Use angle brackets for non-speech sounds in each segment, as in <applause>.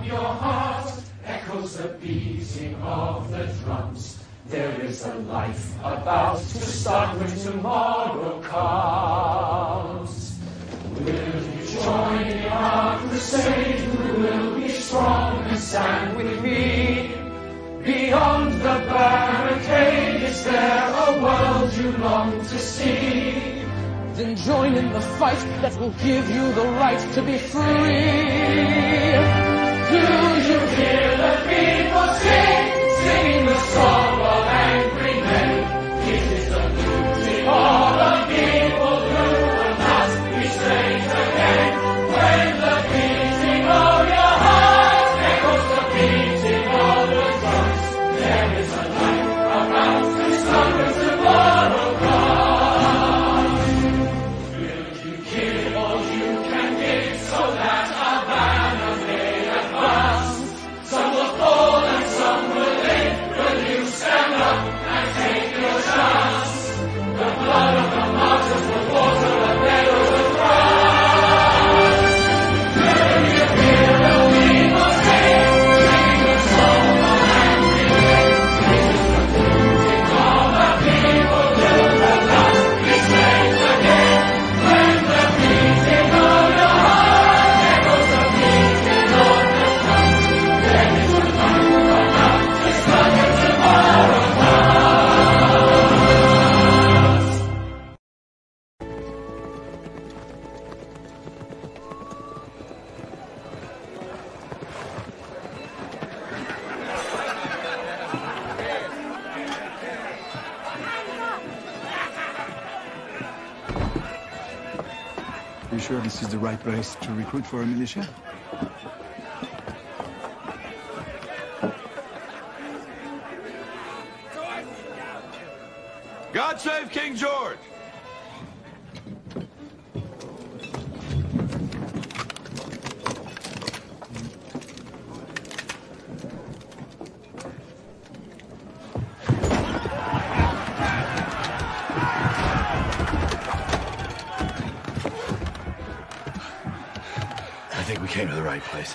Of your heart echoes the beating of the drums, there is a life about to start when tomorrow comes. Will you join in our crusade? Who will be strong and stand with me? Beyond the barricade, is there a world you long to see? Then join in the fight that will give you the right to be free. The the song of angry men? It is the of people right place to recruit for a militia? God save King George! I think we came to the right place.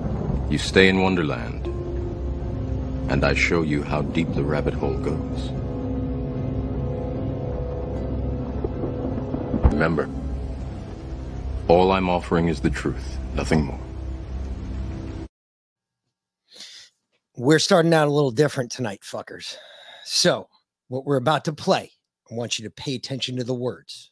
you stay in Wonderland, and I show you how deep the rabbit hole goes. Remember, all I'm offering is the truth, nothing more. We're starting out a little different tonight, fuckers. So, what we're about to play, I want you to pay attention to the words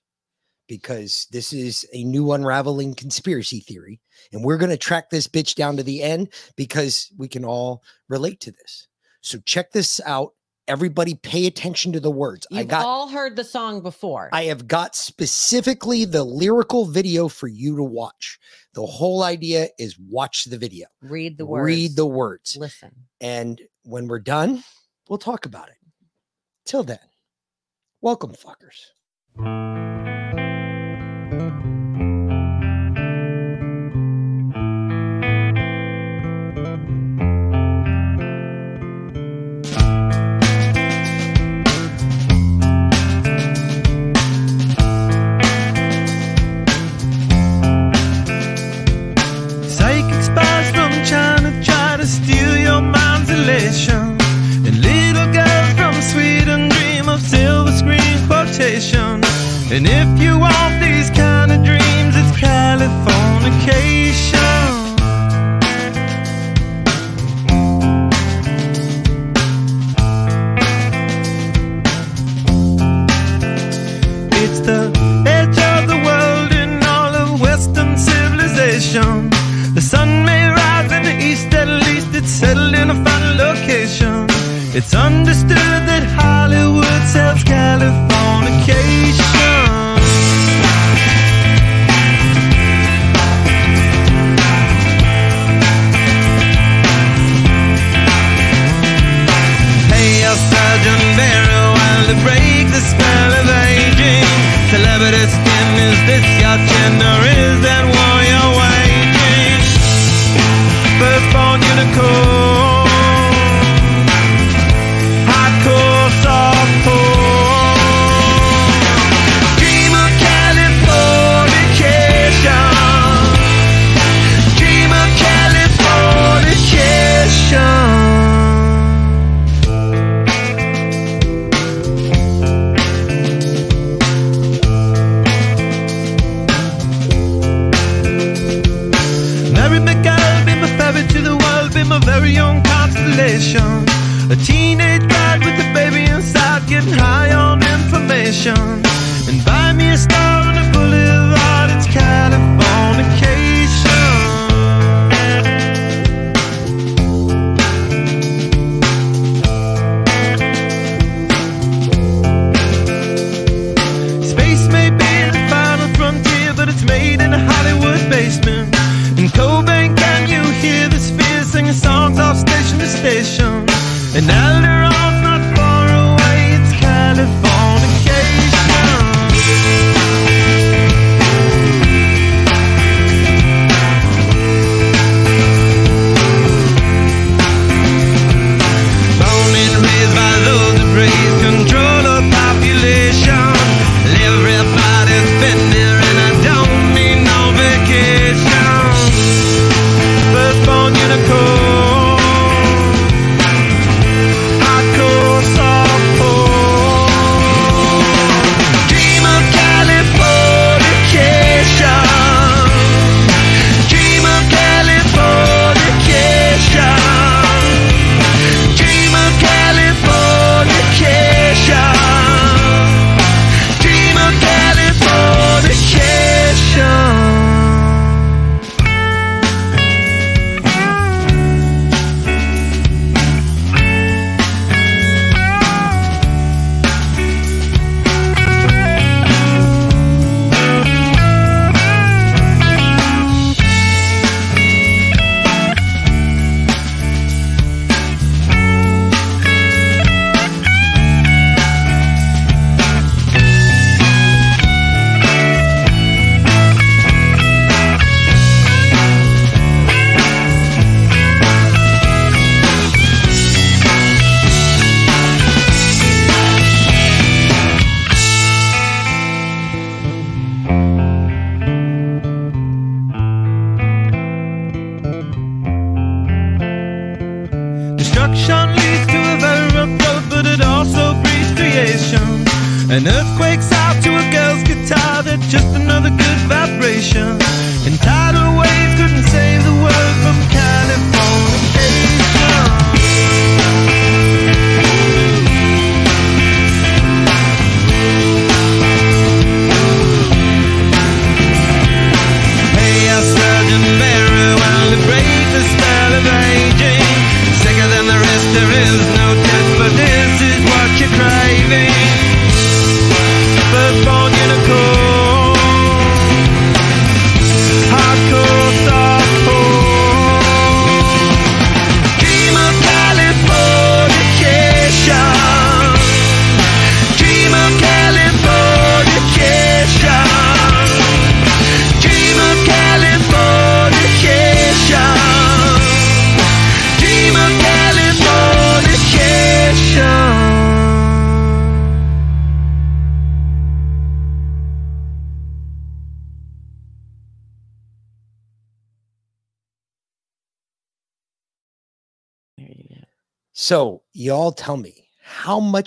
because this is a new unraveling conspiracy theory. And we're going to track this bitch down to the end because we can all relate to this. So check this out. Everybody pay attention to the words. You've I got all heard the song before. I have got specifically the lyrical video for you to watch. The whole idea is watch the video. Read the words. Read the words. Listen. And when we're done, we'll talk about it. Till then, welcome, fuckers. And little girls from Sweden dream of silver screen quotation. And if you want these kind of dreams, it's Californication. It's the edge of the world all of Western civilization. The sun may rise in the east, at least it's settled in a final. It's understood that Hollywood sells Californication. Hey, your surgeon very well to break the spell of aging. Celebrity skin, is this your or is that war you're waging? Firstborn unicorn, information.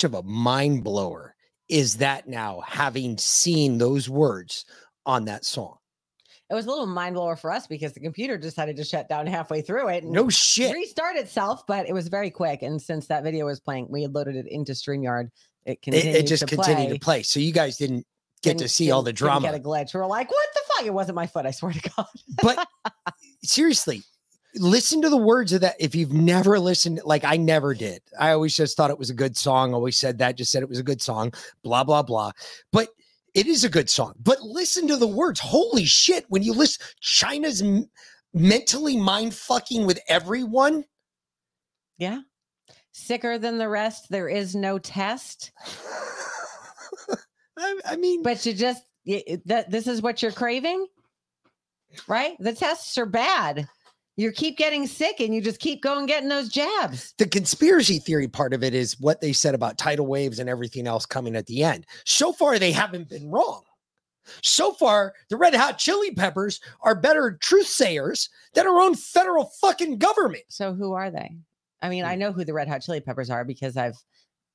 Much of a mind blower is that now, having seen those words on that song? It was a little mind blower for us because the computer decided to shut down halfway through it. and No shit. Restart itself, but it was very quick. And since that video was playing, we had loaded it into StreamYard. It It, continued it just to continued play. to play. So, you guys didn't get to Didn't- see all the drama. Get a glitch. We were like, "What the fuck?" It wasn't my foot. I swear to God. but <laughs> seriously listen to the words of that if you've never listened like i never did i always just thought it was a good song always said that just said it was a good song blah blah blah but it is a good song but listen to the words holy shit when you listen china's m- mentally mind fucking with everyone Yeah. Sicker than the rest. There is no test. <laughs> I, I mean, but you just y- it- that this is what you're craving, right? The tests are bad. You keep getting sick, and you just keep going getting those jabs. the conspiracy theory part of it is what they said about tidal waves and everything else coming at the end. So far, they haven't been wrong. So far, the Red Hot Chili Peppers are better truth sayers than our own federal fucking government. So who are they? I mean, Hmm. I know who the Red Hot Chili Peppers are because I've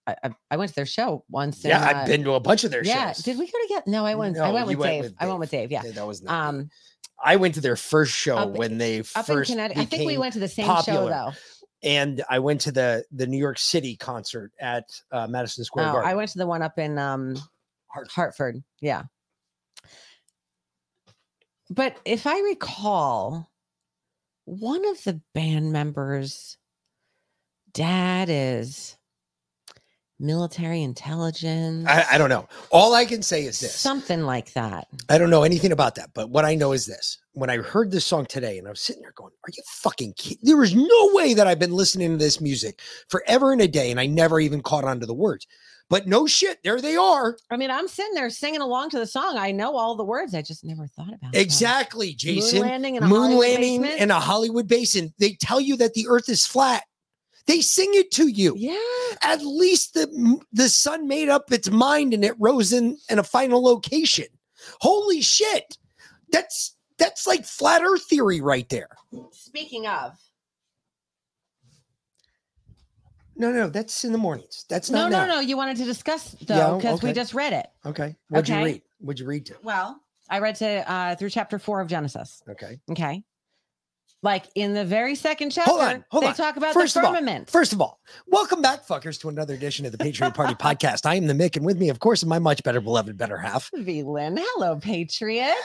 I, I, went to their show once. Yeah, and, I've uh, been to a bunch of their yeah. shows. Yeah, did we go together? No, I went. I went with went Dave. with I went with Dave. Yeah. That was. Um, I went to their first show up- when they up first. in Connecticut. I think we went to the same popular. show though. And I went to the the New York City concert at uh, Madison Square Oh, Garden. I went to the one up in um Hartford. Yeah. But if I recall, one of the band members' dad is military intelligence. I, I don't know. All I can say is this. Something like that. I don't know anything about that, but what I know is this. When I heard this song today and I was sitting there going, Are you fucking kidding? There was no way that I've been listening to this music forever and a day and I never even caught on to the words. But no shit, there they are. I mean, I'm sitting there singing along to the song. I know all the words. I just never thought about it. Exactly, Jason. landing in a Moon Hollywood landing in a Hollywood basin. They tell you that the earth is flat. They sing it to you. Yeah. At least the the sun made up its mind and it rose in in a final location. Holy shit. That's that's like flat earth theory right there. Speaking of, No, no, that's in the mornings. That's no, not no, now. no. You wanted to discuss though because we okay. just read it. Okay. What'd Okay. you read? What'd you read to? Well, I read to uh through chapter four of Genesis. Okay. Okay. Like in the very second chapter, Hold on, hold they on. talk about First the of all- firmament. First of all, welcome back, fuckers, to another edition of the Patriot Party <laughs> podcast. I am the Mick, and with me, of course, is my much better beloved better half. V Lynn. Hello, Patriots.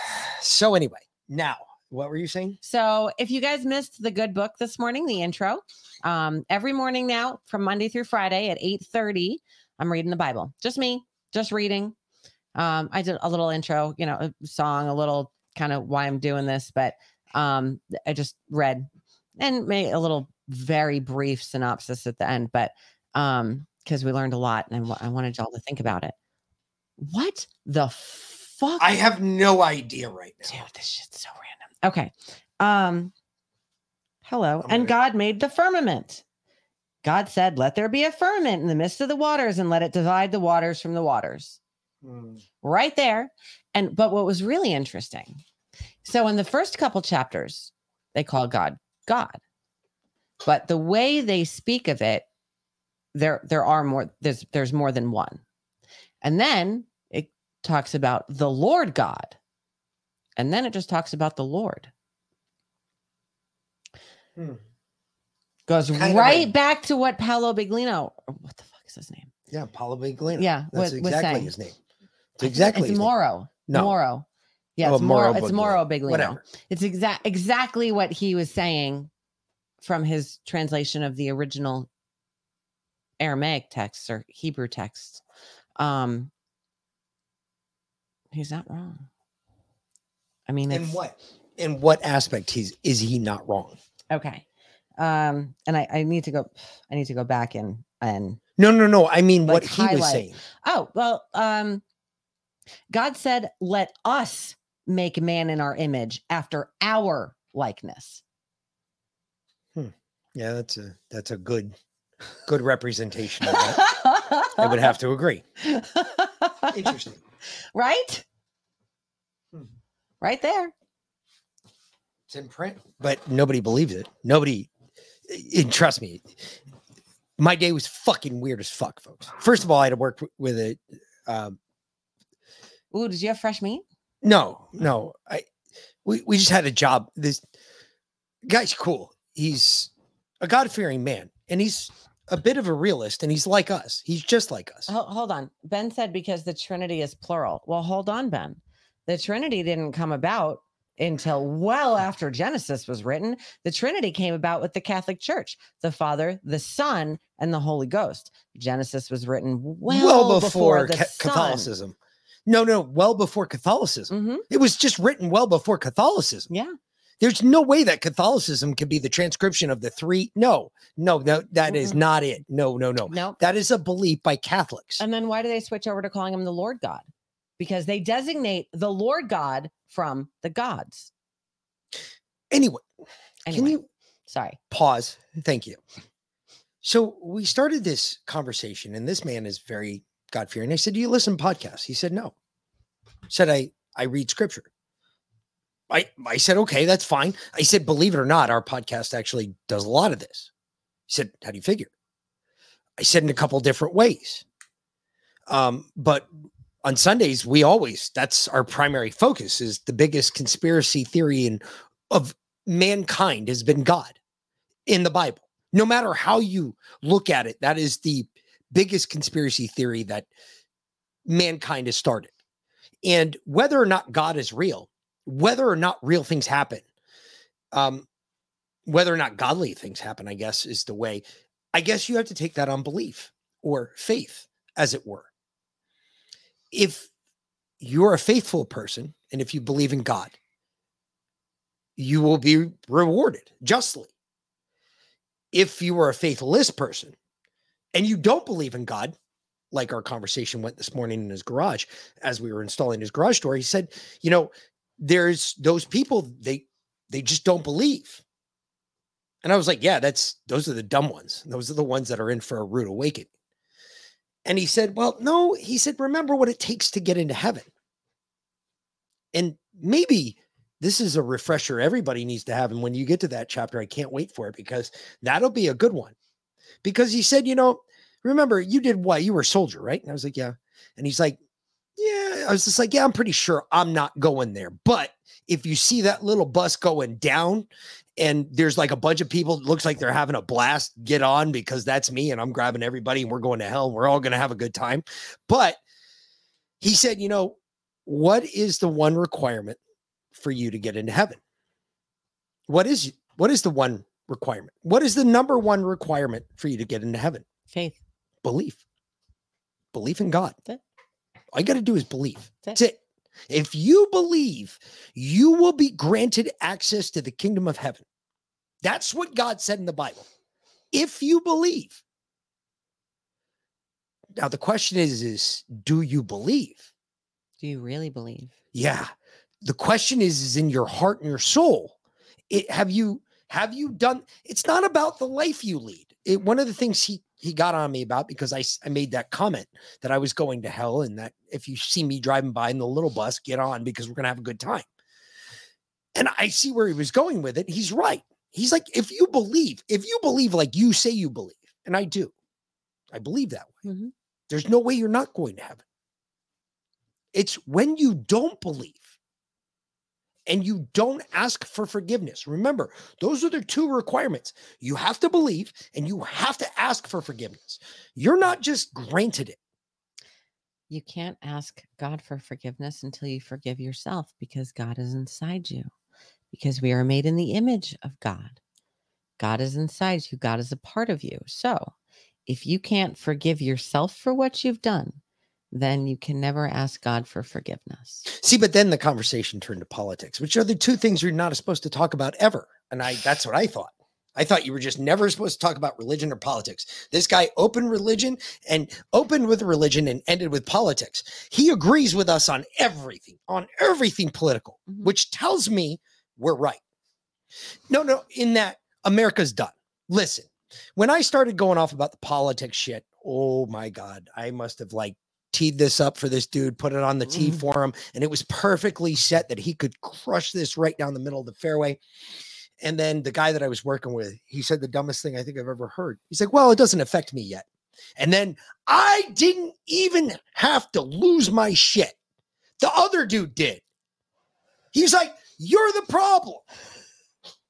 So anyway, now what were you saying? So if you guys missed the good book this morning, the intro, um, every morning now from Monday through Friday at 8:30, I'm reading the Bible. Just me, just reading. Um, I did a little intro, you know, a song, a little kind of why I'm doing this, but um, I just read and made a little very brief synopsis at the end, but um, because we learned a lot and I wanted y'all to think about it. What the fuck? I have no idea right now. Dude, this shit's so random. Okay. Um hello. I'm and gonna- God made the firmament. God said, Let there be a firmament in the midst of the waters and let it divide the waters from the waters. Hmm. Right there. And but what was really interesting. So in the first couple chapters, they call God God. But the way they speak of it, there there are more there's there's more than one. And then it talks about the Lord God. And then it just talks about the Lord. Hmm. Goes Kind right a- back to what Paolo Biglino, what the fuck is his name? Yeah, Paulo Biglino. Yeah, that's was exactly his name. It's exactly It's. Moro. No. Moro. Yeah, Oh, it's Moro. Mauro It's. Mauro Biglino. Whatever. It's exact exactly what he was saying from his translation of the original Aramaic text or Hebrew text. Um he's not wrong. I mean, In what? In what aspect he's is he not wrong? okay. Um, and I, I need to go. I need to go back and and No, no, no. I mean Like what he was saying. Oh, well, um, God said, let us make man in our image after our likeness. Yeah, that's a that's a good good representation of that. I would have to agree. Interesting. <laughs> right? Hmm. Right there. It's in print, but nobody believes it. Nobody, and trust me, My day was fucking weird as fuck, folks. First of all, I had to work with a. Um, Ooh, did you have fresh meat? No, uh-huh. no, I. We we just had a job. This guy's cool. He's a God fearing man, and he's a bit of a realist, and he's like us. He's just like us. Ho- hold on. Ben said because the Trinity is plural. Well, hold on, Ben. The Trinity didn't come about until well after Genesis was written. The Trinity came about with the Catholic Church, the Father, the Son, and the Holy Ghost. Genesis was written well, before, the Ca- Son. Catholicism. No, no, well before Catholicism. Mhm. It was just written well before Catholicism. Yeah. There's no way that Catholicism could be the transcription of the three. No, no, no, that is Mm-mm. not it. No, no, no. No. That is a belief by Catholics. And then why do they switch over to calling him the Lord God? Because they designate the Lord God from the gods. Anyway, Anyway, can you sorry. pause? Thank you. So we started this conversation, and this man is very God fearing. I said, Do you listen to podcasts? He said, No. Said I I read scripture. I I said, okay, that's fine. I said, believe it or not, our podcast actually does a lot of this. He said, How do you figure? I said in a couple different ways. Um, but on Sundays, we always that's our primary focus is the biggest conspiracy theory in of mankind has been God in the Bible. No matter how you look at it, that is the biggest conspiracy theory that mankind has started. And whether or not God is real, whether or not real things happen, um, whether or not godly things happen, I guess is the way. I guess you have to take that on belief or faith, as it were. If you're a faithful person and if you believe in God, you will be rewarded justly. If you are a faithless person and you don't believe in God, like our conversation went this morning in his garage as we were installing his garage door, he said, you know, there's those people they they just don't believe. And I was like, yeah, that's those are the dumb ones. Those are the ones that are in for a rude awakening. And he said, well, no, he said, remember what it takes to get into heaven. And maybe this is a refresher everybody needs to have. And when you get to that chapter, I can't wait for it because that'll be a good one. Because he said, you know, remember you did what? You were a soldier, right? And I was like, yeah. And he's like, yeah. I was just like, yeah, I'm pretty sure I'm not going there. But if you see that little bus going down and there's like a bunch of people, looks like they're having a blast, get on because that's me and I'm grabbing everybody and we're going to hell and we're all going to have a good time. But he said, you know, what is the one requirement for you to get into heaven? What is what is the one requirement? What is the number one requirement for you to get into heaven? Faith. Belief. Belief in God. All you got to do is believe. That's That's it. If you believe, you will be granted access to the kingdom of heaven. That's what God said in the Bible. If you believe. Now the question is is do you believe? Do you really believe? Yeah. The question is is in your heart and your soul. It have you have you done it's not about the life you lead. It, one of the things he he got on me about because I, I made that comment that I was going to hell and that if you see me driving by in the little bus, get on because we're going to have a good time. And I see where he was going with it. He's right. He's like, if you believe, if you believe like you say you believe, and I do, I believe that way, Mhm. there's no way you're not going to heaven. It's when you don't believe and you don't ask for forgiveness. Remember, those are the two requirements. You have to believe and you have to ask for forgiveness. You're not just granted it. You can't ask God for forgiveness until you forgive yourself because God is inside you. Because we are made in the image of God. God is inside you, God is a part of you. So if you can't forgive yourself for what you've done, then you can never ask God for forgiveness. See, but then the conversation turned to politics, which are the two things you're not supposed to talk about ever. And I that's what I thought. I thought you were just never supposed to talk about religion or politics. This guy opened religion and opened with religion and ended with politics. He agrees with us on everything, on everything political, Mhm. which tells me we're right. No, no, in that America's done. Listen, when I started going off about the politics shit, oh my God, I must have like teed this up for this dude, put it on the tee Mhm. for him, and it was perfectly set that he could crush this right down the middle of the fairway. And then the guy that I was working with, he said the dumbest thing I think I've ever heard. He's like, Well, it doesn't affect me yet. And then I didn't even have to lose my shit. The other dude did. He's like, You're the problem.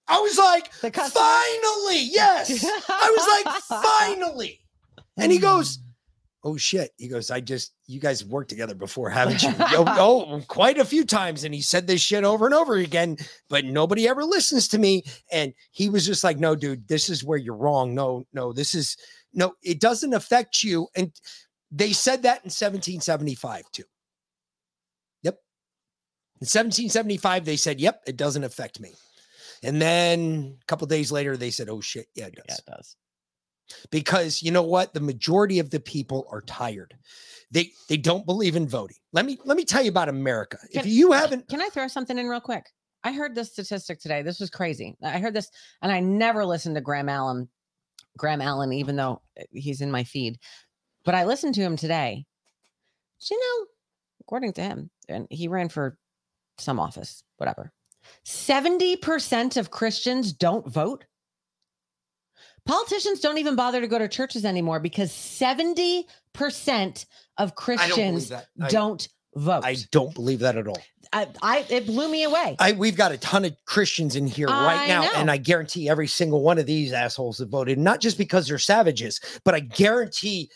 I was like, Finally, yes. I was like, <laughs> Finally. And he goes, Oh shit. He goes, I just, you guys worked together before, haven't you? oh, <laughs> oh, quite a few times. And he said this shit over and over again, but nobody ever listens to me. And he was just like, No, dude, this is where you're wrong. No, no, this is, no, it doesn't affect you. And they said that in 1775 too. Yep. In 1775, they said, Yep, it doesn't affect me. And then a couple days later, they said, Oh shit, yeah, it does. Yeah, it does. Because you know what? The majority of the people are tired. They they don't believe in voting. Let me let me tell you about America. if you haven't Can I throw something in real quick? I heard this statistic today. This was crazy. I heard this, and I never listened to Graham Allen, Graham Allen, even though uh, he's in my feed. But I listened to him today. Do you know, according to him, and he ran for some office, whatever. 70% of Christians don't vote. Politicians don't even bother to go to churches anymore because 70% of Christians. I- don't vote. I don't believe that at all. I, I it blew me away. I we've got a ton of Christians in here right I now, know. and I guarantee every single one of these assholes have voted, not just because they're savages, but I guarantee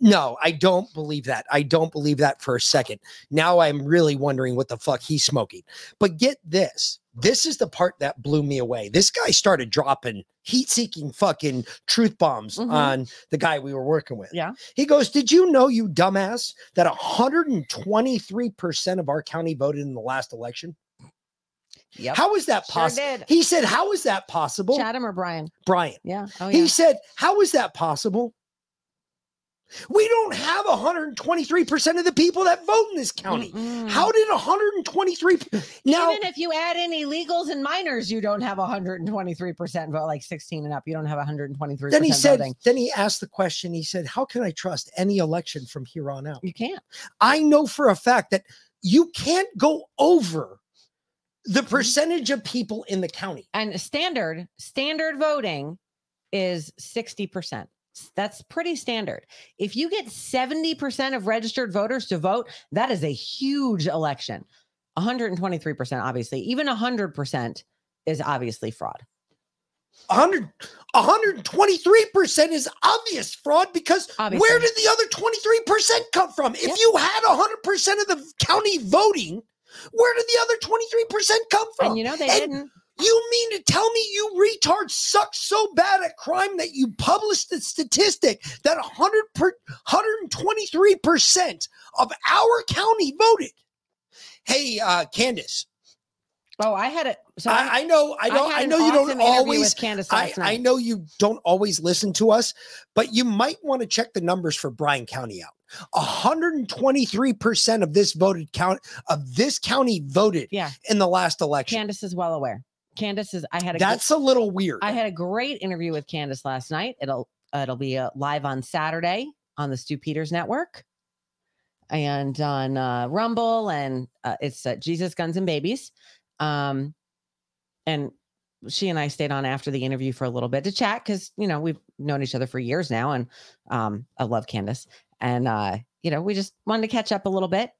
no, I don't believe that. I don't believe that for a second. Now I'm really wondering what the fuck he's smoking. But get this. This is the part that blew me away. This guy started dropping heat-seeking fucking truth bombs Mhm. on the guy we were working with. Yeah. He goes, Did you know, you dumbass, that 123% of our county voted in the last election? Yep. How is that possible? did. He said, How is that possible? Chatham or Bryan? Bryan. Yeah. Oh, He said, How is that possible? We don't have 123% of the people that vote in this county. How did 123 now Even if you add in illegals and minors, you don't have 123% vote, like 16 and up. You don't have 123% then he said, voting. then he asked the question. He said, How can I trust any election from here on out? You can't. I know for a fact that you can't go over the Mm-hmm. percentage of people in the county. And standard standard voting is 60%. That's pretty standard. If you get 70% of registered voters to vote, that is a huge election. 123%, obviously. Even 100% is obviously fraud. 100 123% is obvious fraud because where did the other 23% come from? If you had 100% of the county voting, where did the other 23% come from? And you know, they And didn't. You mean to tell me you retards suck so bad at crime that you published the statistic that 100 per, 123% of our county voted? Hey, uh, Candace. Oh, I had it. So I, I know, I I know, had I know you awesome don't always. Candace I, I know you don't always listen to us, but you might want to check the numbers for Bryan County out. 123% of this voted count of this county voted Yeah. in the last election. Candace is well aware. Candace is. I had a. That's a little weird. I had a great interview with Candace last night. It'll it'll be uh, live on Saturday on the Stu Peters Network and on uh, Rumble, and uh, it's uh, Jesus Guns and Babies. Um, and she and I stayed on after the interview for a little bit to chat because you know we've known each other for years now, and um, I love Candace, and uh, you know we just wanted to catch up a little bit,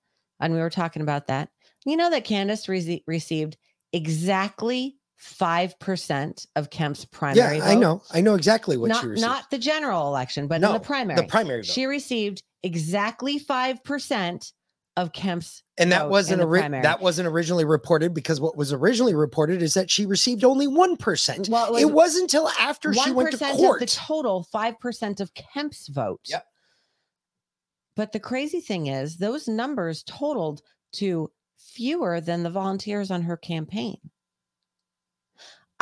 and we were talking about that. You know that Candace rece- received exactly five percent of Kemp's primary. yeah, I know. I know exactly what not you received. not the general election, but in No, the the primary. primary vote. She received exactly five percent of Kemp's, and that vote wasn't in the ri- primary. that wasn't originally reported because what was originally reported is that she received only 1%. Well, it wasn't until after she went to 1% court. of the total, five percent of Kemp's vote. Yep. But the crazy thing is, those numbers totaled to fewer than the volunteers on her campaign.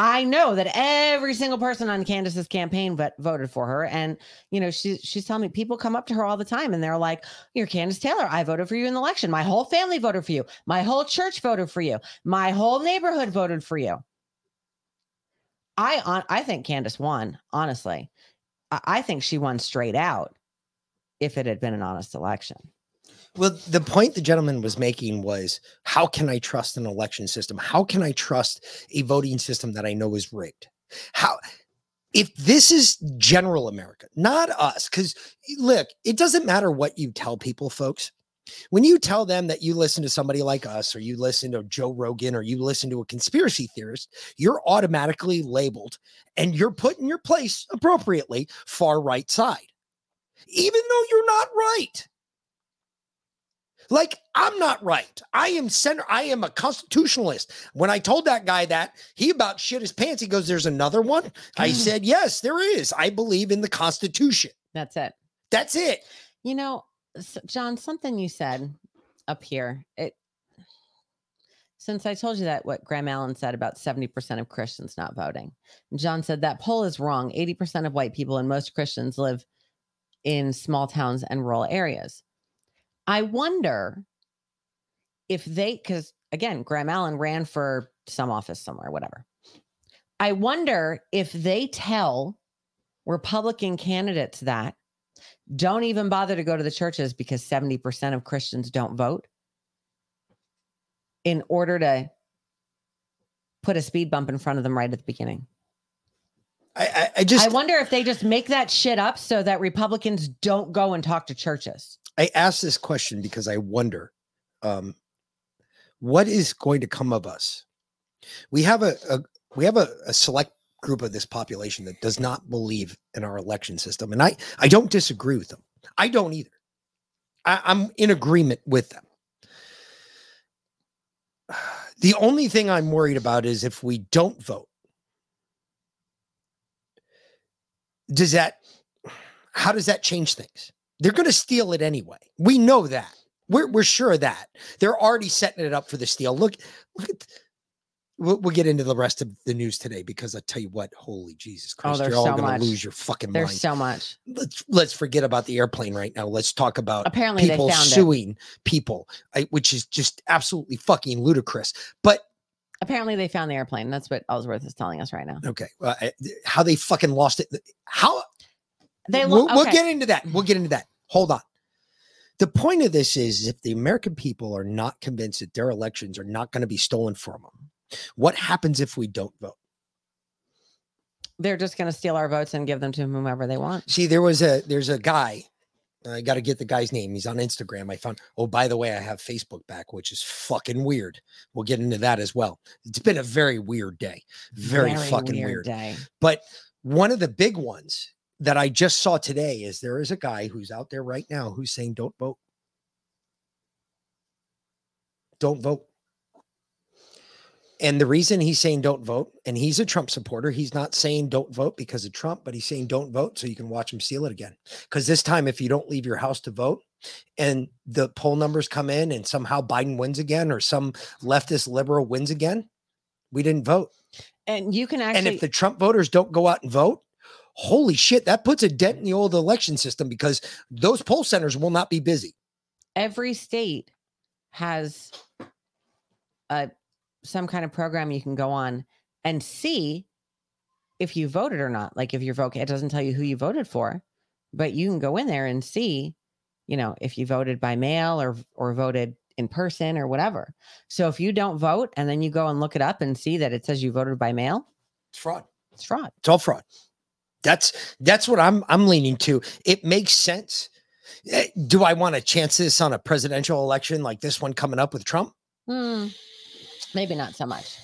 I know that every single person on Kandiss's campaign voted for her. And you know, she she's telling me people come up to her all the time and they're like, You're Kandiss Taylor. I voted for you in the election. My whole family voted for you. My whole church voted for you. My whole neighborhood voted for you. I on I think Kandiss won, honestly. I, I think she won straight out if it had been an honest election. Well, the point the gentleman was making was how can I trust an election system? How can I trust a voting system that I know is rigged? How if this is general America, not us, because look, it doesn't matter what you tell people, folks. When you tell them that you listen to somebody like us, or you listen to Joe Rogan, or you listen to a conspiracy theorist, you're automatically labeled and you're put in your place appropriately far right side, even though you're not right. Like I'm not right. I am center. I am a constitutionalist. When I told that guy that, he about shit his pants. He goes, "There's another one." I mm. said, "Yes, there is. I believe in the Constitution." That's it. That's it. You know, John, something you said up here. It since I told you that what Graham Allen said about 70% of Christians not voting. John said that poll is wrong. 80% of white people and most Christians live in small towns and rural areas. I wonder if they because again, Graham Allen ran for some office somewhere, whatever. I wonder if they tell Republican candidates that don't even bother to go to the churches because 70% of Christians don't vote in order to put a speed bump in front of them right at the beginning. I, I, I just I wonder if they just make that shit up so that Republicans don't go and talk to churches. I ask this question because I wonder um, what is going to come of us. We have a, a we have a, a select group of this population that does not believe in our election system, and I I don't disagree with them. I don't either. I, I'm in agreement with them. <sighs> The only thing I'm worried about is if we don't vote, does that how does that change things? They're going to steal it anyway. We know that. We're we're sure of that. They're already setting it up for the steal. Look, look at we'll, we'll get into the rest of the news today because I tell you what, holy Jesus Christ, Oh, you're all so going to lose your fucking There's mind. so much. let's let's forget about the airplane right now. Let's talk about Apparently they people found it. suing people, I, which is just absolutely fucking ludicrous. But Apparently they found the airplane. That's what Ellsworth is telling us right now. okay, uh, how they fucking lost it? How They lo- we'll, we'll get into that. We'll get into that. Hold on. The point of this is if the American people are not convinced that their elections are not going to be stolen from them, what happens if we don't vote? They're just going to steal our votes and give them to whomever they want. See, there was a there's a guy. I got to get the guy's name. He's on Instagram. I found. Oh, by the way, I have Facebook back, which is fucking weird. We'll get into that as well. It's been a very weird day. Very, fucking weird. day. But one of the big ones that I just saw today is there is a guy who's out there right now who's saying, "Don't vote. Don't vote." And the reason he's saying don't vote, and he's a Trump supporter, he's not saying don't vote because of Trump, but he's saying don't vote so you can watch him steal it again. Because this time, if you don't leave your house to vote and the poll numbers come in and somehow Biden wins again or some leftist liberal wins again, we didn't vote. And you can actually and if the Trump voters don't go out and vote, holy shit, that puts a dent in the old election system because those poll centers will not be busy. every state has a some kind of program you can go on and see if you voted or not. Like if you're voting, it doesn't tell you who you voted for, but you can go in there and see, you know, if you voted by mail or or voted in person or whatever. So if you don't vote and then you go and look it up and see that it says you voted by mail, It's fraud. it's fraud. It's all fraud. That's that's what I'm I'm leaning to. It makes sense. Eh, Do I want to chance this on a presidential election like this one coming up with Trump? Hmm, maybe not so much.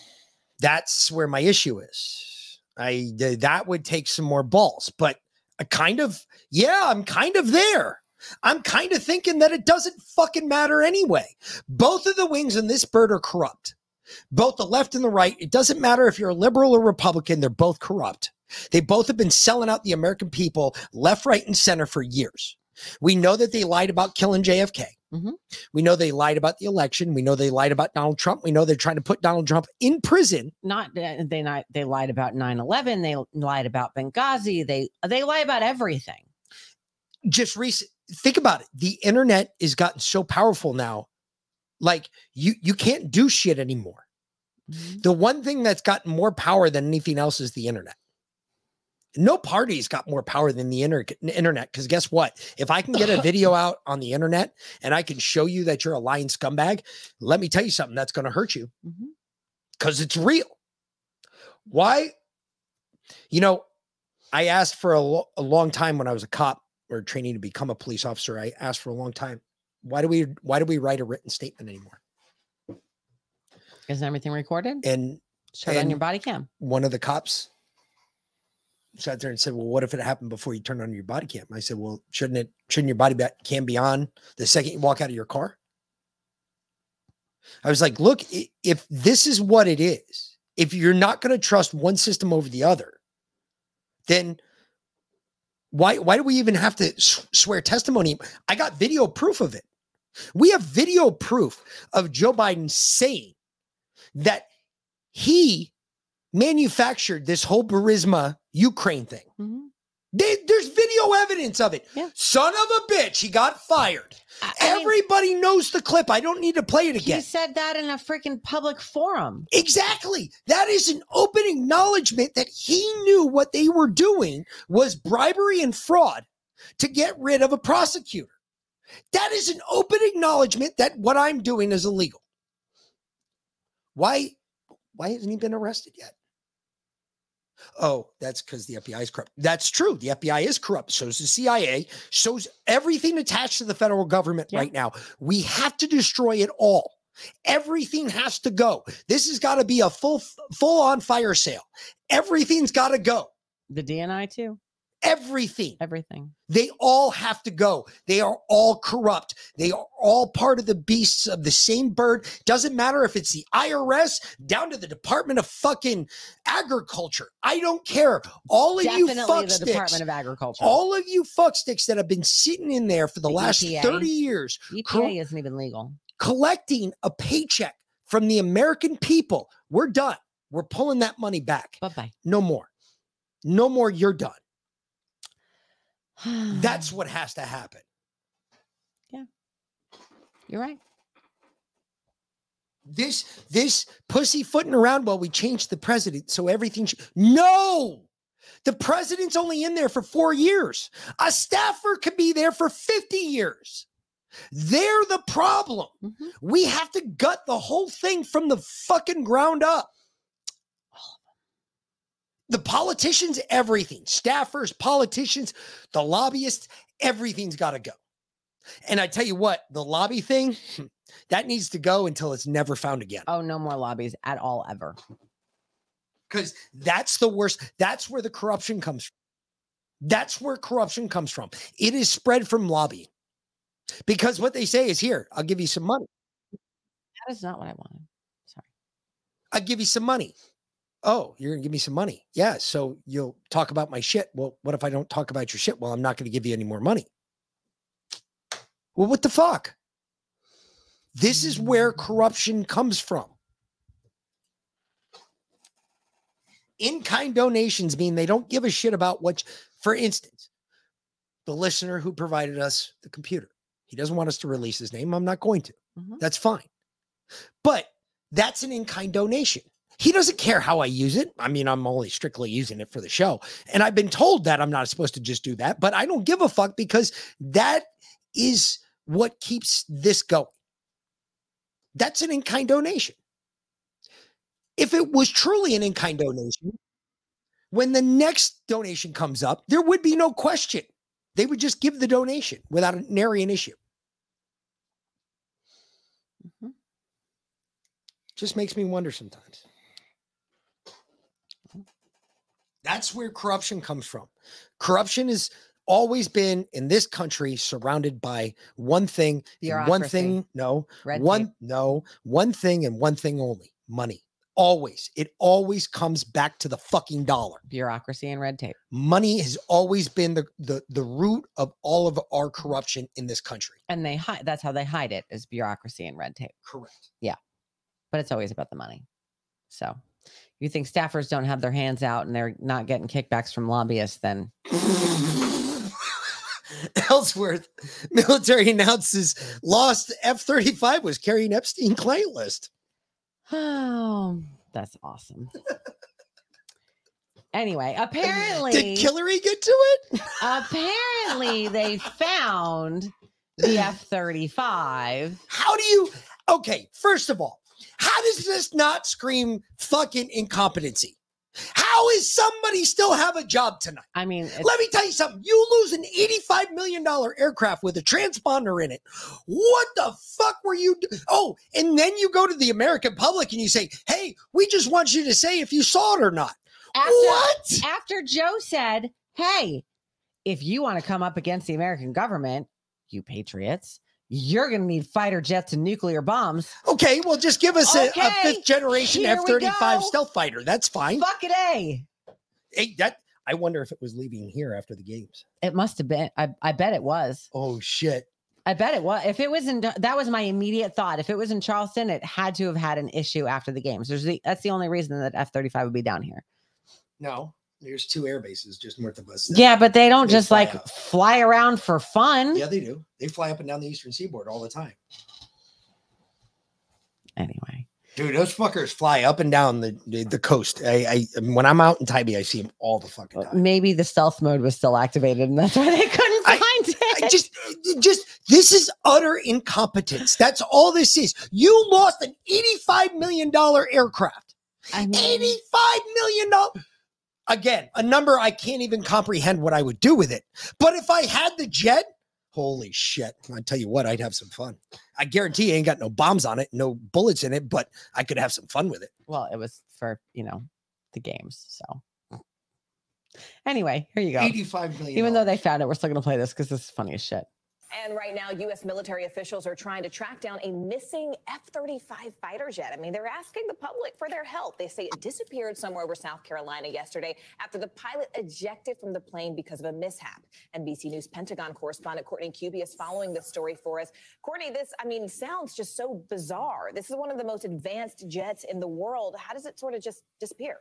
That's where my issue is. I th- that would take some more balls, but I kind of yeah, I'm kind of there. I'm kind of thinking that it doesn't fucking matter anyway. Both of the wings in this bird are corrupt. Both the left and the right. It doesn't matter if you're a liberal or Republican, they're both corrupt. They both have been selling out the American people left, right, and center for years. We know that they lied about killing JFK. Mhm. We know they lied about the election. We know they lied about Donald Trump. We know they're trying to put Donald Trump in prison. not uh, they not they lied about 9-11 they lied about benghazi they they lie about everything Just recent. Think about it. The internet has gotten so powerful now. Like you, you can't do shit anymore. The one thing that's gotten more power than anything else is the internet. No party's got more power than the inter- internet. Because guess what? If I can get a <laughs> video out on the internet and I can show you that you're a lying scumbag, let me tell you something that's going to hurt you mm-hmm. because it's real. Why? You know, I asked for a, lo- a long time when I was a cop or training to become a police officer. I asked for a long time. Why do we why do we write a written statement anymore? Isn't everything recorded? And Show it on your body cam. one of the cops sat there and said, "Well, what if it happened before you turned on your body cam?" I said, "Well, shouldn't it? Shouldn't your body cam be on the second you walk out of your car?" I was like, "Look, if this is what it is, if you're not going to trust one system over the other, then why why do we even have to swear testimony? I got video proof of it. We have video proof of Joe Biden saying that he manufactured this whole Burisma Ukraine thing. Mhm. They- there's video evidence of it. Yeah. Son of a bitch, he got fired. I- I mean, Everybody knows the clip. I don't need to play it again. he said that in a freaking public forum. Exactly. That is an open acknowledgement that he knew what they were doing was bribery and fraud to get rid of a prosecutor. That is an open acknowledgement that what I'm doing is illegal. Why why hasn't he been arrested yet? Oh, that's because the FBI is corrupt. That's true. The FBI is corrupt. So is the CIA. So's everything attached to the federal government Yeah. right now. We have to destroy it all. Everything has to go. This has got to be a full full on fire sale. Everything's got to go. The DNI too. Everything. Everything. They all have to go. They are all corrupt. They are all part of the beasts of the same bird. Doesn't matter if it's the IRS down to the Department of fucking Agriculture. I don't care. All of you Definitely the Department of Agriculture. all of you fuck sticks that have been sitting in there for the, The last EPA. 30 years EPA isn't even legal. collecting a paycheck from the American people. We're done. We're pulling that money back. Bye bye. No more. No more. You're done. That's what has to happen. <sighs> Yeah. You're right. This this pussyfooting around while we change the president so everything sh- no the president's only in there for four years a staffer could be there for 50 years they're the problem Mhm. we have to gut the whole thing from the fucking ground up the politicians everything staffers politicians the lobbyists everything's got to go and i tell you what the lobby thing hmm, that needs to go until it's never found again Oh, no more lobbies at all ever. because that's the worst. That's where the corruption comes from. That's where corruption comes from. It is spread from lobbying. Because what they say is here, I'll give you some money. That is not what I wanted. Sorry. I'll give you some money. Oh, you're going to give me some money. Yeah. So you'll talk about my shit. Well, what if I don't talk about your shit? Well, I'm not going to give you any more money. Well, what the fuck? This is where corruption comes from. In kind donations mean they don't give a shit about what, for instance, the listener who provided us the computer. He doesn't want us to release his name. I'm not going to. Mhm. That's fine. But that's an in kind donation. He doesn't care how I use it. I mean, I'm only strictly using it for the show. And I've been told that I'm not supposed to just do that, but I don't give a fuck because that is what keeps this going. That's an in kind donation. If it was truly an in kind donation, when the next donation comes up, there would be no question. They would just give the donation without a nary an issue. Mhm. Just makes me wonder sometimes. That's where corruption comes from. Corruption has always been in this country surrounded by one thing, one thing, no, Red one, tape. no, one thing and one thing only money. Always. It always comes back to the fucking dollar. Bureaucracy and red tape. Money has always been the, the, the root of all of our corruption in this country. And they hide that's how they hide it is bureaucracy and red tape. Correct. Yeah. But it's always about the money. So you think staffers don't have their hands out and they're not getting kickbacks from lobbyists, then <laughs> Ellsworth military announces lost F 35 was carrying Epstein client list. oh that's awesome. Anyway, apparently, Did Hillary get to it? apparently they found the F thirty five. How do you? Okay, first of all, how does this not scream fucking incompetency? How is somebody still have a job tonight? I mean, Let me tell you something. You lose an $85 million aircraft with a transponder in it. What the fuck were you? Do- oh, and then you go to the American public and you say, hey, we just want you to say if you saw it or not. after, What? After Joe said, "Hey, if you want to come up against the American government, you patriots, you're going to need fighter jets and nuclear bombs." Okay, well, just give us a, a fifth generation F 35 stealth fighter. That's fine. Fuck it, a. Hey, that I wonder if it was leaving here after the games. It must have been. I, I bet it was. Oh, shit. I bet it was. If it was in, that was my immediate thought. If it was in Charleston, it had to have had an issue after the games. There's the, that's the only reason that F thirty five would be down here. No, there's two air bases just north of us. Yeah, but they don't They just fly like out. fly around for fun. Yeah, they do. They fly up and down the eastern seaboard all the time. Anyway, Dude, those fuckers fly up and down the the, the coast. I, I when I'm out in Tybee, I see them all the fucking time. maybe the stealth mode was still activated, and that's why they couldn't I- find it. I just just this is utter incompetence. That's all this is. You lost an 85 million dollar aircraft. I mean, 85 million dollars. Again, a number I can't even comprehend what I would do with it. But if I had the jet, holy shit. I tell you what, I'd have some fun. I guarantee you ain't got no bombs on it, no bullets in it, but I could have some fun with it. well, it was for you know the games. So anyway, here you go. 85 million. Even though they found it, we're still gonna play this because this is funny as shit. And right now, U.S. military officials are trying to track down a missing F 35 fighter jet. I mean, they're asking the public for their help. They say it disappeared somewhere over South Carolina yesterday after the pilot ejected from the plane because of a mishap. NBC News Pentagon correspondent Courtney Kube is following this story for us. Courtney, this, I mean, sounds just so bizarre. This is one of the most advanced jets in the world. How does it sort of just disappear?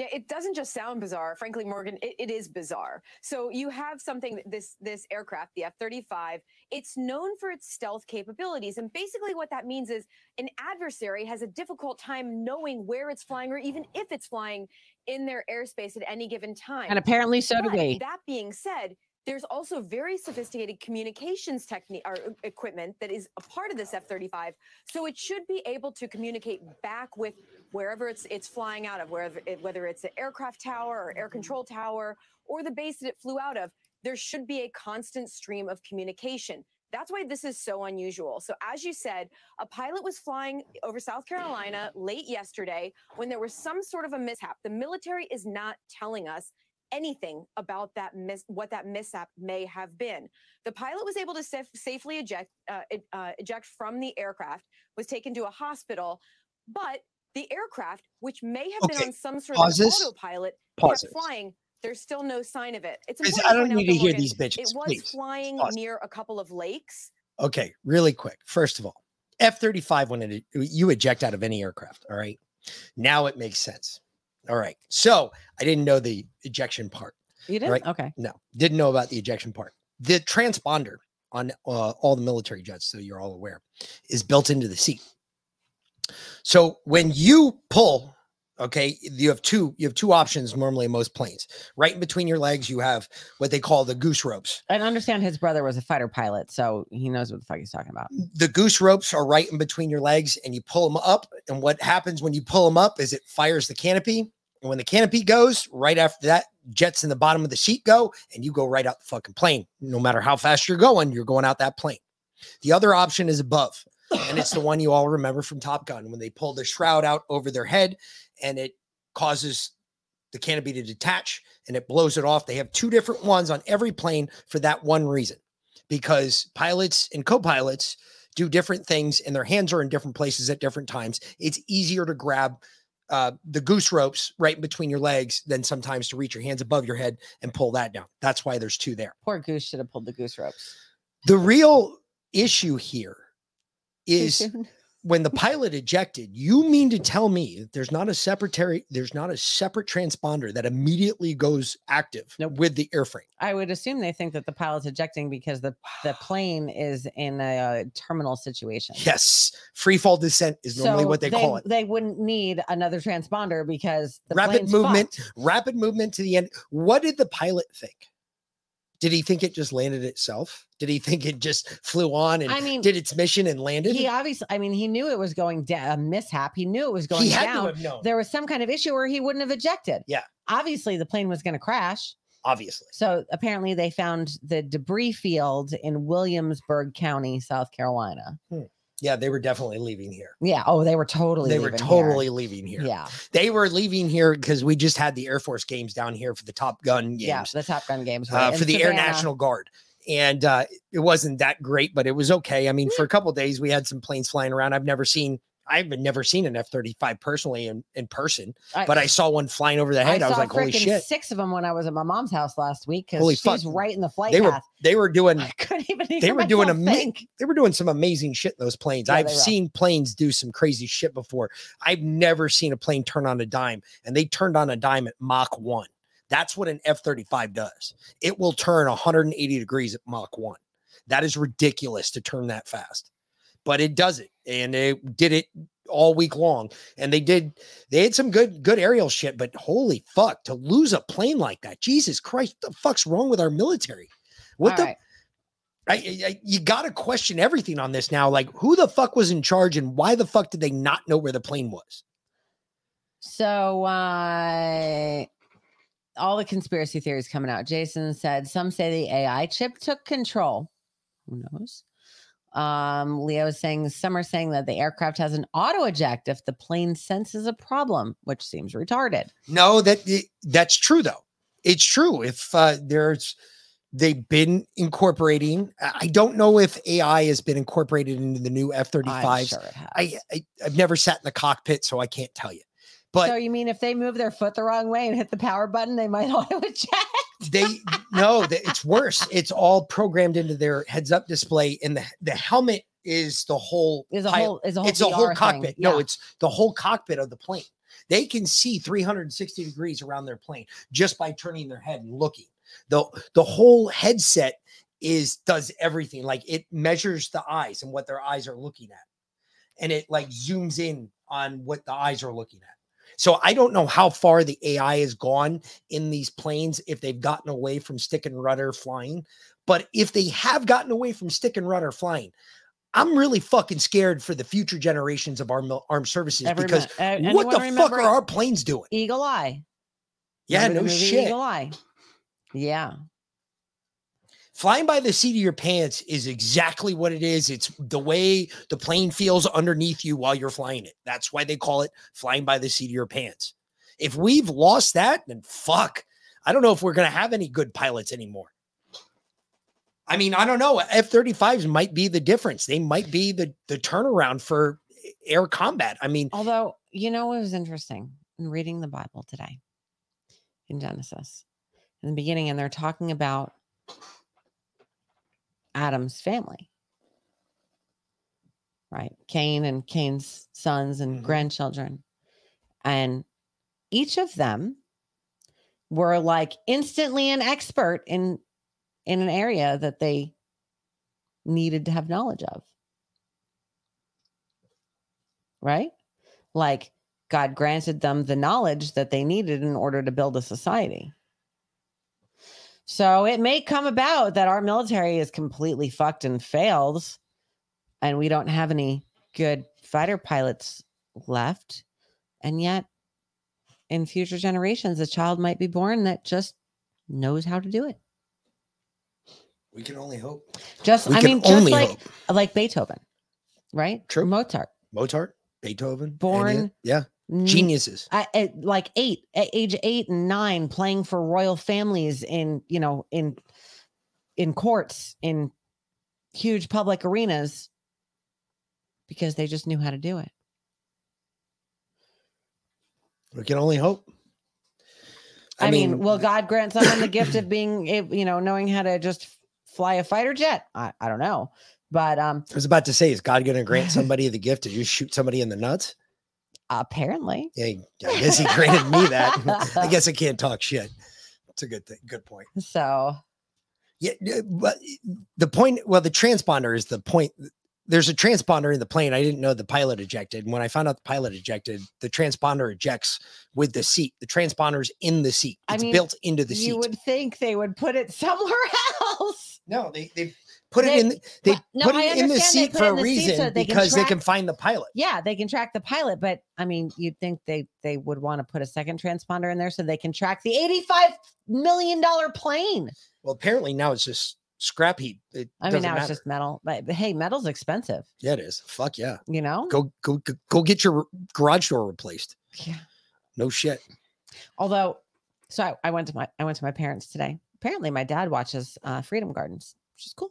Yeah, it doesn't just sound bizarre. Frankly, Morgan, it, it is bizarre. So you have something this this aircraft, the F-35, it's known for its stealth capabilities, and basically what that means is an adversary has a difficult time knowing where it's flying or even if it's flying in their airspace at any given time. And apparently so do we. That being said, there's also very sophisticated communications technique or uh, equipment that is a part of this F-35. So it should be able to communicate back with wherever it's it's flying out of, wherever it, whether it's an aircraft tower or air control tower or the base that it flew out of. There should be a constant stream of communication. That's why this is so unusual. So, as you said, a pilot was flying over South Carolina late yesterday when there was some sort of a mishap. The military is not telling us anything about that mis- what that mishap may have been. The pilot was able to saf- safely eject uh, uh, eject from the aircraft, was taken to a hospital, but the aircraft, which may have been on some sort pause of autopilot, Pause kept flying. There's still no sign of it. It's important I don't out need to hear Morgan, these bitches, It was please. flying Pause. near a couple of lakes. Okay, really quick. First of all, F 35, when it, you eject out of any aircraft, all right, now it makes sense. All right. So I didn't know the ejection part. You all did? right? Okay. No, didn't know about the ejection part. The transponder on uh, all the military jets, so you're all aware, is built into the seat. So when you pull, okay, you have two you have two options normally in most planes. Right in between your legs, you have what they call the goose ropes. I understand his brother was a fighter pilot, so he knows what the fuck he's talking about. the goose ropes are right in between your legs and you pull them up. And what happens when you pull them up is it fires the canopy. And when the canopy goes, right after that, jets in the bottom of the seat go and you go right out the fucking plane. No matter how fast you're going, you're going out that plane. The other option is above. And it's the one you all remember from Top Gun when they pull the shroud out over their head and it causes the canopy to detach and it blows it off. They have two different ones on every plane for that one reason because pilots and co-pilots do different things and their hands are in different places at different times. It's easier to grab uh, the goose ropes right in between your legs than sometimes to reach your hands above your head and pull that down. That's why there's two there. Poor goose should have pulled the goose ropes. The real issue here is. When the pilot ejected, you mean to tell me that there's not a separate there's not a separate transponder that immediately goes active with the airframe? I would assume they think that the pilot's ejecting because the the plane is in a terminal situation. Yes, free fall descent is normally So what they, call it. They wouldn't need another transponder because the rapid movement, fucked. rapid movement to the end. What did the pilot think? Did he think it just landed itself? Did he think it just flew on and I mean, did its mission and landed? He obviously, I mean, he knew it was going down, a mishap. He knew it was going He down. have known. There was some kind of issue where he wouldn't have ejected. Yeah. Obviously, the plane was going to crash. Obviously. So apparently, they found the debris field in Williamsburg County, South Carolina. Hmm. Yeah, they were definitely leaving here. Yeah. Oh, they were totally. they were leaving here. totally leaving here. Yeah. They were leaving here because we just had the Air Force games down here for the Top Gun games. Yeah. The Top Gun games. uh, for the Air National Guard. And uh, it wasn't that great, but it was okay. I mean, for a couple days, we had some planes flying around. I've never seen, I've never seen an F 35 personally in, in person, I- but I saw one flying over the head. I, was saw like, holy shit. Six of them when I was at my mom's house last week because she's fuck. right in the flight They were, they were doing, <laughs> Couldn't even they were doing ama- they were doing some amazing shit in those planes. Yeah, I've seen planes do some crazy shit before. I've never seen a plane turn on a dime, and they turned on a dime at Mach 1. That's what an F 35 does. It will turn 180 degrees at Mach 1. That is ridiculous to turn that fast, but it does it, and it did it all week long. And they did, they had some good, good aerial shit, but holy fuck, to lose a plane like that, Jesus Christ, the fuck's wrong with our military? What All the? right. I, I, I- you got to question everything on this now. Like, who the fuck was in charge, and why the fuck did they not know where the plane was? So uh all the conspiracy theories coming out. Jason said some say the AI chip took control. Who knows? Um, Leo is saying some are saying that the aircraft has an auto eject if the plane senses a problem, which seems retarded. No, that that's true though. It's true. If uh, there's they've been incorporating. I don't know if AI has been incorporated into the new F 35s. sure it has. I, I I've never sat in the cockpit, so I can't tell you. But so you mean if they move their foot the wrong way and hit the power button, they might <laughs> auto eject? they no, it's worse. It's all programmed into their heads up display, and the the helmet is the whole Is a whole- is a whole it's a whole cockpit. No, it's the whole cockpit of the plane. They can see 360 degrees around their plane just by turning their head and looking. The the whole headset is does everything. Like it measures the eyes and what their eyes are looking at. And it like zooms in on what the eyes are looking at. So I don't know how far the AI has gone in these planes if they've gotten away from stick and rudder flying. But if they have gotten away from stick and rudder flying, I'm really fucking scared for the future generations of our armed services Every because uh, what the fuck are our planes doing? Eagle Eye. Yeah, Remember no shit. Eagle Eye. Yeah. Flying by the seat of your pants is exactly what it is. It's the way the plane feels underneath you while you're flying it. That's why they call it flying by the seat of your pants. If we've lost that, then fuck. I don't know if we're going to have any good pilots anymore. I mean, I don't know. F 35s might be the difference. They might be the, the turnaround for air combat. I mean, Although, you know, it was interesting in reading the Bible today in Genesis in the beginning, and they're talking about Adam's family, right? Cain and Cain's sons and mm-hmm. grandchildren. And each of them were like instantly an expert in in an area that they needed to have knowledge of. Right? Like God granted them the knowledge that they needed in order to build a society. So it may come about that our military is completely fucked and fails, and we don't have any good fighter pilots left. And yet, in future generations, a child might be born that just knows how to do it. we can only hope. Just, We I mean, just only like hope. like Beethoven, right? True. Mozart, Mozart, Beethoven, Born Enya, yeah, n- geniuses. I, at like eight, at age eight and nine, playing for royal families in you know in in courts in huge public arenas because they just knew how to do it. We can only hope. I, mean, will God grant someone the gift of <coughs> being, you know, knowing how to just fly a fighter jet? I, I don't know, But um, I was about to say, is God going to grant <laughs> somebody the gift to just shoot somebody in the nuts? Apparently, Yeah, I guess he granted me that. <laughs> I guess I can't talk shit. It's a good thing. Good point. so Yeah, but the point, well, the transponder is the point. There's a transponder in the plane. I didn't know the pilot ejected. And when I found out the pilot ejected, the transponder ejects with the seat. The transponder's in the seat. I It's mean, built into the you seat. You would think they would put it <laughs> somewhere else. No, they they put They- it in. the- They no, put it in the seat for a in the seat reason so they because they can find the pilot. Yeah, they can track the pilot, but I mean, you'd think they they would want to put a second transponder in there so they can track the eighty-five million dollar plane. Well, apparently now it's just scrap heap. It I mean, now matter. it's just metal, but, but hey, metal's expensive. yeah, it is. Fuck yeah. You know. Go go go, go get your garage door replaced. Yeah. No shit. Although, so I, I went to my I went to my parents today. Apparently, my dad watches uh, Freedom Gardens, which is cool.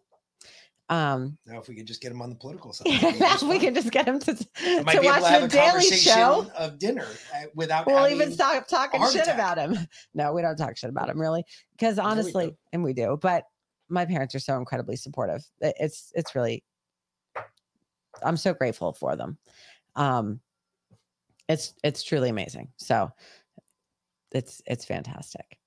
Um, Now, if we could just get him on the political <laughs> side, now we can just get him to, <laughs> to watch the Daily Show. of dinner uh, without. We'll even stop talking shit attack. about him. <laughs> No, we don't talk shit about him really, because we honestly, do. and we do. But my parents are so incredibly supportive. It's it's really, I'm so grateful for them. Um, it's it's truly amazing. So, it's it's fantastic.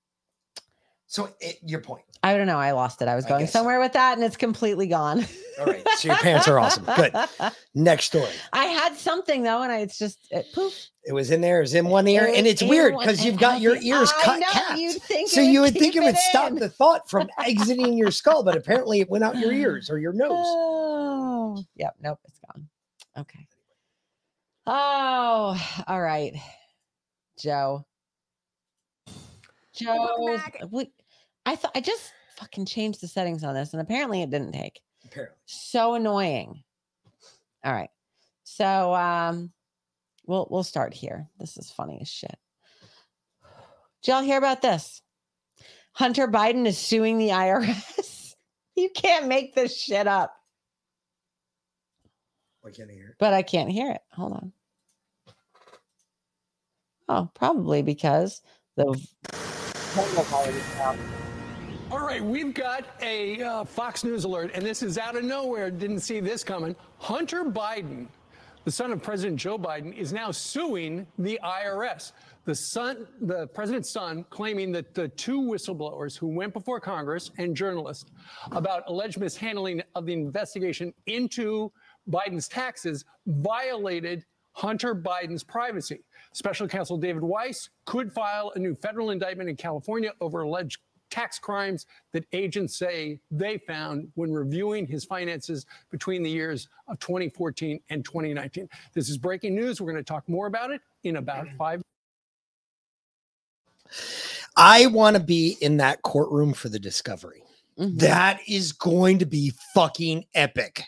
So, it, your point. I don't know. I lost it. I was I going guess so. somewhere with that, and it's completely gone. <laughs> All right. So your parents are awesome. Good. <laughs> Next story. I had something though, and I it's just it, poof. It was in there. It was in one ear, It and it's weird because you've got your ears I cut. know, capped. you'd think so you would would think it would it stop the thought from exiting your skull, but apparently it went out your <gasps> ears or your nose. Oh, yep. Nope, it's gone. Okay. Oh, all right, Joe. Joe, we, I thought I just fucking changed the settings on this, and apparently it didn't take. Apparently. So annoying. All right, so um, we'll we'll start here. This is funny as shit. Did y'all hear about this? Hunter Biden is suing the <laughs> IRS. you can't make this shit up. Why can't I hear it? but I can't hear it. Hold on. Oh, probably because the All right, we've got a uh, Fox News alert, and this is out of nowhere. Didn't see this coming. Hunter Biden, the son of President Joe Biden, is now suing the IRS. The son, the president's son, claiming that the two whistleblowers who went before Congress and journalists about alleged mishandling of the investigation into Biden's taxes violated Hunter Biden's privacy. Special counsel David Weiss could file a new federal indictment in California over alleged tax crimes that agents say they found when reviewing his finances between the years of 2014 and 2019. This is breaking news. We're going to talk more about it in about five I want to be in that courtroom for the discovery. Mm-hmm. That is going to be fucking epic.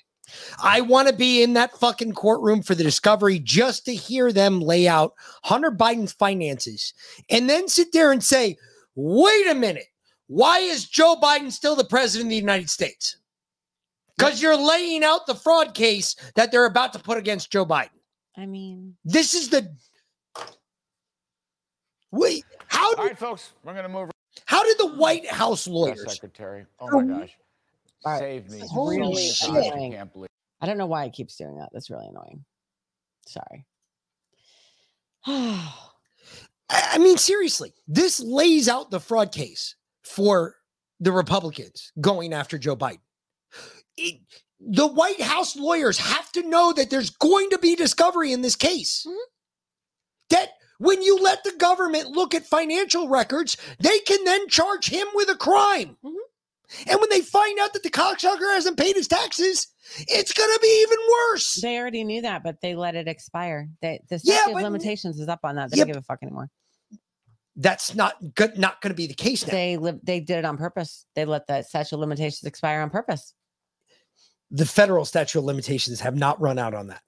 I want to be in that fucking courtroom for the discovery just to hear them lay out Hunter Biden's finances and then sit there and say, wait a minute, why is Joe Biden still the president of the United States? Because you're laying out the fraud case that they're about to put against Joe Biden. I mean, This is the. Wait, how did, All right, folks, we're going to move. how did the White House Press lawyers Secretary. Oh my gosh. all right, Save me. Holy really shit. annoying. Can't believe. I don't know why it keeps doing that. That's really annoying. Sorry. <sighs> I I mean, seriously, this lays out the fraud case for the Republicans going after Joe Biden. It- the White House lawyers have to know that there's going to be discovery in this case. Mm-hmm. That when you let the government look at financial records, they can then charge him with a crime. Mm-hmm. And when they find out that the cocksucker hasn't paid his taxes, it's going to be even worse. They already knew that, but they let it expire. They, the Yeah, statute of limitations is up on that. They Yeah, don't give a fuck anymore. That's not good, not going to be the case now. They li- they did it on purpose. They let the statute of limitations expire on purpose. the federal statute of limitations have not run out on that.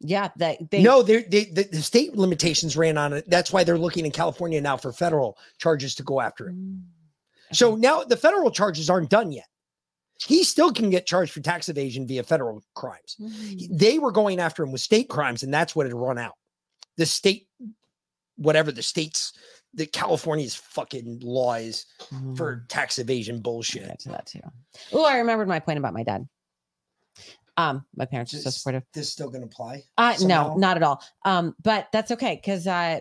Yeah, they they no, they the, the state limitations ran on it. That's why they're looking in California now for federal charges to go after it. Mm, So now the federal charges aren't done yet. He still can get charged for tax evasion via federal crimes. mm. They were going after him with state crimes, and that's what had run out. The state, whatever the states, the California's fucking law is for tax evasion bullshit. Get to that too. Oh, I remembered my point about my dad. Um, my parents are so supportive. this still going to apply? Uh, somehow? no, not at all. Um, but that's okay because uh,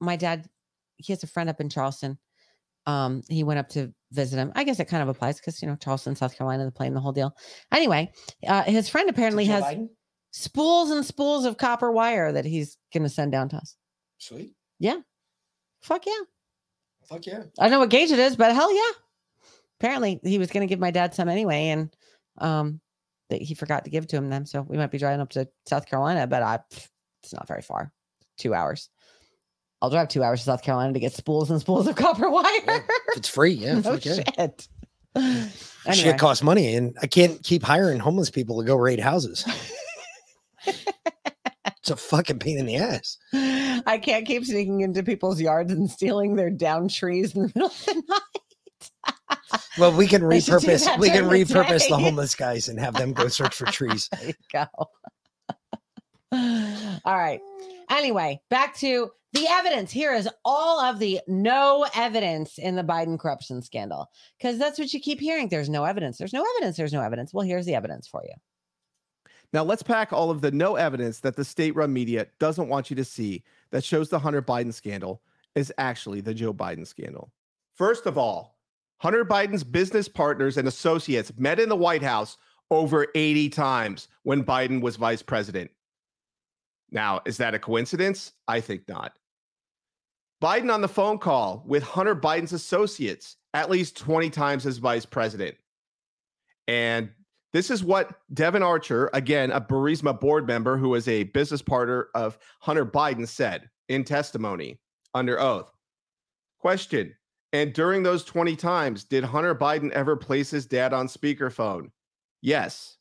my dad, he has a friend up in Charleston. Um, he went up to visit him. I guess it kind of applies because you know Charleston, South Carolina, the plane, the whole deal. Anyway, uh, his friend apparently has Biden? spools and spools of copper wire that he's gonna send down to us. Sweet. Yeah, fuck yeah. Fuck yeah. I don't know what gauge it is, but hell yeah. Apparently, he was gonna give my dad some anyway, and um, that he forgot to give to him then. So we might be driving up to South Carolina, but I it's not very far. Two hours. I'll drive two hours to South Carolina to get spools and spools of <laughs> copper wire. It's free, yeah. <laughs> no fuck yeah. shit. Shit Anyway. costs money, and I can't keep hiring homeless people to go raid houses. <laughs> it's a fucking pain in the ass. I can't keep sneaking into people's yards and stealing their down trees in the <laughs> middle of the night. Well, we can <laughs> They should do repurpose. We can during the repurpose the <laughs> homeless guys and have them go search for trees. There you go. <sighs> all right. Anyway, back to the evidence. Here is all of the no evidence in the Biden corruption scandal. Because that's what you keep hearing. There's no evidence. There's no evidence. There's no evidence. Well, here's the evidence for you. Now let's pack all of the no evidence that the state-run media doesn't want you to see that shows the Hunter Biden scandal is actually the Joe Biden scandal. First of all, Hunter Biden's business partners and associates met in the White House over 80 times when Biden was vice president. Now, is that a coincidence? I think not. Biden on the phone call with Hunter Biden's associates at least 20 times as vice president. And this is what Devon Archer, again, a Burisma board member who was a business partner of Hunter Biden, said in testimony under oath. Question And during those 20 times, did Hunter Biden ever place his dad on speakerphone? Yes.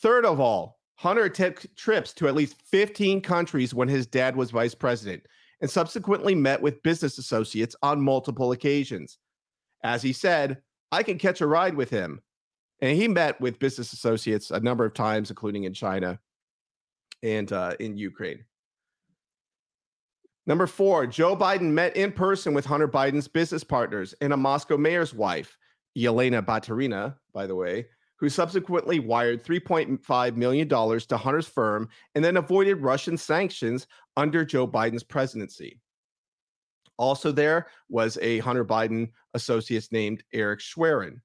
Third of all, Hunter took trips to at least 15 countries when his dad was vice president and subsequently met with business associates on multiple occasions. As he said, I can catch a ride with him. And he met with business associates a number of times, including in China and uh, in Ukraine. Number four, Joe Biden met in person with Hunter Biden's business partners and a Moscow mayor's wife, Yelena Baturina, by the way, who subsequently wired $3.5 million to Hunter's firm and then avoided Russian sanctions under Joe Biden's presidency. Also, there was a Hunter Biden associate named Eric Schwerin.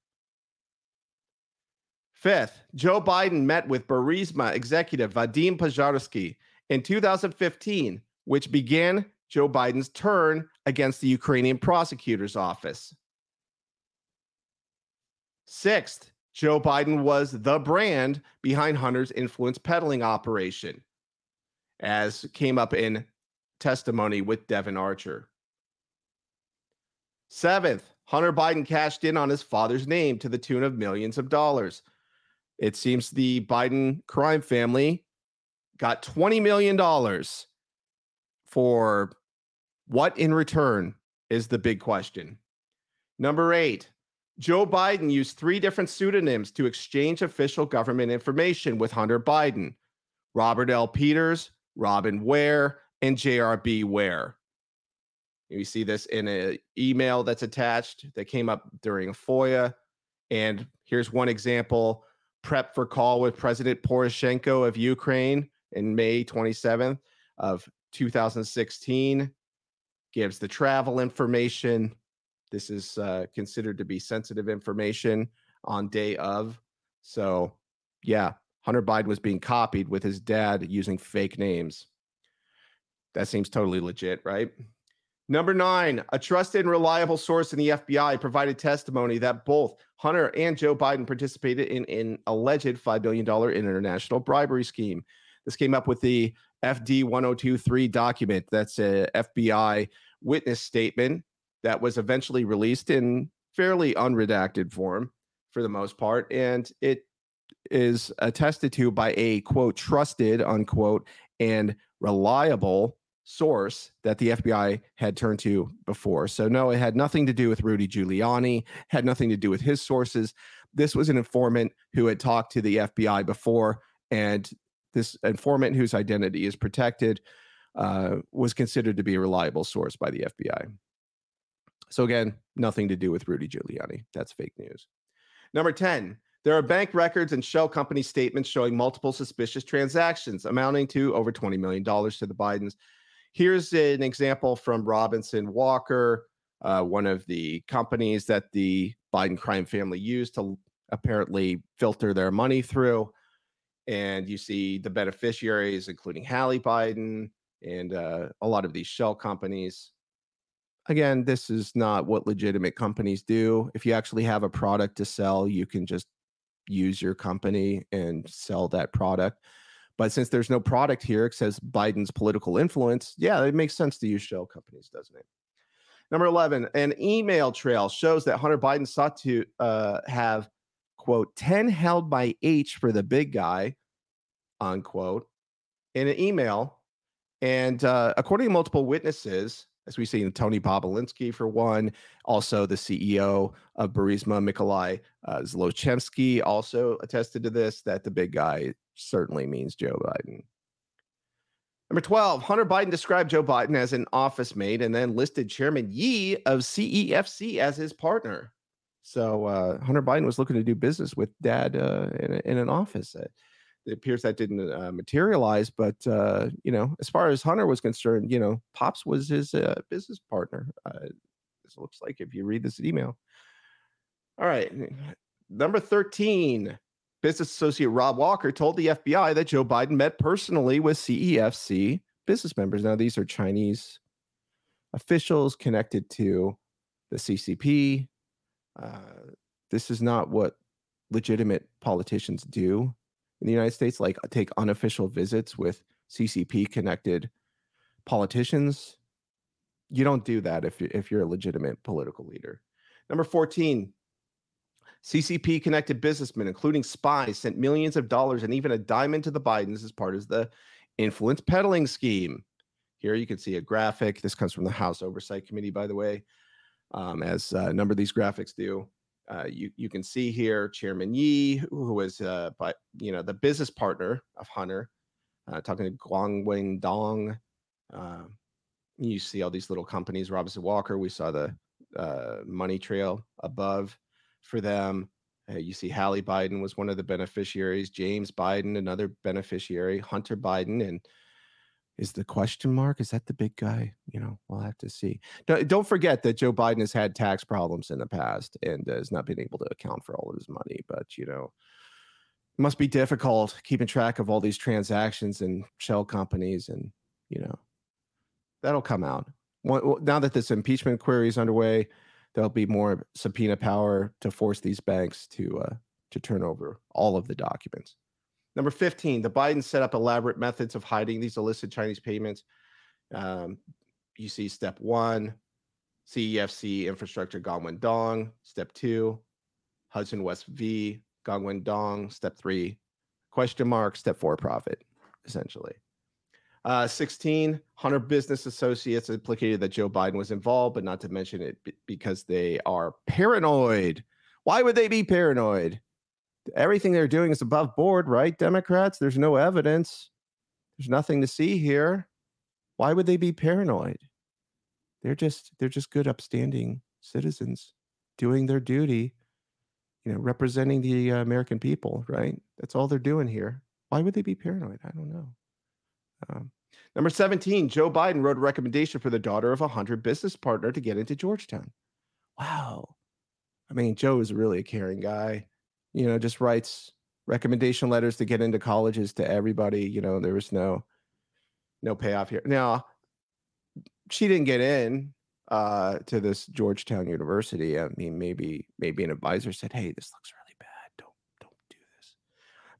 Fifth, Joe Biden met with Burisma executive Vadym Pozharskyi in 2015, which began Joe Biden's turn against the Ukrainian prosecutor's office. Sixth, Joe Biden was the brand behind Hunter's influence peddling operation, as came up in testimony with Devon Archer. Seventh, Hunter Biden cashed in on his father's name to the tune of millions of dollars. It seems the Biden crime family got $20 million for what in return is the big question. Number eight, Joe Biden used three different pseudonyms to exchange official government information with Hunter Biden Robert L. Peters, Robin Ware, and JRB Ware. You see this in an email that's attached that came up during a FOIA. And here's one example prep for call with President Poroshenko of Ukraine in May 27th of 2016 gives the travel information. This is uh, considered to be sensitive information on day of. So, yeah, Hunter Biden was being copied with his dad using fake names. That seems totally legit, right? Number nine, a trusted and reliable source in the FBI provided testimony that both Hunter and Joe Biden participated in an alleged $5 billion international bribery scheme. This came up with the FD 1023 document. That's a FBI witness statement that was eventually released in fairly unredacted form for the most part. And it is attested to by a quote, trusted, unquote, and reliable source that the FBI had turned to before. So, no, it had nothing to do with Rudy Giuliani, had nothing to do with his sources. This was an informant who had talked to the FBI before, and this informant whose identity is protected uh, was considered to be a reliable source by the FBI. So, again, nothing to do with Rudy Giuliani. That's fake news. Number 10, There are bank records and shell company statements showing multiple suspicious transactions amounting to over $20 million to the Bidens. Here's an example from Robinson Walker, uh, one of the companies that the Biden crime family used to apparently filter their money through. And you see the beneficiaries, including Hallie Biden and uh, a lot of these shell companies. Again, this is not what legitimate companies do. If you actually have a product to sell, you can just use your company and sell that product. But since there's no product here, it says Biden's political influence. Yeah, it makes sense to use shell companies, doesn't it? Number 11, an email trail shows that Hunter Biden sought to uh, have, quote, 10 held by H for the big guy, unquote, in an email. And uh, according to multiple witnesses, as we see in Tony Bobulinski for one, also the CEO of Burisma, Mikolai uh, also attested to this that the big guy certainly means Joe Biden. Number 12, Hunter Biden described Joe Biden as an office mate and then listed Chairman Yi of CEFC as his partner. So uh, Hunter Biden was looking to do business with dad uh, in, in, an office. Uh, it appears that didn't uh, materialize, but uh, you know, as far as Hunter was concerned, you know, Pops was his uh, business partner. this looks like if you read this email. All right, number 13, business associate Rob Walker told the FBI that Joe Biden met personally with CEFC business members. Now, these are Chinese officials connected to the CCP. Uh, this is not what legitimate politicians do in the United States, like take unofficial visits with CCP connected politicians. You don't do that if, if you're a legitimate political leader. Number 14, CCP connected businessmen, including spies, sent millions of dollars and even a diamond to the Bidens as part of the influence peddling scheme. Here you can see a graphic. This comes from the House Oversight Committee, by the way, um, as uh, a number of these graphics do. Uh, you you can see here Chairman Yi, who was uh, you know the business partner of Hunter, uh, talking to Gongwen Dong. Uh, you see all these little companies. Robinson Walker. We saw the uh, money trail above for them. Uh, you see, Hallie Biden was one of the beneficiaries. James Biden, another beneficiary. Hunter Biden, and is the question mark? Is that the big guy? You know, we'll have to see. Don't, don't forget that Joe Biden has had tax problems in the past and has not been able to account for all of his money. But you know, it must be difficult keeping track of all these transactions and shell companies, and you know, that'll come out. Now that this impeachment query is underway, there'll be more subpoena power to force these banks to uh, to turn over all of the documents. Number 15, the Biden set up elaborate methods of hiding these illicit Chinese payments. Um, you see step one, CEFC infrastructure Gongwen Dong. Step two, Hudson West V Gongwen Dong. Step three, question mark. Step four, profit, essentially. Uh, 16, Hunter business associates implicated that Joe Biden was involved, but not to mention it b- because they are paranoid. Why would they be paranoid? Everything they're doing is above board, right? Democrats, there's no evidence. There's nothing to see here. Why would they be paranoid? They're just they're just good upstanding citizens doing their duty, you know, representing the uh, American people, right? That's all they're doing here. Why would they be paranoid? I don't know. Um, number 17, Joe Biden wrote a recommendation for the daughter of a Hunter business partner to get into Georgetown. Wow. I mean, Joe is really a caring guy. You know, just writes recommendation letters to get into colleges to everybody. You know, there was no no payoff here. Now, she didn't get in uh, to this Georgetown University. I mean, maybe maybe an advisor said, "Hey, this looks really bad. Don't don't do this."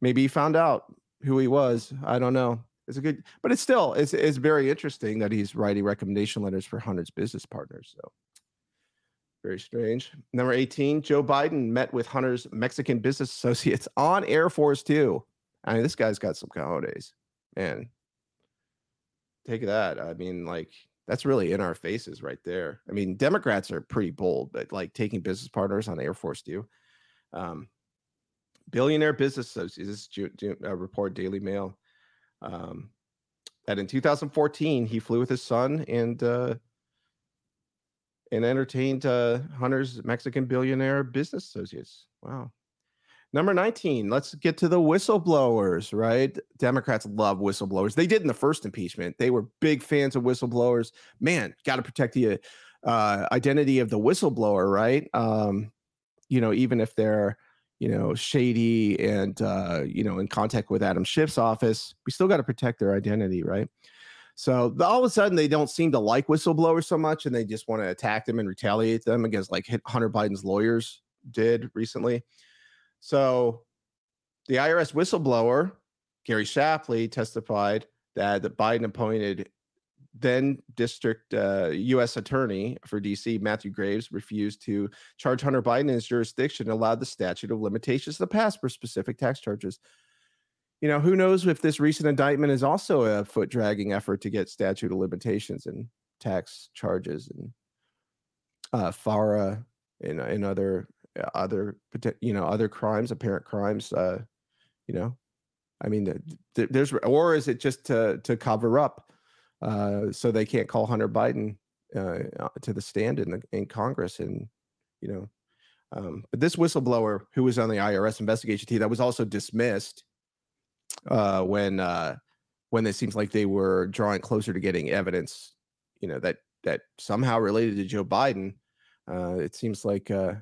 Maybe he found out who he was. I don't know. It's a good, but it's still it's it's very interesting that he's writing recommendation letters for Hunter's business partners. So very strange. Number 18, Joe Biden met with Hunter's Mexican business <laughs> associates on Air Force Two. I mean, this guy's got some cojones, man. Take that. I mean, like that's really in our faces right there. I mean, Democrats are pretty bold, but like taking business partners on Air Force Two. Um, billionaire business associates. This is a report Daily Mail um, that in 2014 he flew with his son and uh, and entertained uh, Hunter's Mexican billionaire business associates. Wow. Number 19, let's get to the whistleblowers, right? Democrats love whistleblowers. They did in the first impeachment. They were big fans of whistleblowers. Man, got to protect the uh, identity of the whistleblower, right? Um, you know, even if they're, you know, shady and, uh, you know, in contact with Adam Schiff's office, we still got to protect their identity, right? So all of a sudden, they don't seem to like whistleblowers so much, and they just want to attack them and retaliate them against like Hunter Biden's lawyers did recently. So the IRS whistleblower, Gary Shapley, testified that the Biden appointed then district uh, U.S. attorney for D.C. Matthew Graves refused to charge Hunter Biden in his jurisdiction and allowed the statute of limitations to pass for specific tax charges. You know, who knows if this recent indictment is also a foot dragging effort to get statute of limitations and tax charges and uh, FARA and, and other uh, other you know other crimes apparent crimes uh you know i mean there's or is it just to to cover up uh so they can't call hunter biden uh to the stand in the in congress and you know um but this whistleblower who was on the irs investigation team that was also dismissed uh when uh when it seems like they were drawing closer to getting evidence you know that that somehow related to joe biden uh it seems like uh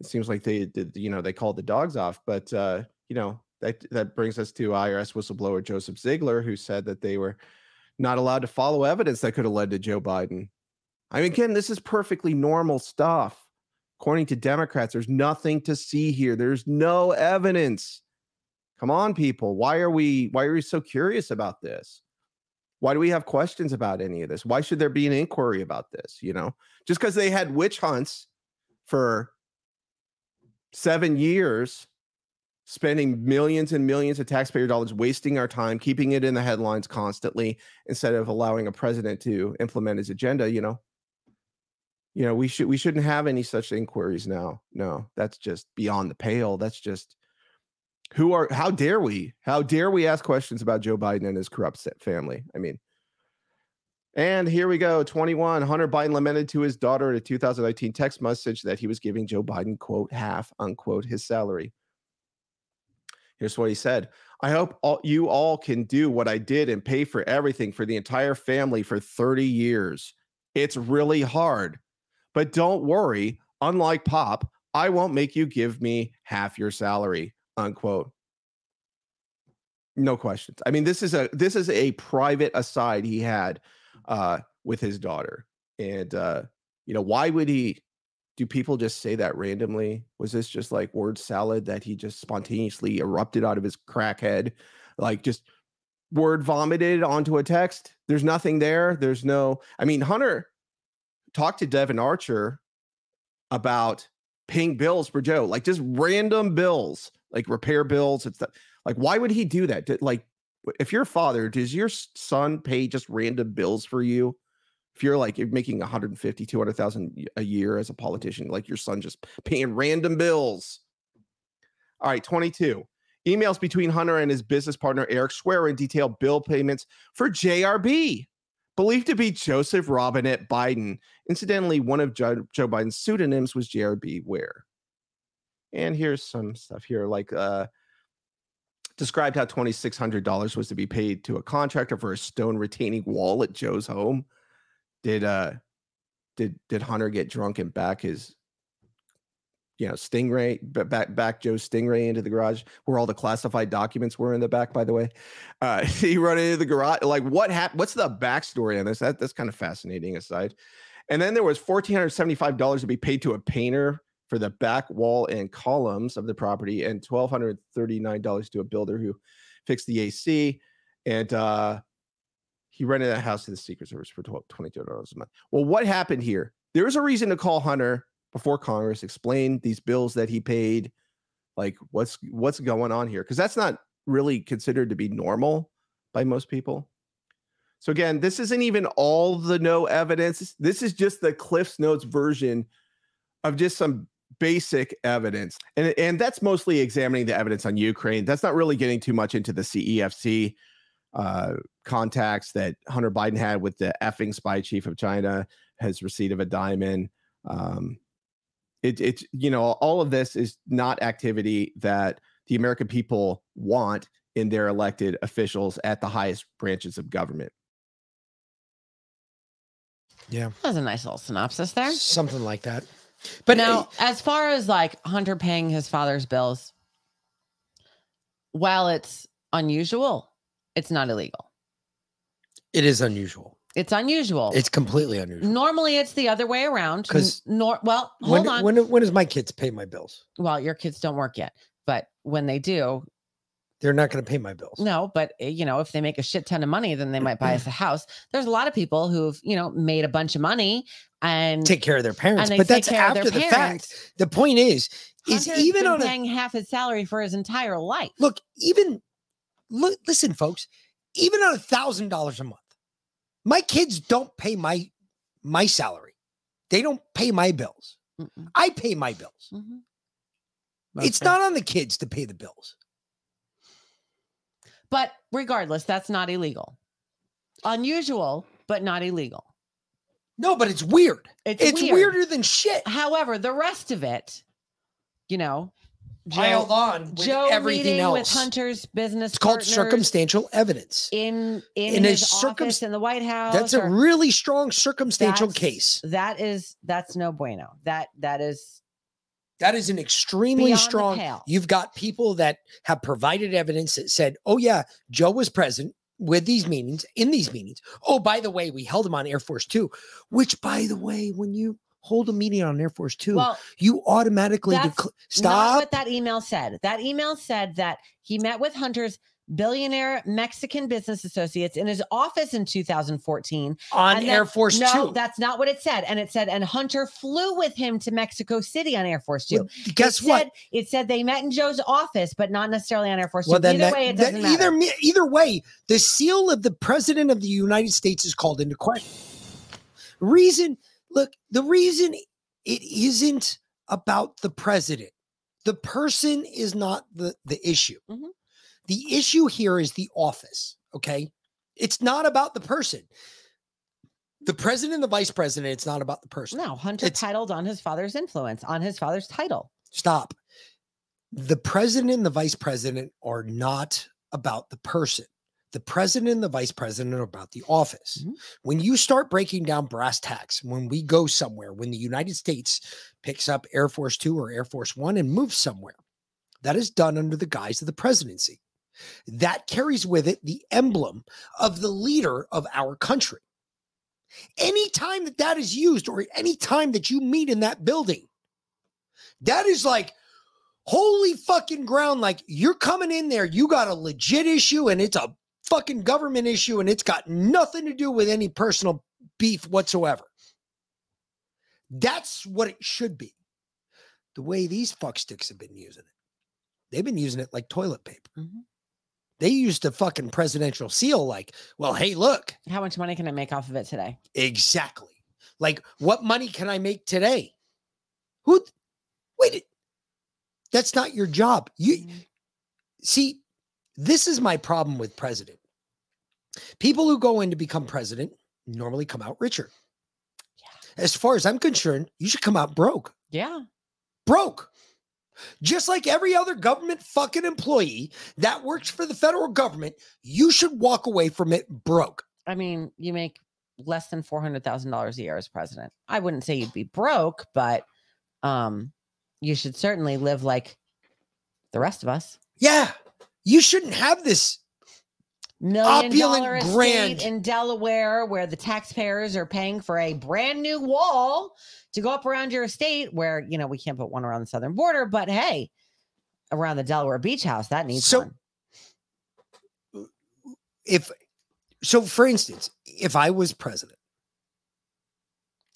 it seems like they did, you know, they called the dogs off. But uh, you know, that that brings us to IRS whistleblower Joseph Ziegler, who said that they were not allowed to follow evidence that could have led to Joe Biden. I mean, again, this is perfectly normal stuff. According to Democrats, there's nothing to see here. There's no evidence. Come on, people. Why are we why are we so curious about this? Why do we have questions about any of this? Why should there be an inquiry about this? You know, just because they had witch hunts for seven years spending millions and millions of taxpayer dollars wasting our time keeping it in the headlines constantly instead of allowing a president to implement his agenda you know you know we should we shouldn't have any such inquiries now no that's just beyond the pale that's just who are how dare we how dare we ask questions about joe biden and his corrupt family i mean and here we go. 21. Hunter Biden lamented to his daughter in a 2019 text message that he was giving Joe Biden, quote, half, unquote, his salary. Here's what he said I hope all, you all can do what I did and pay for everything for the entire family for 30 years. It's really hard. But don't worry. Unlike Pop, I won't make you give me half your salary, unquote. No questions. I mean, this is a this is a private aside he had uh, with his daughter. And uh, you know, why would he? Do people just say that randomly? Was this just like word salad that he just spontaneously erupted out of his crackhead, like just word vomited onto a text? There's nothing there. There's no. I mean, Hunter talked to Devon Archer about paying bills for Joe, like just random bills, like repair bills. It's like, why would he do that? Like, if you're a father, does your son pay just random bills for you? If you're like you're making 150, 200,000 a year as a politician, like your son just paying random bills. All right, 22. Emails between Hunter and his business partner Eric Schwerin detail bill payments for JRB, believed to be Joseph Robinette Biden. Incidentally, one of Joe Biden's pseudonyms was JRB Ware. And here's some stuff here like uh described how $2,600 was to be paid to a contractor for a stone retaining wall at Joe's home. Did uh did did Hunter get drunk and back his you know Stingray back back Joe's Stingray into the garage where all the classified documents were in the back by the way. Uh <laughs> he run into the garage like what happened what's the backstory on this? That that's kind of fascinating aside. And then there was $1475 to be paid to a painter for the back wall and columns of the property and $1,239 to a builder who fixed the AC. And uh, he rented that house to the Secret Service for $22 a month. Well, what happened here? There was a reason to call Hunter before Congress, explain these bills that he paid. Like what's what's going on here? Because that's not really considered to be normal by most people. So again, this isn't even all the no evidence. This is just the Cliff's Notes version of just some basic evidence. And, and that's mostly examining the evidence on Ukraine. That's not really getting too much into the CEFC uh, contacts that Hunter Biden had with the effing spy chief of China, his receipt of a diamond. Um, It, it's you know all of this is not activity that the American people want in their elected officials at the highest branches of government. Yeah. That was a nice little synopsis there. Something like that. But now, as far as like Hunter paying his father's bills, while it's unusual, it's not illegal. It is unusual. It's unusual. It's completely unusual. Normally, it's the other way around. 'Cause N- nor well, hold When, on. when when does my kids pay my bills? well, your kids don't work yet, but when they do, They're not going to pay my bills. no. But uh, you know, if they make a shit ton of money, then they might buy us a <clears throat> house. There's a lot of people who've you know made a bunch of money and Take care of their parents, but that's care of their after the fact. The point is, is Hunter's even on a paying half his salary for his entire life. look, even look, listen, folks, even on a thousand dollars a month, my kids don't pay my my salary. They don't pay my bills. I pay my bills. It's Okay. not on the kids to pay the bills. But regardless, that's not illegal. Unusual, but not illegal. No, but it's weird. It's, It's weird. weirder than shit. However, the rest of it, you know, Piled on with Joe everything meeting with. Hunter's business. It's called circumstantial evidence. in in, In a circum- office in the White House. That's a really strong circumstantial case. That is that's no bueno. That that is That is an extremely Beyond strong. You've got people that have provided evidence that said, "Oh yeah, Joe was present with these meetings in these meetings." Oh, by the way, we held him on Air Force Two, which, by the way, when you hold a meeting on Air Force Two, Well, you automatically decl- not stop. what that email said. That email said that he met with Hunter's billionaire Mexican business associates in his office in 2014 On and Air Force no, Two. that's not what it said. And it said, and Hunter flew with him to Mexico City on Air Force Two. Well, guess it what? Said, it said they met in Joe's office, but not necessarily on Air Force Well, Two. then Either that- way, it doesn't matter. either either way, the seal of the president of the United States is called into question. Reason, look, the reason it isn't about the president. The person is not the the issue. Mhm. The issue here is the office. Okay, it's not about the person. The president and the vice president. It's not about the person. No, Hunter It's- titled on his father's influence, on his father's title. Stop. The president and the vice president are not about the person. The president and the vice president are about the office. Mm-hmm. When you start breaking down brass tacks, when we go somewhere, when the United States picks up Air Force Two or Air Force One and moves somewhere, that is done under the guise of the presidency. That carries with it the emblem of the leader of our country. Anytime that that is used, or any time that you meet in that building, that is like holy fucking ground. Like you're coming in there, you got a legit issue, and it's a fucking government issue, and it's got nothing to do with any personal beef whatsoever. That's what it should be. The way these fucksticks have been using it, they've been using it like toilet paper. Mm-hmm. They used a fucking presidential seal, like, well, hey, look, How much money can I make off of it today? Exactly. Like, what money can I make today? Who? Wait, that's not your job. You mm-hmm. see, this is my problem with president. People who go in to become president normally come out richer. As far as I'm concerned, you should come out broke. Yeah. Broke. Just like every other government fucking employee that works for the federal government, you should walk away from it broke. I mean, you make less than four hundred thousand dollars a year as president. I wouldn't say you'd be broke, but um, you should certainly live like the rest of us. Yeah. You shouldn't have this Million dollar estate grand. in Delaware, where the taxpayers are paying for a brand new wall to go up around your estate. Where you know we can't put one around the southern border, but hey, around the Delaware beach house that needs So- one. if so for instance if i was president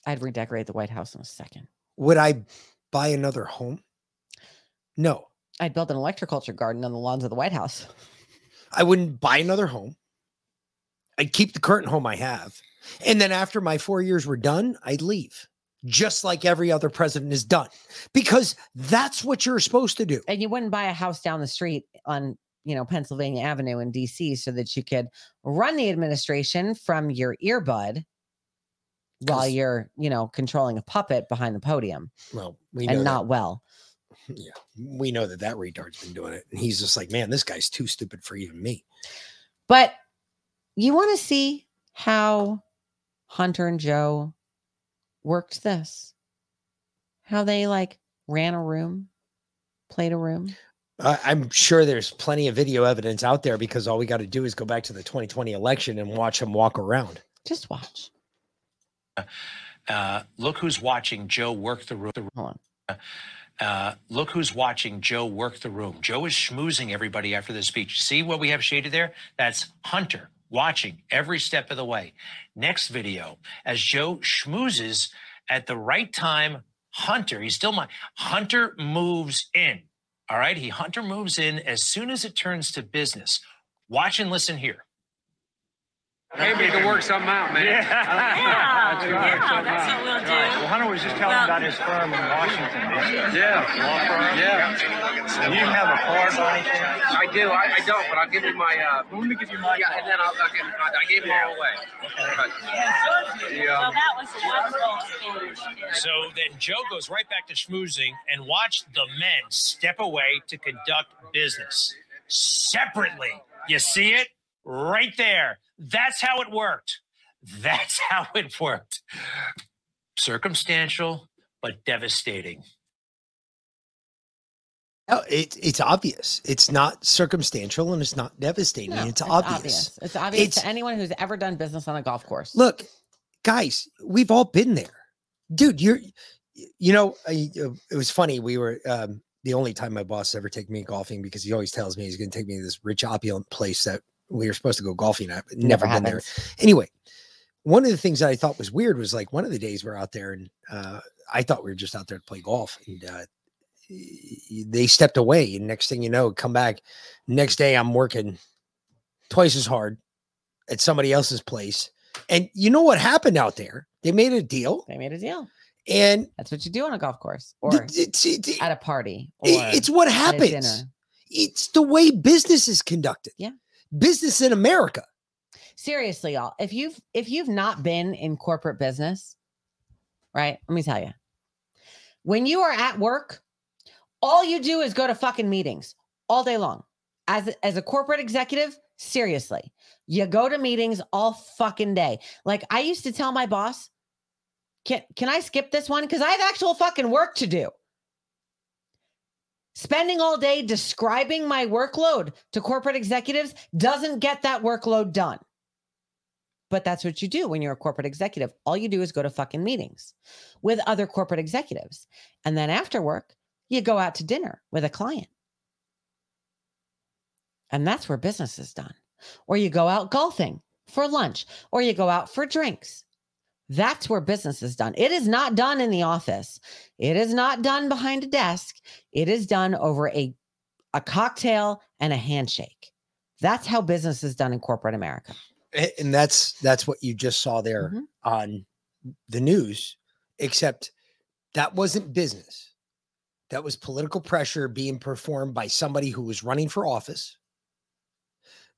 I'd redecorate the White House in a second. would i buy another home no I'd build an electroculture garden on the lawns of the White House. I wouldn't buy another home. I'd keep the current home i have. And then after my four years were done i'd leave just like every other president has done because that's what you're supposed to do. And you wouldn't buy a house down the street on you know Pennsylvania Avenue in DC so that you could run the administration from your earbud while you're, you know, controlling a puppet behind the podium. Well, we know and that- not well. Yeah, we know that that retard's been doing it, and he's just like, man, this guy's too stupid for even me. But you want to see how Hunter and Joe worked this? How they like ran a room, played a room. I I'm sure there's plenty of video evidence out there because all we got to do is go back to the 2020 election and watch him walk around. Just watch. Uh, look who's watching Joe work the room. Hold Uh, look who's watching Joe work the room. Joe is schmoozing everybody after the speech. See what we have shaded there? That's Hunter watching every step of the way. Next video, as Joe schmoozes at the right time, Hunter, he's still my Hunter moves in. All right. He Hunter moves in as soon as it turns to business. Watch and listen here. Maybe we can work something out, man. Yeah. That's Yeah, right. that's what we'll do. Well, Hunter was just telling Well- about his firm in Washington. Yeah. Law firm? Yeah. You have a card by any chance? I do. I, I don't, but I'll give you my. Uh, Let me give you my Yeah, and then I'll, I'll give. I gave them all away. Yeah. that was a wonderful. So then Joe goes right back to schmoozing and watch the men step away to conduct business separately. You see it right there. That's how it worked. That's <laughs> how it worked. Circumstantial, but devastating. Oh, it, it's obvious. It's not circumstantial and it's not devastating. No, it's, obvious. It's obvious It's- to anyone who's ever done business on a golf course. Look, guys, we've all been there, dude. You're, you know, I, uh, it was funny. We were um, the only time my boss ever take me golfing because he always tells me he's going to take me to this rich opulent place that we were supposed to go golfing I've never, Never been there. Anyway, one of the things that I thought was weird was like one of the days we're out there and uh, I thought we were just out there to play golf and uh, they stepped away and next thing you know, come back. Next day I'm working twice as hard at somebody else's place. And you know what happened out there? They made a deal. They made a deal. And that's what you do on a golf course or it's, at a party. Or it's what happens. It's the way business is conducted. Yeah. Business in America. Seriously, y'all. If you've if you've not been in corporate business, right? Let me tell you. When you are at work, all you do is go to fucking meetings all day long. As as a corporate executive, seriously, you go to meetings all fucking day. Like I used to tell my boss, "Can can I skip this one because I have actual fucking work to do." Spending all day describing my workload to corporate executives doesn't get that workload done. But that's what you do when you're a corporate executive. All you do is go to fucking meetings with other corporate executives. And then after work, you go out to dinner with a client. And that's where business is done. Or you go out golfing for lunch, or you go out for drinks. That's where business is done. It is not done in the office. It is not done behind a desk. It is done over a, a cocktail and a handshake. That's how business is done in corporate America. And that's that's what you just saw there Mm-hmm. on the news, except that wasn't business. That was political pressure being performed by somebody who was running for office,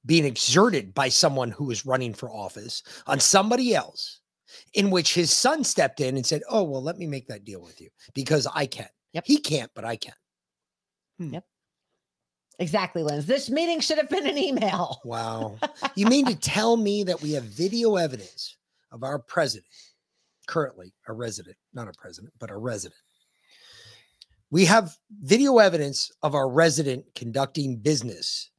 being exerted by someone who was running for office on somebody else, in which his son stepped in and said, Oh, well, let me make that deal with you because I can. Yep. He can't, but I can. Yep. Exactly, Linz. This meeting should have been an email. Wow. <laughs> you mean to tell me that we have video evidence of our president, currently a resident, not a president, but a resident? We have video evidence of our resident conducting business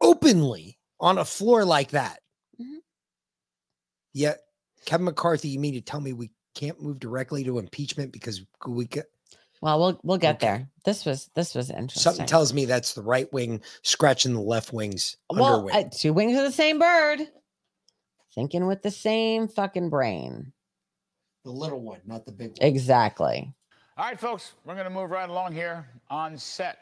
openly on a floor like that. Mhm. Yet, Kevin McCarthy, you mean to tell me we can't move directly to impeachment because we get Well, we'll we'll get there. This was this was interesting. something tells me that's the right wing scratching the left wing's well, underwing. uh, two wings of the same bird, thinking with the same fucking brain. the little one, not the big one. Exactly. All right, folks, we're going to move right along here on set.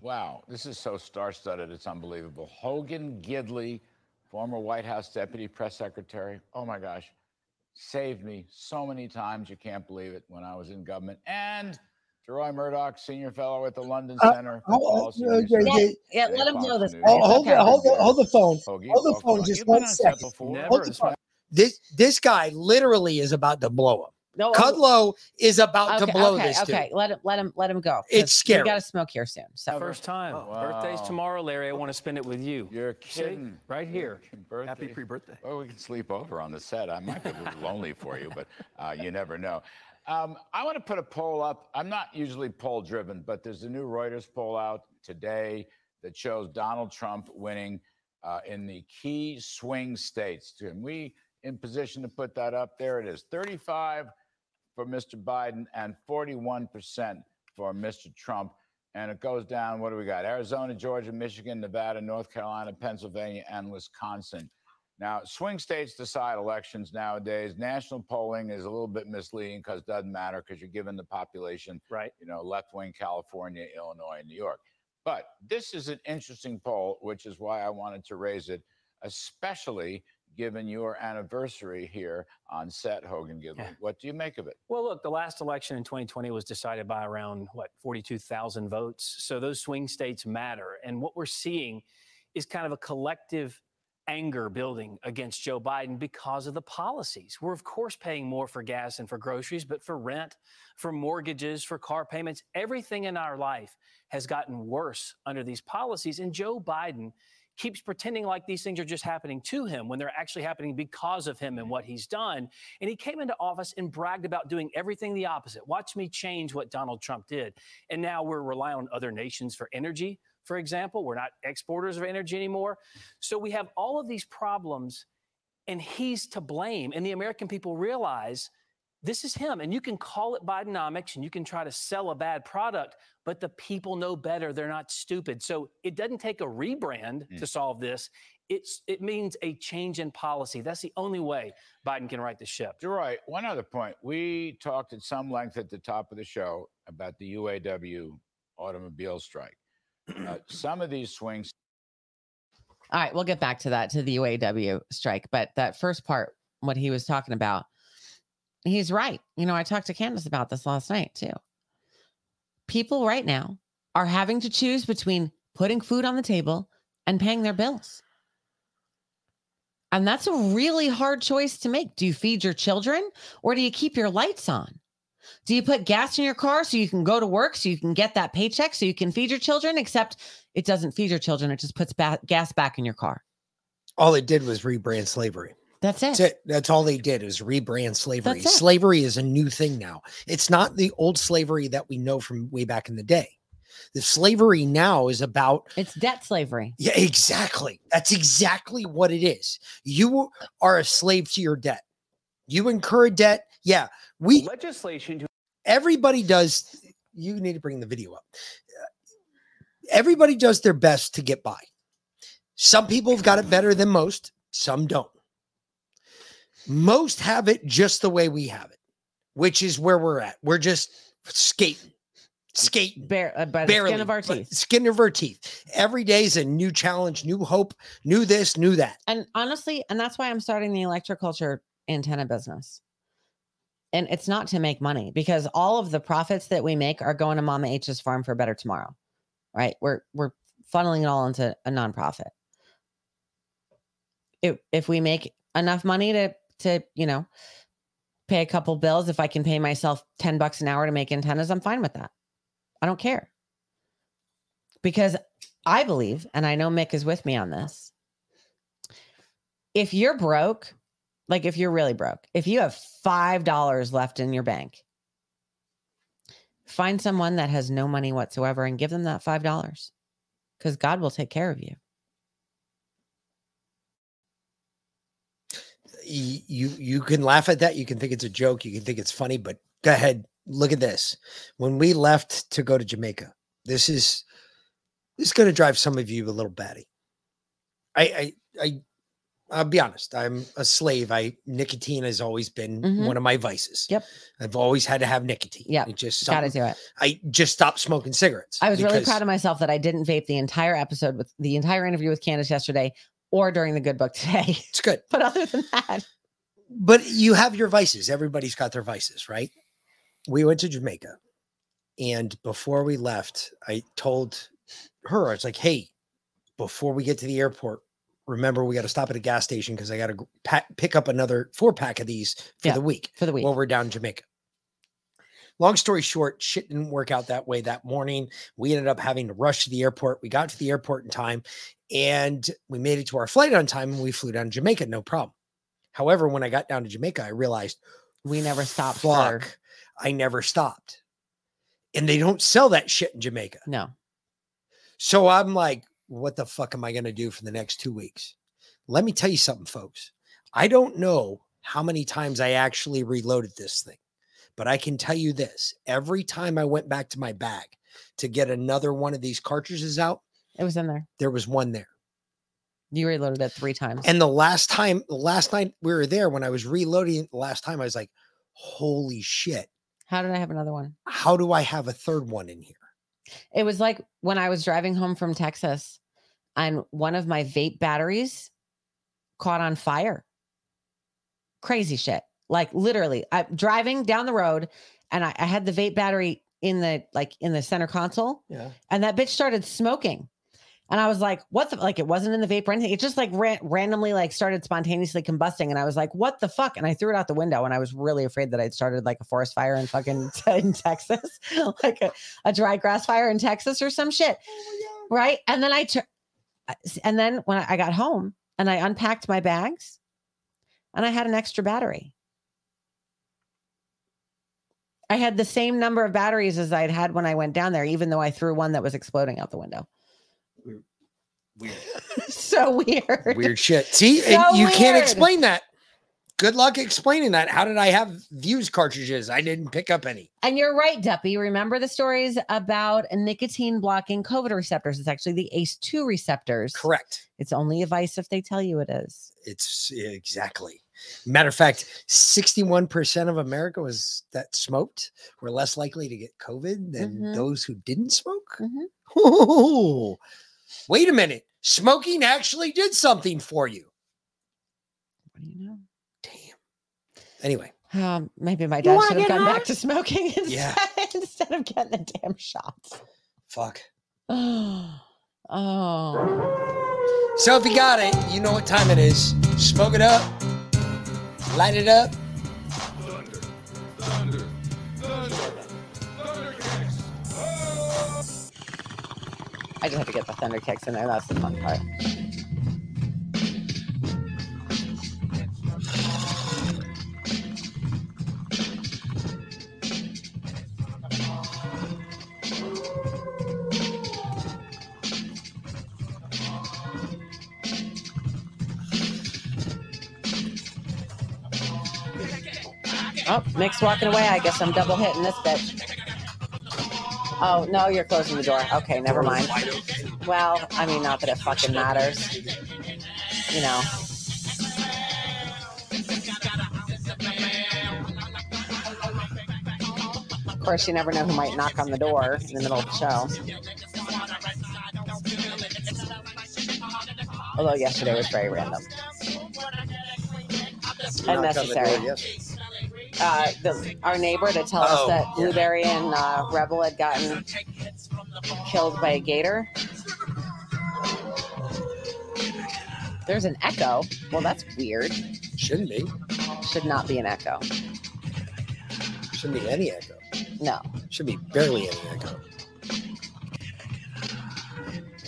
Wow, this is so star studded, it's unbelievable. Hogan Gidley, former White House deputy press secretary. Oh my gosh, saved me so many times, you can't believe it, when I was in government. And Deroy Murdock, senior fellow at the London Uh, Center for oh, Policy uh, Research. yeah, yeah, yeah, let him know this. News. Oh, hold, the, hold, the, hold the phone. Hoagie, hold the phone just You've one on second. Hold the phone. This this guy literally is about to blow him. No, Kudlow is about okay, to blow okay, this dude. okay. Let him let him let him go. It's scary. We got to smoke here soon. So First time. Birthday's Wow. tomorrow, Larry. I want to spend it with you. You're See? kidding. Right here. Birthday. Happy pre-birthday. Well, we can sleep over on the set. I might be a little <laughs> lonely for you, but uh, you never know. Um, I want to put a poll up. I'm not usually poll driven, but there's a new Reuters poll out today that shows Donald Trump winning uh, in the key swing states. And we in position to put that up. There it is 35 for Mr. Biden and 41% for Mr. Trump. And it goes down. What do we got? Arizona, Georgia, Michigan, Nevada, North Carolina, Pennsylvania, and Wisconsin. Now, swing states decide elections nowadays. National polling is a little bit misleading because it doesn't matter because you're given the population, right? You know, left wing California, Illinois, and New York. But this is an interesting poll, which is why I wanted to raise it, especially given your anniversary here on set, Hogan Gidley. What do you make of it? Well, look, the last election in 2020 was decided by around, what, 42,000 votes. So those swing states matter. And what we're seeing is kind of a collective anger building against Joe Biden because of the policies. We're, of course, paying more for gas and for groceries, but for rent, for mortgages, for car payments, everything in our life has gotten worse under these policies. And Joe Biden keeps pretending like these things are just happening to him when they're actually happening because of him and what he's done. And he came into office and bragged about doing everything the opposite. Watch me change what Donald Trump did. And now we're relying on other nations for energy, for example. We're not exporters of energy anymore. So we have all of these problems, and he's to blame. And the American people realize this is him. And you can call it Bidenomics and you can try to sell a bad product, but the people know better. They're not stupid. So it doesn't take a rebrand to solve this. It's it means a change in policy. That's the only way Biden can right the ship. You're right. One other point. We talked at some length at the top of the show about the UAW automobile strike. Uh, <clears throat> some of these swings All right, we'll get back to that to the UAW strike, but that first part, what he was talking about, he's right. You know, I talked to Kandiss about this last night too. People right now are having to choose between putting food on the table and paying their bills. And that's a really hard choice to make. Do you feed your children or do you keep your lights on? Do you put gas in your car so you can go to work, so you can get that paycheck, so you can feed your children? Except it doesn't feed your children, it just puts ba- gas back in your car. All it did was rebrand slavery. That's it. That's it. That's all they did is rebrand slavery. Slavery is a new thing now. It's not the old slavery that we know from way back in the day. The slavery now is about It's debt slavery. yeah, exactly. That's exactly what it is. You are a slave to your debt. You incur debt. Yeah, we legislation to everybody does. You need to bring the video up. Everybody does their best to get by. Some people have got it better than most. Some don't. Most have it just the way we have it, which is where we're at. We're just skating, skating Bare, uh, by the barely skin of our teeth. Skin of our teeth. Every day is a new challenge, new hope, new this, new that. And honestly, and that's why I'm starting the electroculture antenna business. And it's not to make money because all of the profits that we make are going to Mama H's farm for a better tomorrow. Right? We're we're funneling it all into a nonprofit. If if we make enough money to to, you know, pay a couple bills, if I can pay myself 10 bucks an hour to make antennas, I'm fine with that. I don't care. Because I believe, and I know Mick is with me on this. If you're broke, like if you're really broke, if you have $5 left in your bank, find someone that has no money whatsoever and give them that $5 because God will take care of you. You you can laugh at that. You can think it's a joke. You can think it's funny, but go ahead. Look at this. When we left to go to Jamaica, this is this is going to drive some of you a little batty. I I I I'll be honest. I'm a slave. I nicotine has always been Mhm. one of my vices. Yep. I've always had to have nicotine. Yeah. It just Gotta do it. I just stopped smoking cigarettes. I was really proud of myself that I didn't vape the entire episode with the entire interview with Kandiss yesterday or during the good book today. It's good. <laughs> But other than that, but you have your vices. Everybody's got their vices, right? We went to Jamaica, and before we left, I told her, I was like, "Hey, before we get to the airport, remember we got to stop at a gas station because I got to pack, pick up another four pack of these for Yeah, the week. for the week. While we're down in Jamaica. Long story short, shit didn't work out that way that morning. We ended up having to rush to the airport. We got to the airport in time and we made it to our flight on time and we flew down to Jamaica, no problem. However, when I got down to Jamaica, I realized we never stopped. fuck, I never stopped. And they don't sell that shit in Jamaica. No. So I'm like, what the fuck am I going to do for the next two weeks? Let me tell you something, folks. I don't know how many times I actually reloaded this thing, but I can tell you this every time I went back to my bag to get another one of these cartridges out, It was in there. there was one there. You reloaded it three times. And the last time, last night we were there, when I was reloading the last time, I was like, holy shit. How did I have another one? How do I have a third one in here? It was like when I was driving home from Texas and one of my vape batteries caught on fire. Crazy shit. Like literally, I'm driving down the road and I, I had the vape battery in the like in the center console Yeah. and that bitch started smoking. And I was like, what the like it wasn't in the vape or anything. It just like ran, randomly like started spontaneously combusting. And I was like, what the fuck? And I threw it out the window and I was really afraid that I'd started like a forest fire in fucking <laughs> in Texas, <laughs> like a, a dry grass fire in Texas or some shit. Oh right. And then I and then when I got home and I unpacked my bags and I had an extra battery. I had the same number of batteries as I'd had when I went down there, even though I threw one that was exploding out the window. Weird. <laughs> so weird. Weird shit. See, So you can't explain that. Good luck explaining that. How did I have views cartridges? I didn't pick up any. And you're right, Duppy. Remember the stories about nicotine blocking COVID receptors? It's actually the ACE2 receptors. Correct. It's only a vice if they tell you it is. It's exactly. Matter of fact, 61% of America was that smoked were less likely to get COVID than Mhm. those who didn't smoke. Mhm. Oh, <laughs> wait a minute. Smoking actually did something for you. What do you know? Damn. Anyway, Um, maybe my dad should have gone high? back to smoking <laughs> instead, Yeah. instead of getting the damn shots. fuck. <sighs> oh. So if you got it, you know what time it is. Smoke it up, light it up. I just have to get the thunder kicks in there. That's the fun part. Oh, Mick's walking away. I guess I'm double hitting this bitch. Oh, no, you're closing the door. Okay, never mind. Well, I mean, not that it fucking matters. You know. Of course, you never know who might knock on the door in the middle of the show. Although yesterday was very random. Unnecessary. yes. Uh, the, our neighbor to tell us Oh, that. Blueberry and uh, Rebel had gotten killed by a gator. There's an echo. Well, that's weird. Shouldn't be. Should not be an echo. Shouldn't be any echo. No. Should be barely any echo.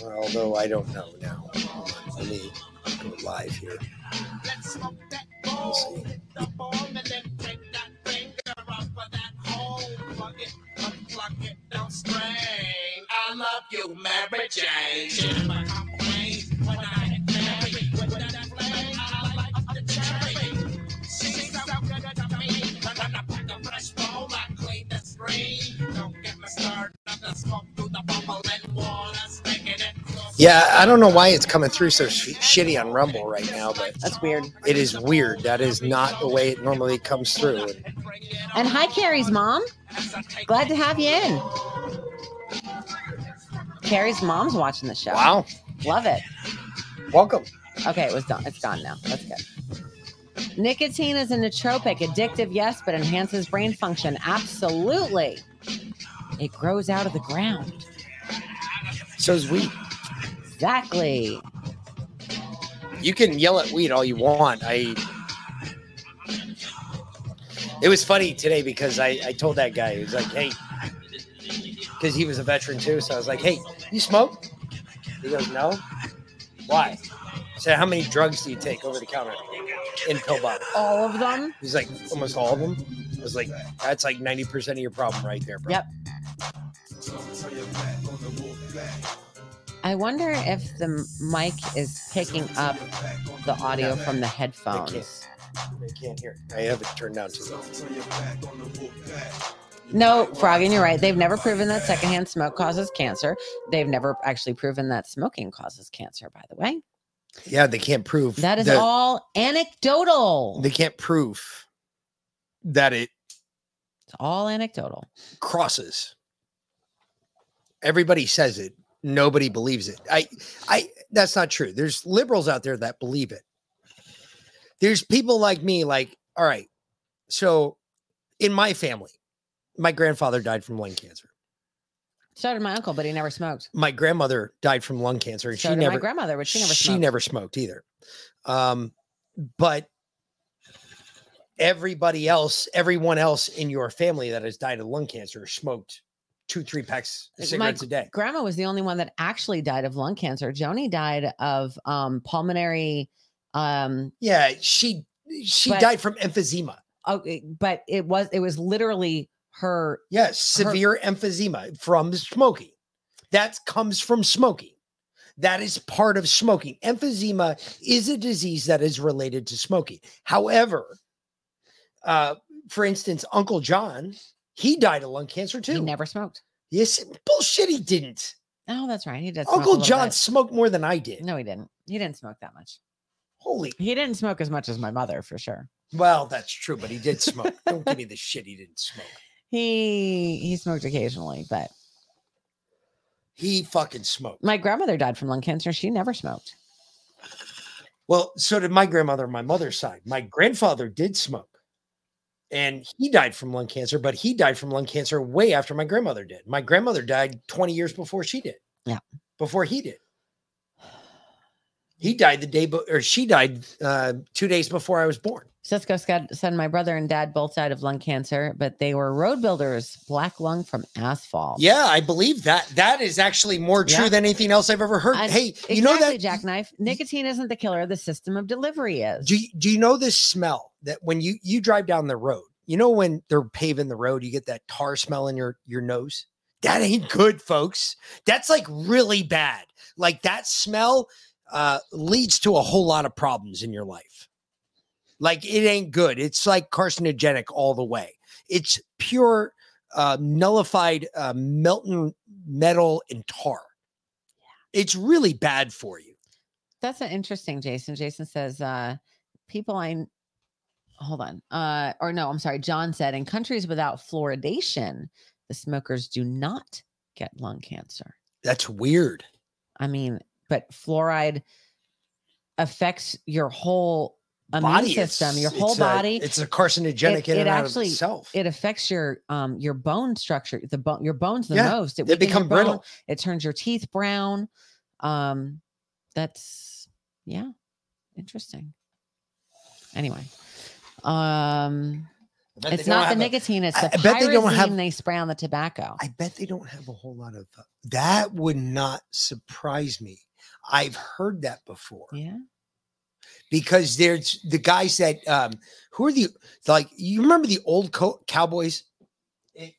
Well, although I don't know now. Let me go live here. We'll see. I love you, Mary Jane. Yeah, I don't know why it's coming through so sh- shitty on Rumble right now, but that's weird. It is weird. That is not the way it normally comes through. And hi, Carrie's mom. Glad to have you in. Carrie's mom's watching the show. Wow. Love it. Welcome. Okay, it was done. It's gone now. That's good. Nicotine is a nootropic, addictive, yes, but enhances brain function. Absolutely. It grows out of the ground. so is weed. Exactly. You can yell at weed all you want. I. It was funny today because I, I told that guy, he was like, hey, because he was a veteran too. So I was like, hey, you smoke? He goes, no. Why? I said, how many drugs do you take over the counter in pill bottle? All of them? He's like, almost all of them. I was like, that's like 90% of your problem right there, bro. Yep. I wonder if the mic is picking up the audio from the headphones. I can't hear. I have it turned down too low. No, Froggen, you're right. They've never proven that secondhand smoke causes cancer. They've never actually proven that smoking causes cancer, by the way. Yeah, they can't prove That is the- all anecdotal. They can't prove that it It's all anecdotal. crosses. Everybody says it. Nobody believes it. I, I. That's not true. There's liberals out there that believe it. There's people like me. Like, all right. So, in my family, my grandfather died from lung cancer. So did my uncle, but he never smoked. My grandmother died from lung cancer, and So she did never. my grandmother, but she never she smoked. never smoked either. Um, but everybody else, everyone else in your family that has died of lung cancer smoked two, three packs of cigarettes my a day. Grandma was the only one that actually died of lung cancer. Joni died of um, pulmonary. Um, Yeah, she she But- died from emphysema. oh, but it was it was literally her. Yes, severe emphysema from smoking. That comes from smoking. That is part of smoking. Emphysema is a disease that is related to smoking. However, uh, for instance, Uncle John, he died of lung cancer too. He never smoked. Yes, bullshit. He didn't. Oh, that's right. He did. Uncle John bit. smoked more than I did. No, he didn't. He didn't smoke that much. Holy. He didn't smoke as much as my mother for sure. Well, that's true, but he did smoke. Don't give me the shit. He didn't smoke. <laughs> He he smoked occasionally, but He fucking smoked. my grandmother died from lung cancer. She never smoked. Well, so did my grandmother on my mother's side. My grandfather did smoke. And he died from lung cancer, but he died from lung cancer way after my grandmother did. My grandmother died 20 years before she did. Yeah. Before he did. He died the day, be- or she died uh, two days before I was born. Cisco Scott said my brother and dad both died of lung cancer, but they were road builders, black lung from asphalt. Yeah, I believe that. That is actually more true Yeah. than anything else I've ever heard. And hey, you know exactly, that jackknife? Nicotine isn't the killer. The system of delivery is. Do you, do you know this smell that when you you drive down the road, you know when they're paving the road, you get that tar smell in your your nose? That ain't good, folks. That's like really bad. Like that smell uh leads to a whole lot of problems in your life. Like it ain't good. It's like carcinogenic all the way. It's pure uh nullified uh melting metal and tar. Yeah. It's really bad for you. That's an interesting, Jason. Jason says, uh, people I hold on. Uh, or no, I'm sorry. John said in countries without fluoridation, the smokers do not get lung cancer. That's weird. I mean, but fluoride affects your whole immune Body, system, your whole it's a- body. it's a carcinogenic in and out of itself. It affects your um your bone structure, the bone your bones the Yeah, most. It they weakens your become bone, brittle. It turns your teeth brown. Um, that's yeah, interesting. Anyway, um, it's don't the have a- nicotine; it's the I bet they don't have- they spray on the tobacco. I bet they don't have a whole lot of uh, that would not surprise me. I've heard that before. Yeah. Because there's the guys that um who are the like you remember the old co- cowboys? It-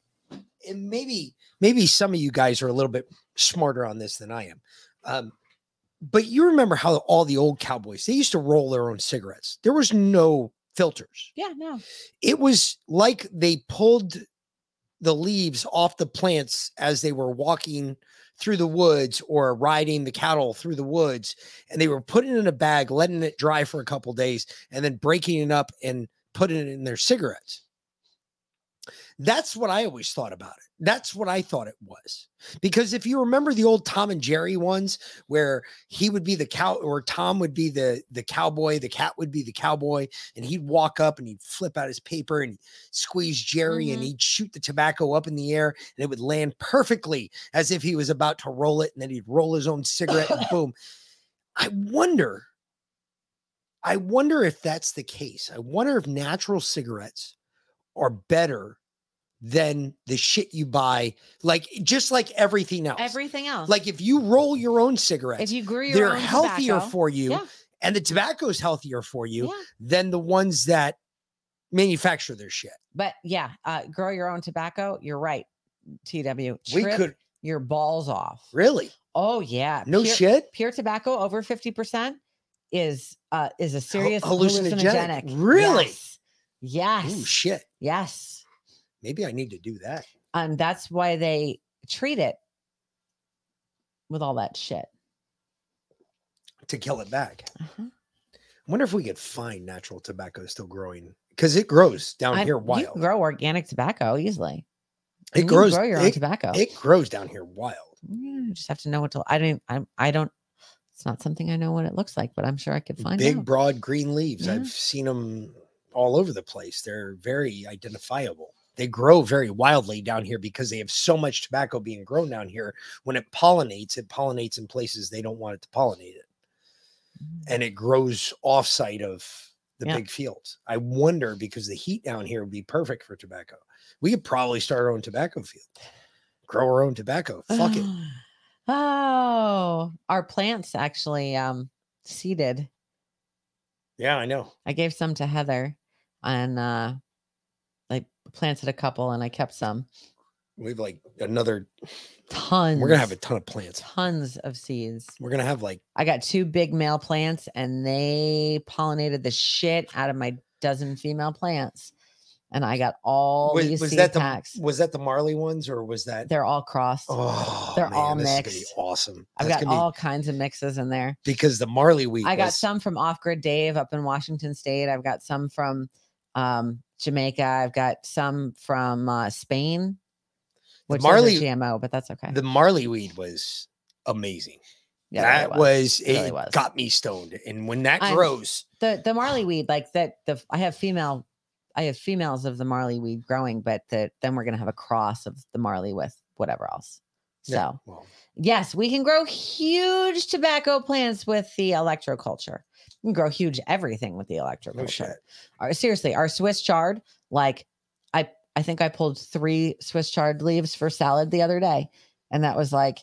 and maybe maybe some of you guys are a little bit smarter on this than I am. Um but you remember how all the old cowboys they used to roll their own cigarettes. There was no filters. Yeah, no. it was like they pulled the leaves off the plants as they were walking through the woods or riding the cattle through the woods and they were putting it in a bag letting it dry for a couple days and then breaking it up and putting it in their cigarettes that's what i always thought about it that's what i thought it was because if you remember the old tom and jerry ones where he would be the cow or tom would be the the cowboy the cat would be the cowboy and he'd walk up and he'd flip out his paper and squeeze jerry and Mhm. he'd shoot the tobacco up in the air and it would land perfectly as if he was about to roll it and then he'd roll his own cigarette and <laughs> boom i wonder I wonder if that's the case. I wonder if natural cigarettes are better than the shit you buy, like just like everything else. Everything else. Like if you roll your own cigarettes, if you grew your they're own healthier tobacco- for you, Yeah. and the tobacco is healthier for you Yeah. than the ones that manufacture their shit. But yeah, uh, grow your own tobacco. You're right, TW. We could- your balls off. Really? Oh yeah. No Pure- shit? Pure tobacco over fifty percent is uh is a serious hallucinogenic. hallucinogenic. Really? Yes. Yes. Oh shit. Yes. Maybe I need to do that. And that's why they treat it with all that shit. to kill it back. Uh-huh. I wonder if we could find natural tobacco still growing because it grows down I- here You wild. can grow organic tobacco easily. It You grows. grow your own tobacco. It grows down here wild. You just have to know what to. I don't. I, I don't. It's not something I know what it looks like, but I'm sure I could find Big, out. broad green leaves. Yeah. I've seen them all over the place. They're very identifiable. They grow very wildly down here because they have so much tobacco being grown down here. When it pollinates, it pollinates in places they don't want it to pollinate it. And it grows offsite of the Yeah. big fields. I wonder because the heat down here would be perfect for tobacco. We could probably start our own tobacco field, grow our own tobacco. Fuck it. <sighs> Oh, our plants actually um seeded. Yeah, I know. I gave some to Heather and uh planted a couple and I kept some. We've like another Tons. We're gonna have a ton of plants. tons of seeds. We're gonna have like I got two big male plants and they pollinated the shit out of my dozen female plants. And I got all was, these was seed that the packs. was that the Marley ones or was that They're all crossed. oh They're man, all this is gonna be mixed. awesome. I've That's got gonna be- all kinds of mixes in there. because the Marley weed I got some from Off Grid Dave up in Washington State. I've got some from um, Jamaica. I've got some from uh, Spain, which Marley- is a GMO, but that's okay. the Marley weed was amazing. Yeah, that really was, was. It really was. got me stoned. And when that I'm- grows, the the Marley weed, like that. The I have female, I have females of the Marley weed growing, but the, then we're gonna have a cross of the Marley with whatever else. So Yeah, well. yes, we can grow huge tobacco plants with the electroculture. You can grow huge everything with the electroculture. Oh, shit. Our- seriously, our Swiss chard, like I I think I pulled three Swiss chard leaves for salad the other day, and that was like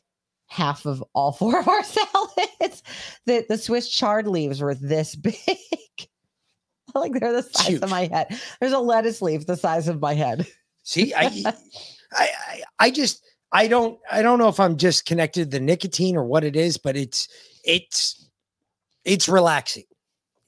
half of all <laughs> four of our <laughs> salads. The the Swiss chard leaves were this <laughs> big. like they're the size huge. of my head. There's a lettuce leaf the size of my head. see, I, I, I, I just, I don't, I don't know if I'm just connected to the nicotine or what it is, but it's, it's, it's relaxing.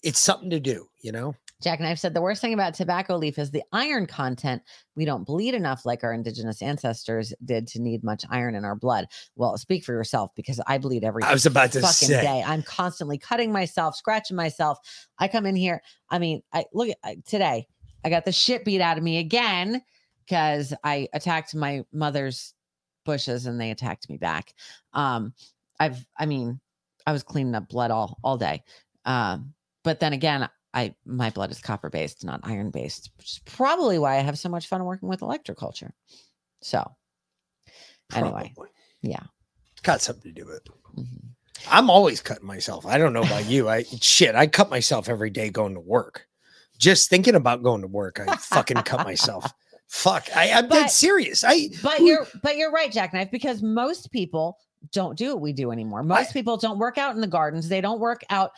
It's something to do, you know. Jack and I've said the worst thing about tobacco leaf is the iron content. We don't bleed enough like our indigenous ancestors did to need much iron in our blood. Well, speak for yourself because I bleed every I was about to fucking say. day. I'm constantly cutting myself, scratching myself. I come in here. I mean, I look at I- today. I got the shit beat out of me again because I attacked my mother's bushes and they attacked me back. Um, I've, I mean, I was cleaning up blood all all day. Um, but then again, I my blood is copper based, not iron based, which is probably why I have so much fun working with electroculture. So, anyway, Probably. yeah, got something to do with it. Mm-hmm. I'm always cutting myself. I don't know about you. I shit, I cut myself every day going to work. Just thinking about going to work, I fucking cut myself. <laughs> Fuck, I, I'm dead serious. I but you're but you're right, Jackknife, because most people don't do what we do anymore. Most people don't work out in the gardens. They don't work out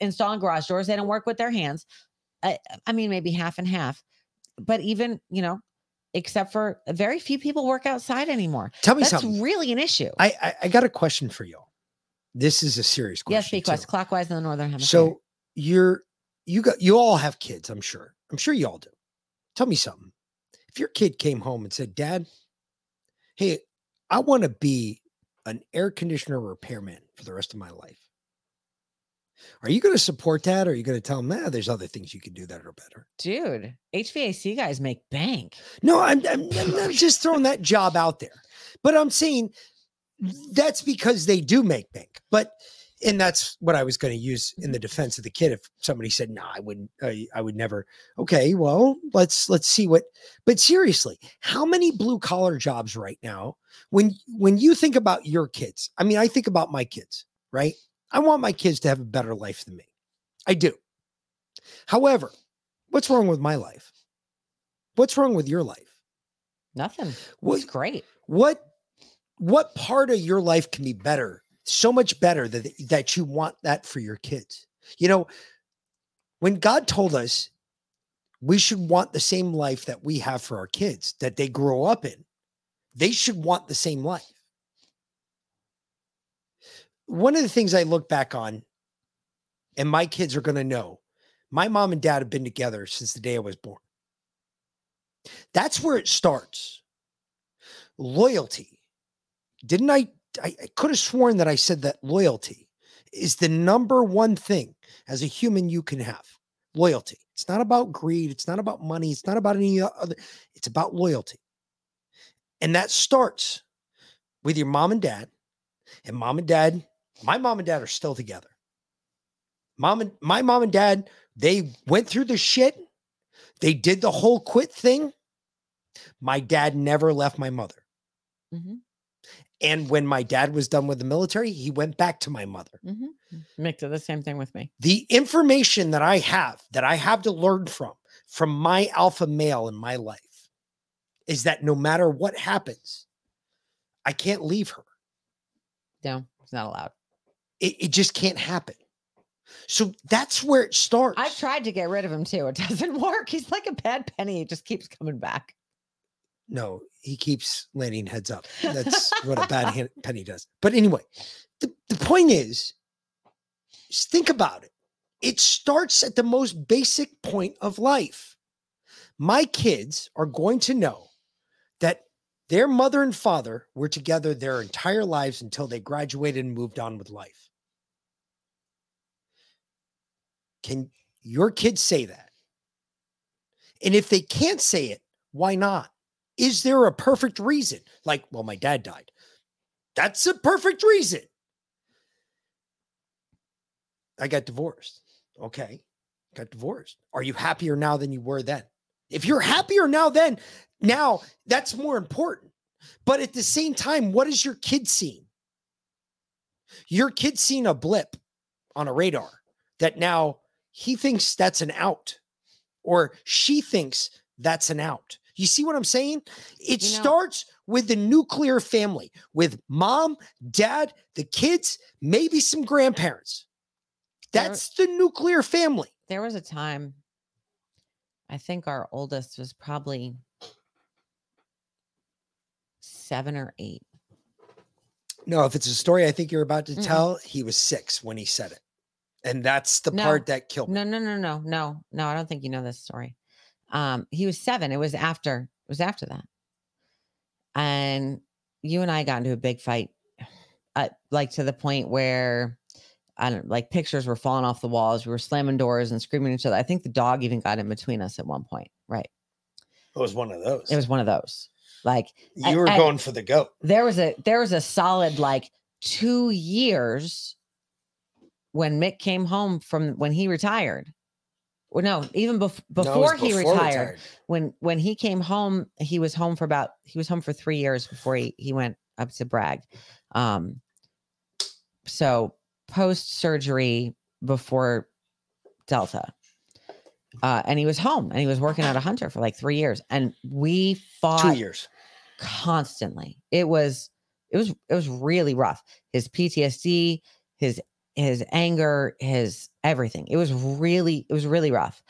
installing garage doors. They don't work with their hands. I, I mean, maybe half and half. But even you know, except for very few people work outside anymore. Tell me That's something. really an issue. I, I I got a question for y'all. This is a serious question. yes, too. clockwise in the northern hemisphere. So you're you got you all have kids, I'm sure. I'm sure you all do. Tell me something. If your kid came home and said, Dad, hey, I want to be an air conditioner repairman for the rest of my life. Are you going to support that? Or are you going to tell them, nah, there's other things you can do that are better? dude, HVAC guys make bank. No, I'm, I'm, I'm just throwing that job out there, but I'm saying that's because they do make bank. But and that's what I was going to use in the mm-hmm. defense of the kid. If somebody said, "No, I wouldn't. I, I would never." Okay, well, let's let's see what. But seriously, how many blue collar jobs right now? When when you think about your kids, I mean, I think about my kids. Right? I want my kids to have a better life than me. I do. However, what's wrong with my life? What's wrong with your life? Nothing. What- great. What what part of your life can be better? So much better that that you want that for your kids. You know, when God told us we should want the same life that we have for our kids that they grow up in, they should want the same life. One of the things I look back on, and my kids are going to know, my mom and dad have been together since the day I was born. That's where it starts. Loyalty. Didn't I? I, I could have sworn that I said that loyalty is the number one thing as a human you can have. Loyalty. It's not about greed. It's not about money. It's not about any other. It's about loyalty. And that starts with your mom and dad. And mom and dad, my mom and dad are still together. Mom and my mom and dad, they went through the shit. They did the whole quit thing. My dad never left my mother. Mhm. And when my dad was done with the military, he went back to my mother. hmm Mick did the same thing with me. The information that I have, that I have to learn from, from my alpha male in my life, is that no matter what happens, I can't leave her. No, it's not allowed. It, it just can't happen. So that's where it starts. I've tried to get rid of him too. It <laughs> doesn't work. He's like a bad penny. He just keeps coming back. No, he keeps landing heads up. That's what a <laughs> bad hand, penny does. But anyway, the, the point is, think about it. It starts at the most basic point of life. My kids are going to know that their mother and father were together their entire lives until they graduated and moved on with life. Can your kids say that? And if they can't say it, why not? Is there a perfect reason? Like, well, my dad died. That's a perfect reason. I got divorced. Okay. Got divorced. Are you happier now than you were then? If you're happier now then, now that's more important. But at the same time, what is your kid seeing? Your kid seeing a blip on a radar that now he thinks that's an out or she thinks that's an out. You see what I'm saying? It You know- starts with the nuclear family, with mom, dad, the kids, maybe some grandparents. There- That's the nuclear family. There was a time, I think our oldest was probably seven or eight. No, if it's a story I think you're about to Mm-mm. tell, he was six when he said it. And that's the No. part that killed me. No, no, no, no, no, no. I don't think you know this story. Um, he was seven. It was after. It was after that. And you and I got into a big fight, uh, like to the point where I don't like pictures were falling off the walls. We were slamming doors and screaming at each other. I think the dog even got in between us at one point. Right. It was one of those. It was one of those. Like you were going for the goat. there was a there was a solid like two years when Mick came home from when he retired. No, even bef- No, before he before retired, retired. when when he came home, he was home for about he was home for three years before he he went up to Bragg. Um, so post surgery before Delta, uh, and he was home and he was working at a hunter for like three years, and we fought Two years. constantly. It was it was it was really rough. His PTSD, his his anger, his everything. It was really it was really rough.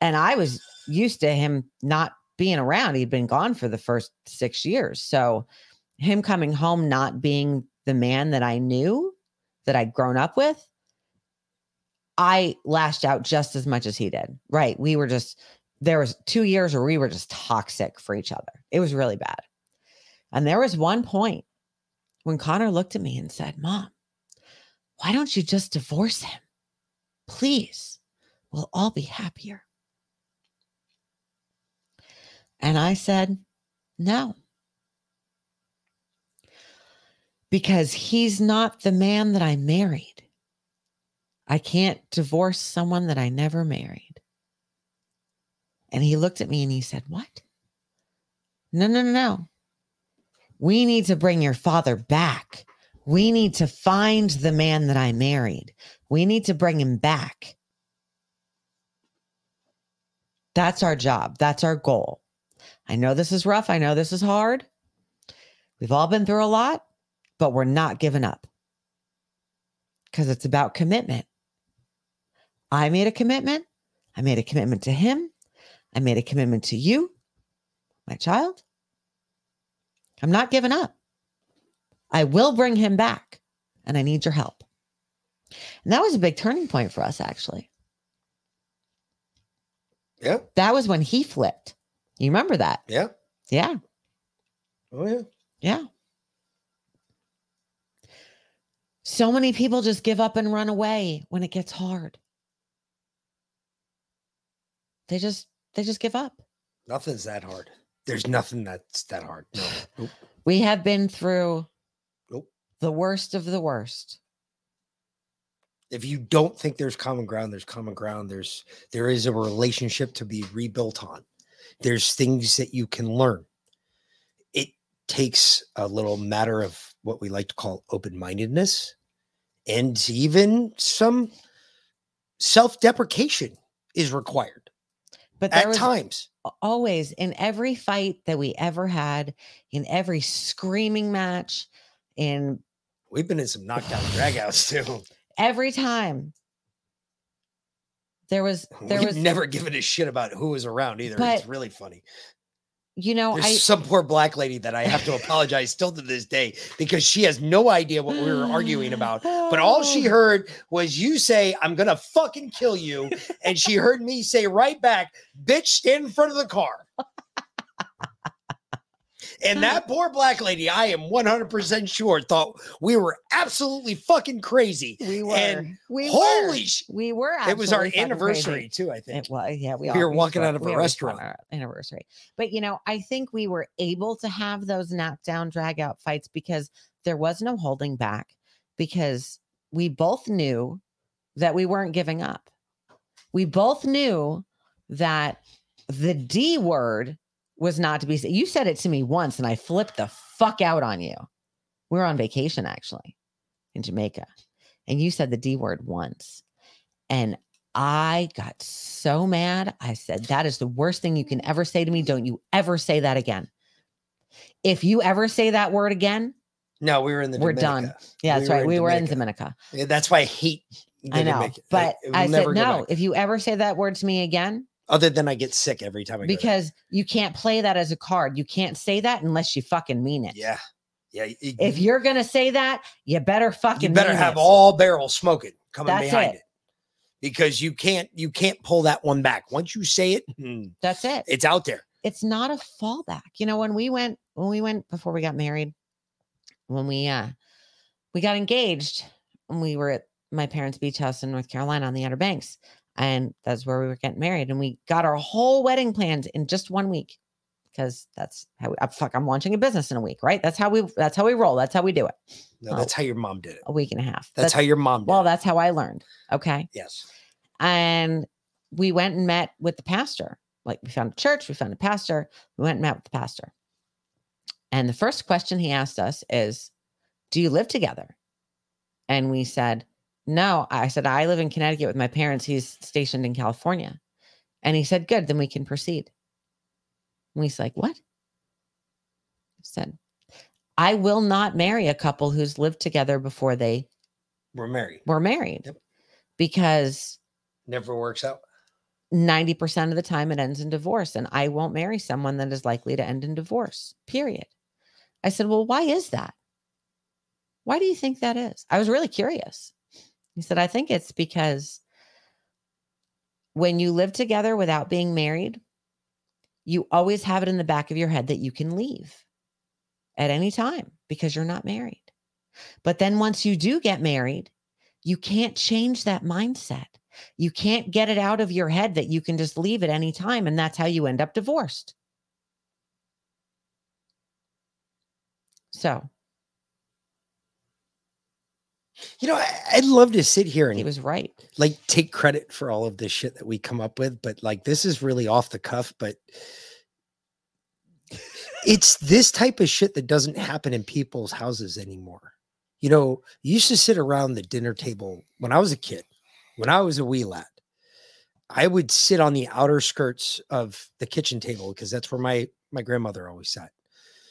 And I was used to him not being around. He'd been gone for the first 6 years. So him coming home not being the man that I knew that I'd grown up with I lashed out just as much as he did. Right. We were just there was 2 years where we were just toxic for each other. It was really bad. And there was one point when Connor looked at me and said, Mom, why don't you just divorce him? Please, we'll all be happier. And I said, No. Because he's not the man that I married. I can't divorce someone that I never married. And he looked at me and he said, What? No, no, no, no. We need to bring your father back. We need to find the man that I married. We need to bring him back. That's our job. That's our goal. I know this is rough. I know this is hard. We've all been through a lot, but we're not giving up because it's about commitment. I made a commitment. I made a commitment to him. I made a commitment to you, my child. I'm not giving up. I will bring him back, and I need your help. And that was a big turning point for us, actually. Yeah. That was when he flipped. You remember that? Yeah. Yeah. Oh yeah. Yeah. So many people just give up and run away when it gets hard. They just they just give up. Nothing's that hard. There's nothing that's that hard. No. <sighs> We have been through. The worst of the worst. If you don't think there's common ground, there's common ground. There's there is a relationship to be rebuilt on. There's things that you can learn. It takes a little matter of what we like to call open-mindedness and even some self-deprecation is required But at times. always in every fight that we ever had, in every screaming match, in We've been in some knockdown dragouts too. every time there was there We've was never given a shit about who was around either. it's really funny. you know There's I some poor black lady that I have to apologize still to this day because she has no idea what we were arguing about. <sighs> But all she Oh. heard was you say, I'm gonna fucking kill you. And she heard me say right back, bitch, stand in front of the car. <laughs> And hmm. that poor black lady, I am 100% sure, thought we were absolutely fucking crazy. we were And we holy were, sh- we were it was our anniversary crazy. too, I think. It was, yeah. We, We were walking fun- out of a we always fun restaurant. our anniversary. But you know, I think we were able to have those knockdown, drag out fights because there was no holding back. Because we both knew that we weren't giving up. We both knew that the D word was not to be said. You said it to me once, and I flipped the fuck out on you. We were on vacation actually in Jamaica, and you said the D word once. And I got so mad. I said, That is the worst thing you can ever say to me. Don't you ever say that again. If you ever say that word again, No, we were in the we're done. Yeah, that's We right. in We were in Dominica. Dominica. Yeah, That's why I hate I know. But will I said, No, if you ever say that word to me again, Other than I get sick every time I go there. because you can't play that as a card. You can't say that unless you fucking mean it. Yeah. Yeah. y- If you're gonna say that, you better fucking you better mean have it. all barrels smoking coming That's behind it. it. Because you can't you can't pull that one back. Once you say it, hmm, That's it. it's out there. it's not a fallback. You know, when we went when we went before we got married, when we uh we got engaged, when we were at my parents' beach house in North Carolina on the Outer Banks, and that's where we were getting married, and we got our whole wedding planned in just one week because that's how we, uh, fuck. I'm launching a business in a week, right? That's how we that's how we roll. That's how we do it. No, that's how your mom did it. A week and a half. That's, how your mom did well, it. that's how I learned. Okay Yes. and we went and met with the pastor. Like we found a church, we found a pastor, we went and met with the pastor. And the first question he asked us is, Do you live together? And we said, No. I said, I live in Connecticut with my parents. He's stationed in California. And he said, Good, then we can proceed. And he's like, What? He said, I will not marry a couple who's lived together before they were married. We're married. were married because Never works out. 90% of the time it ends in divorce and i won't marry someone that is likely to end in divorce period i said well why is that why do you think that is i was really curious he said i think it's because when you live together without being married you always have it in the back of your head that you can leave at any time because you're not married but then once you do get married you can't change that mindset you can't get it out of your head that you can just leave at any time. And that's how you end up divorced. So You know, I, I'd love to sit here and he was right. like take credit for all of this shit that we come up with, but like this is really off the cuff, but it's this type of shit that doesn't happen in people's houses anymore. You know, you used to sit around the dinner table when I was a kid, when I was a wee lad. I would sit on the outer skirts of the kitchen table because that's where my my grandmother always sat.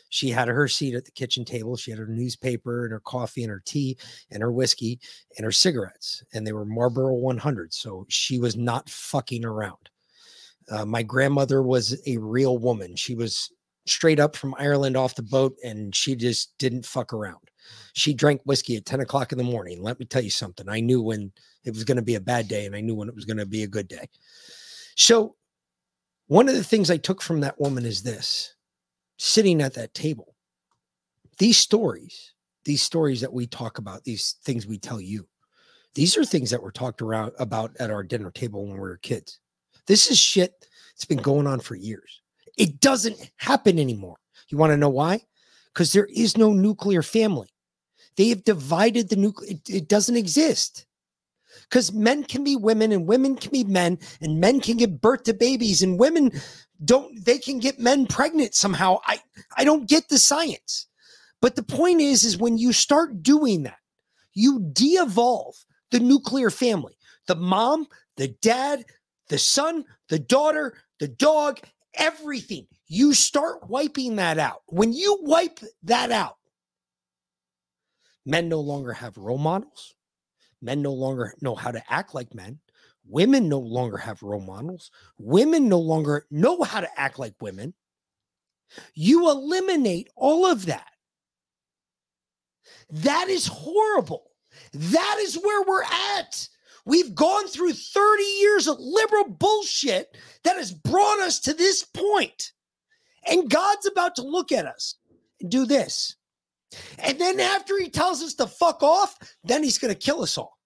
She had her seat at the kitchen table. She had her newspaper and her coffee and her tea and her whiskey and her cigarettes, and they were Marlboro 100. So she was not fucking around. Uh, my grandmother was a real woman. She was straight up from Ireland off the boat, and she just didn't fuck around. She drank whiskey at 10 o'clock in the morning. Let me tell you something. I knew when it was going to be a bad day, and I knew when it was going to be a good day. So, one of the things I took from that woman is this sitting at that table, these stories, these stories that we talk about, these things we tell you, these are things that were talked around about at our dinner table when we were kids. This is shit that's been going on for years. It doesn't happen anymore. You want to know why? Because there is no nuclear family. They have divided the nuclear, it, it doesn't exist. Because men can be women and women can be men, and men can give birth to babies, and women don't, they can get men pregnant somehow. I, I don't get the science. But the point is, is when you start doing that, you de-evolve the nuclear family. The mom, the dad, the son, the daughter, the dog, everything. You start wiping that out. When you wipe that out, men no longer have role models. Men no longer know how to act like men. Women no longer have role models. Women no longer know how to act like women. You eliminate all of that. That is horrible. That is where we're at. We've gone through 30 years of liberal bullshit that has brought us to this point. And God's about to look at us and do this. And then after he tells us to fuck off, then he's going to kill us all.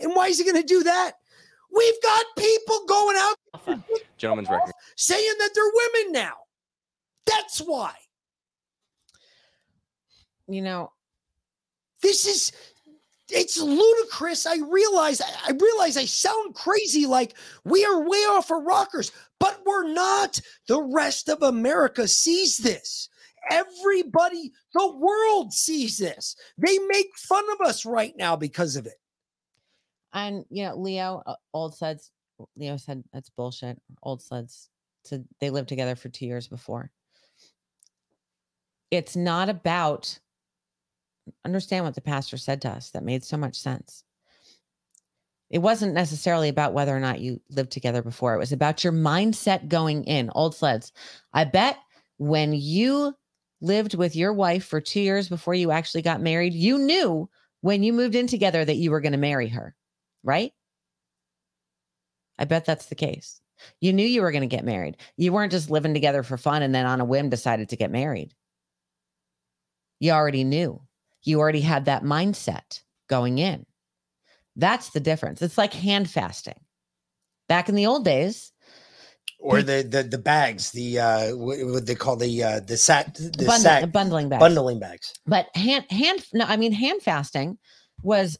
And why is he going to do that? We've got people going out <laughs> gentlemen's record. saying that they're women now. That's why. You know, this is it's ludicrous. I realize I realize I sound crazy like we are way off our rockers, but we're not. The rest of America sees this. Everybody, the world sees this. They make fun of us right now because of it. And you know, Leo, uh, old suds, Leo said that's bullshit. Old said they lived together for two years before. It's not about understand what the pastor said to us that made so much sense. It wasn't necessarily about whether or not you lived together before. It was about your mindset going in. Old sleds. I bet when you lived with your wife for two years before you actually got married, you knew when you moved in together that you were going to marry her, right? I bet that's the case. You knew you were going to get married. You weren't just living together for fun and then on a whim decided to get married. You already knew. You already had that mindset going in. That's the difference. It's like hand fasting. Back in the old days, Or the the the bags, the uh what, what they call the uh the sack the Bundle- sack bundling bags. Bundling bags. but hand hand no, I mean hand fasting was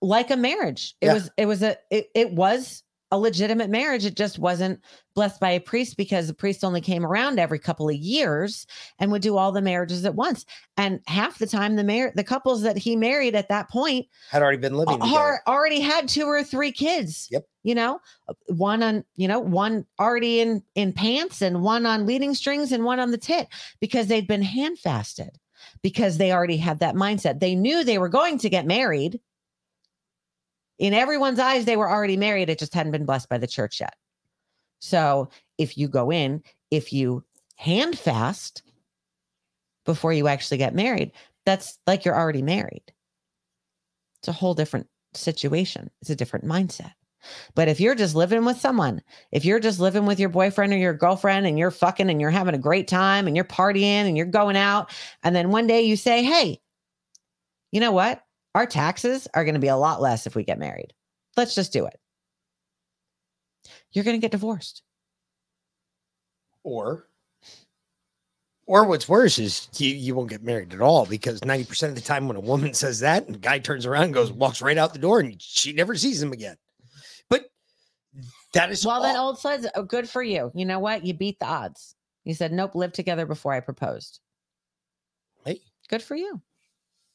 like a marriage. It Yeah. was it was a it, it was a legitimate marriage. It just wasn't blessed by a priest because the priest only came around every couple of years and would do all the marriages at once. And half the time the mar- the couples that he married at that point Had already been living are already had two or three kids. Yep. You know, one on, you know, one already in in pants and one on leading strings and one on the tit because they'd been hand fasted because they already had that mindset. They knew they were going to get married. In everyone's eyes, they were already married. It just hadn't been blessed by the church yet. So if you go in, if you hand fast before you actually get married, that's like you're already married. It's a whole different situation. It's a different mindset. But if you're just living with someone, if you're just living with your boyfriend or your girlfriend and you're fucking and you're having a great time and you're partying and you're going out, and then one day you say, hey, you know what? Our taxes are going to be a lot less if we get married. Let's just do it. You're going to get divorced. Or or what's worse is you, you won't get married at all because 90% of the time when a woman <laughs> says that and the guy turns around and goes, walks right out the door and she never sees him again. But that is well, then old sleds, oh, good for you. You know what? You beat the odds. You said, nope, live together before I proposed. Hey, good for you.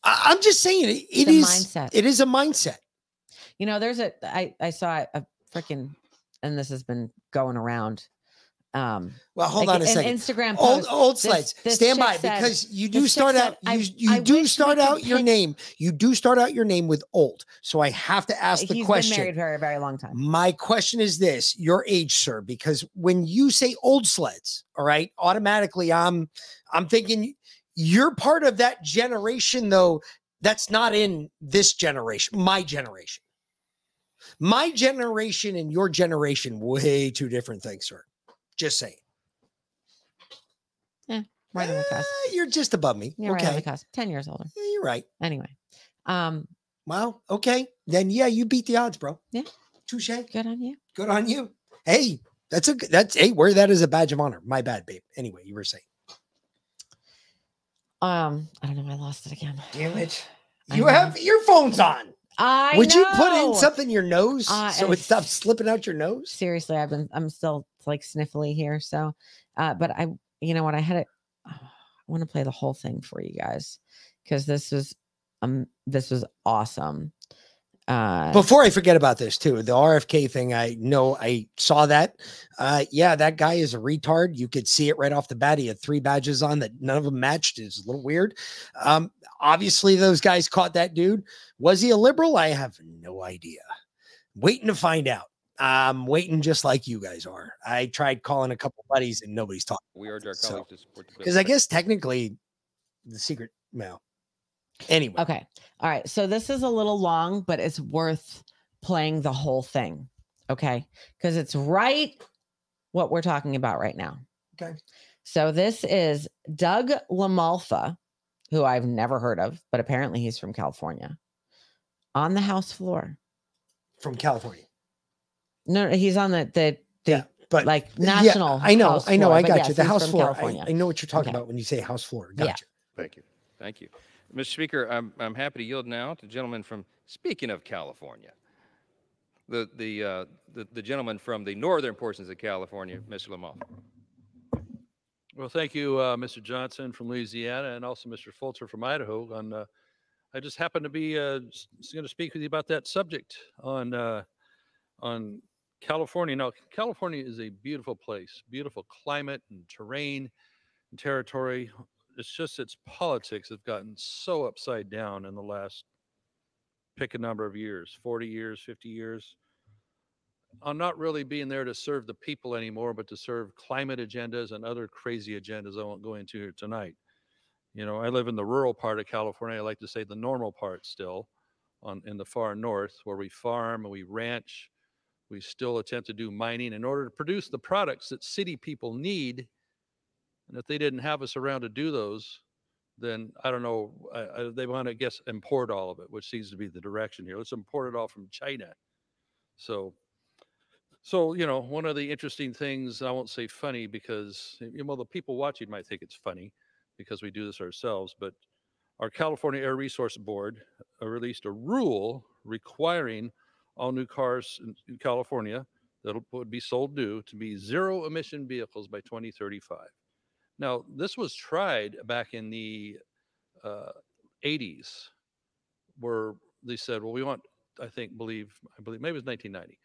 I, I'm just saying it, it a is mindset. it is a mindset. You know, there's a I I saw a freaking, and this has been going around. Um, Well, hold like on a second. Instagram old post, old this- slides. this Stand by said- because you do start out. "I- You, you I do we start out your pick-" name. You do start out your name with old. So I have to ask the He's question. been married for a very long time. My question is this: your age, sir, because when you say old sleds, all right, automatically I'm I'm thinking you're part of that generation, though. That's not in this generation, my generation. My generation and your generation, way two different things, sir. Just saying. Yeah, right on the cusp. Eh, You're just above me. Yeah, right on okay. the cusp. Ten years older. Yeah, you're right. Anyway, um, Well, okay. Then yeah, you beat the odds, bro. Yeah. Touche. good on you. Good on you. Hey, that's a good- that's hey, wear that as a badge of honor. My bad, babe. Anyway, you were saying. Um, I don't know. I lost it again. Damn it. You know. have earphones on. I Would you put in something in your nose Uh, so it stops slipping out your nose? Seriously, I've been. I'm still like sniffly here. So, uh, but I, you know what? I had it. <sighs> I want to play the whole thing for you guys because this was, um, this was awesome. Uh, Before I forget about this too, the RFK thing, I know I saw that. Uh, yeah, that guy is a retard. You could see it right off the bat. He had three badges on that none of them matched. It's a little weird. Um, obviously, those guys caught that dude. Was he a liberal? I have no idea. Waiting to find out. I'm waiting just like you guys are. I tried calling a couple buddies and nobody's talking. We urge our So- to support. Because I guess technically the secret mail. Anyway. Okay. All right. So this is a little long, but it's worth playing the whole thing. Okay. Because it's right what we're talking about right now. Okay. So this is Doug LaMalfa, who I've never heard of, but apparently he's from California, on the House floor. From California. No, no, he's on the the, the but like Yeah, national. I know, House I know, floor, I but got yes, you. The house floor. I, I know what you're talking Okay. about when you say house floor. Yeah. Gotcha. Thank you. Thank you. Mr. Speaker, I'm, I'm happy to yield now to the gentleman from, speaking of California, the, the, uh, the, the gentleman from the northern portions of California, Mr. LaMalfa. Well, thank you, uh, Mr. Johnson from Louisiana, and also Mr. Fulcher from Idaho. On, uh, I just happen to be uh, going to speak with you about that subject on uh, on California. Now, California is a beautiful place, beautiful climate and terrain and territory. It's just its politics have gotten so upside down in the last pick a number of years 40 years, 50 years on not really being there to serve the people anymore, but to serve climate agendas and other crazy agendas I won't go into here tonight. You know, I live in the rural part of California. I like to say the normal part still, on in the far north, where we farm and we ranch. We still attempt to do mining in order to produce the products that city people need. And if they didn't have us around to do those, then I don't know. They want to guess import all of it, which seems to be the direction here. Let's import it all from China. So so, you know, one of the interesting things, I won't say funny because, you know, the people watching might think it's funny because we do this ourselves, but our California Air Resource Board uh, released a rule requiring all new cars in, in California that would be sold new to be zero emission vehicles by 2035. Now, this was tried back in the uh, 80s where they said, well, we want, I think, believe, I believe, maybe it was 1990.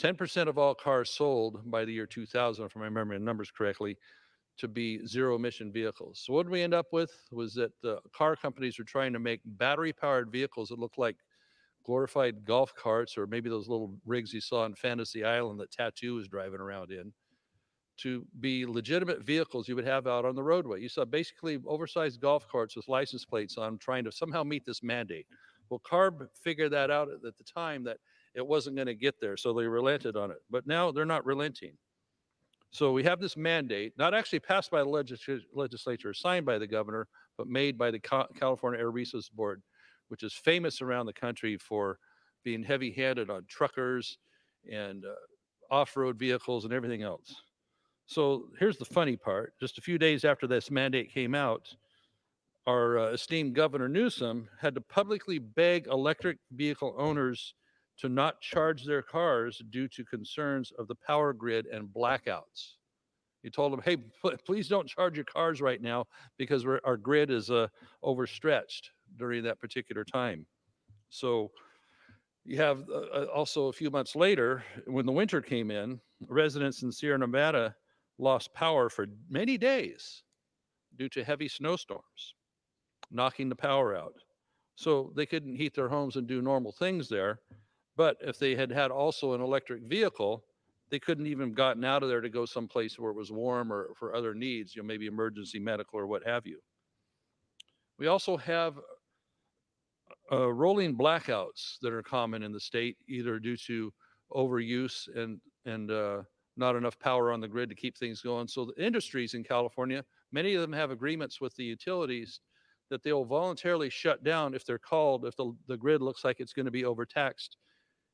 10% of all cars sold by the year 2000, if I remember the numbers correctly, to be zero emission vehicles. So what did we end up with was that the car companies were trying to make battery powered vehicles that look like glorified golf carts or maybe those little rigs you saw on Fantasy Island that Tattoo was driving around in to be legitimate vehicles you would have out on the roadway. You saw basically oversized golf carts with license plates on trying to somehow meet this mandate. Well, CARB figured that out at the time that it wasn't going to get there, so they relented on it. But now they're not relenting. So we have this mandate, not actually passed by the legis- legislature, signed by the governor, but made by the Ca- California Air Resources Board, which is famous around the country for being heavy-handed on truckers and uh, off-road vehicles and everything else. So here's the funny part: just a few days after this mandate came out, our uh, esteemed Governor Newsom had to publicly beg electric vehicle owners to not charge their cars due to concerns of the power grid and blackouts. He told them, "Hey, pl- please don't charge your cars right now because our grid is uh, overstretched during that particular time." So You have uh, uh, also a few months later, when the winter came in, residents in Sierra Nevada lost power for many days due to heavy snowstorms, knocking the power out. So they couldn't heat their homes and do normal things there. But if they had had also an electric vehicle, they couldn't even gotten out of there to go someplace where it was warm or for other needs, you know, maybe emergency medical or what have you. We also have uh, rolling blackouts that are common in the state, either due to overuse and and uh, not enough power on the grid to keep things going. So the industries in California, many of them have agreements with the utilities that they will voluntarily shut down if they're called if the, the grid looks like it's going to be overtaxed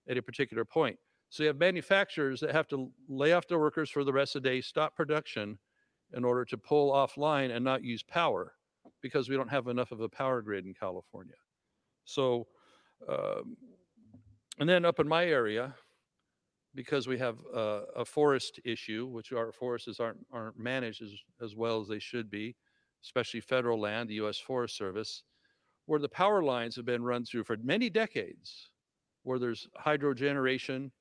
at a particular point. So you have manufacturers that have to lay off their workers for the rest of the day, stop production in order to pull offline and not use power because we don't have enough of a power grid in California. So, um, and then up in my area, because we have uh, a forest issue, which our forests aren't aren't managed as, as well as they should be, especially federal land, the U.S. Forest Service, where the power lines have been run through for many decades, where there's hydro generation,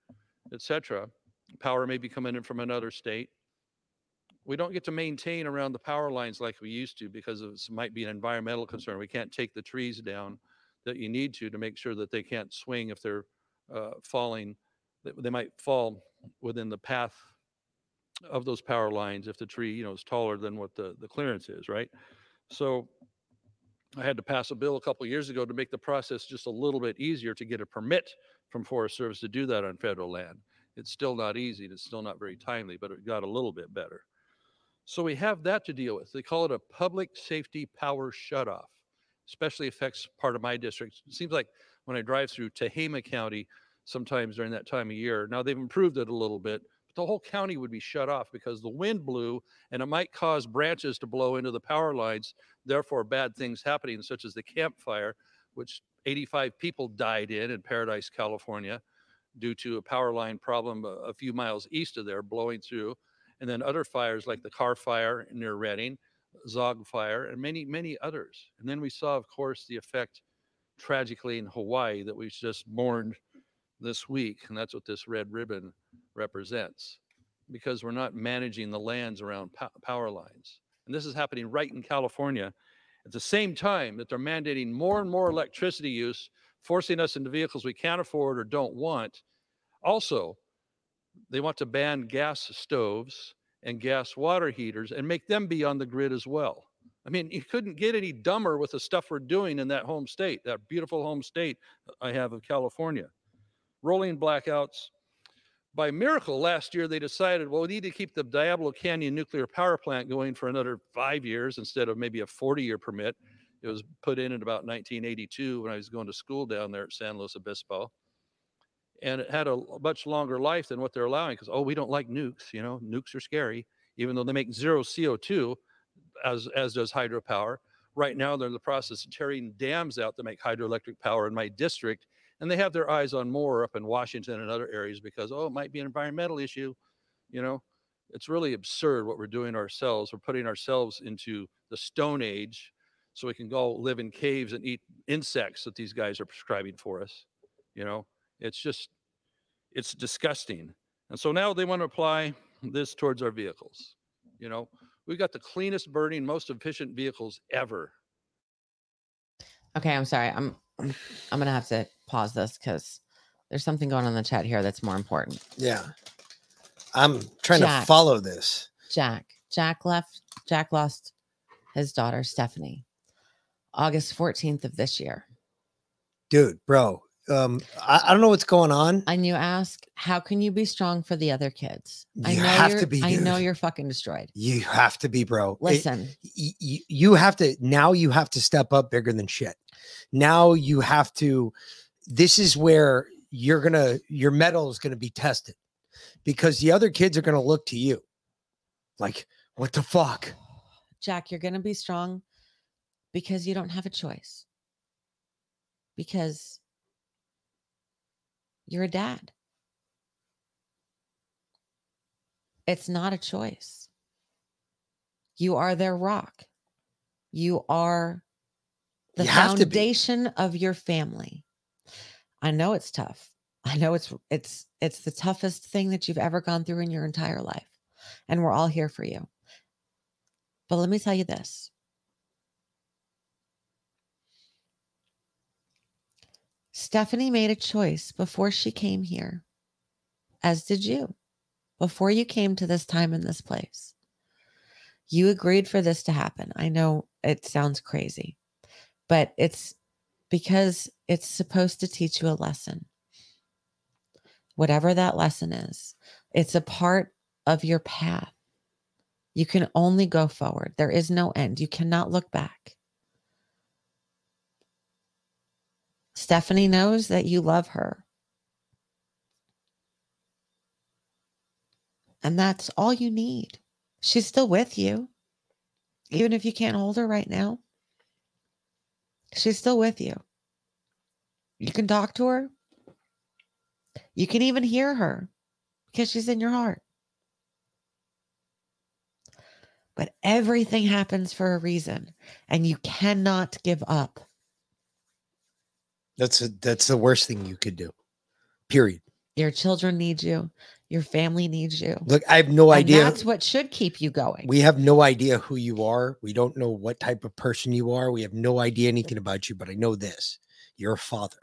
etc. Power may be coming in from another state. We don't get to maintain around the power lines like we used to because of this might be an environmental concern. We can't take the trees down that you need to to make sure that they can't swing if they're uh, falling. They, might fall within the path of those power lines if the tree, you know, is taller than what the, the clearance is, right? So I had to pass a bill a couple years ago to make the process just a little bit easier to get a permit from Forest Service to do that on federal land. It's still not easy and it's still not very timely, but it got a little bit better. So we have that to deal with. They call it a public safety power shutoff, especially affects part of my district. It seems like when I drive through Tehama County, sometimes during that time of year, now they've improved it a little bit, but the whole county would be shut off because the wind blew and it might cause branches to blow into the power lines, therefore bad things happening, such as the Camp Fire, which 85 people died in in Paradise, California, due to a power line problem a, a few miles east of there blowing through. And then other fires like the Carr Fire near Redding, Zogg Fire, and many, many others. And then we saw, of course, the effect tragically in Hawaii that we just mourned this week. And that's what this red ribbon represents because we're not managing the lands around po- power lines. And this is happening right in California at the same time that they're mandating more and more electricity use, forcing us into vehicles we can't afford or don't want. Also, they want to ban gas stoves and gas water heaters and make them be on the grid as well. I mean, you couldn't get any dumber with the stuff we're doing in that home state, that beautiful home state I have of California. Rolling blackouts. By miracle, last year they decided, well, we need to keep the Diablo Canyon nuclear power plant going for another five years instead of maybe a 40 year permit. It was put in in about 1982 when I was going to school down there at San Luis Obispo. And it had a much longer life than what they're allowing because, oh, we don't like nukes. You know, nukes are scary, even though they make zero CO2, as, as does hydropower. Right now, they're in the process of tearing dams out to make hydroelectric power in my district. And they have their eyes on more up in Washington and other areas because, oh, it might be an environmental issue. You know, it's really absurd what we're doing ourselves. We're putting ourselves into the Stone Age so we can go live in caves and eat insects that these guys are prescribing for us. You know, it's just, it's disgusting. And so now they want to apply this towards our vehicles. You know, we've got the cleanest burning, most efficient vehicles ever. Okay, I'm sorry. I'm I'm, gonna have to pause this because there's something going on in the chat here that's more important. Yeah. I'm trying Jack. to follow this. Jack. Jack left. Jack lost his daughter Stephanie, August 14th of this year. Dude, bro. Um, I, I don't know what's going on. And you ask, how can you be strong for the other kids? I You know have you're, to be, I know you're fucking destroyed. You have to be, bro. Listen. y- y- you have to now you have to step up bigger than shit. Now you have to this is where you're going to your mettle is going to be tested because the other kids are going to look to you. Like, what the fuck? Jack, you're going to be strong because you don't have a choice. Because you're a dad. It's not a choice. You are their rock. You are the You have to be. foundation of your family. I know it's tough. I know it's it's it's the toughest thing that you've ever gone through in your entire life. And we're all here for you. But let me tell you this. Stephanie made a choice before she came here, as did you, before you came to this time in this place. You agreed for this to happen. I know it sounds crazy, but it's because it's supposed to teach you a lesson. Whatever that lesson is, it's a part of your path. You can only go forward. There is no end. You cannot look back. Stephanie knows that you love her. And that's all you need. She's still with you, even if you can't hold her right now. She's still with you. You can talk to her. You can even hear her because she's in your heart. But everything happens for a reason, and you cannot give up. That's a, that's the worst thing you could do. Period. Your children need you. Your family needs you. Look, I have no And idea. that's what should keep you going. We have no idea who you are. We don't know what type of person you are. We have no idea anything about you, but I know this. You're a father.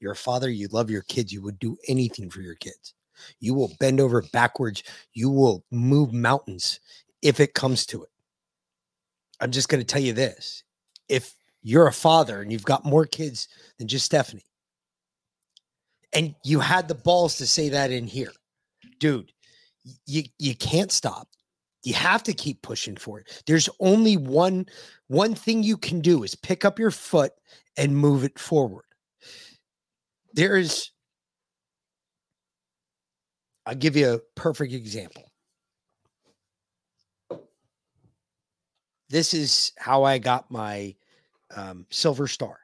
You're a father. You love your kids. You would do anything for your kids. You will bend over backwards. You will move mountains if it comes to it. I'm just going to tell you this. If you're a father and you've got more kids than just Stephanie, and you had the balls to say that in here, dude, you you can't stop. You have to keep pushing for it. There's only one one thing you can do is pick up your foot and move it forward. There is I'll give you a perfect example. This is how I got my um, silver star.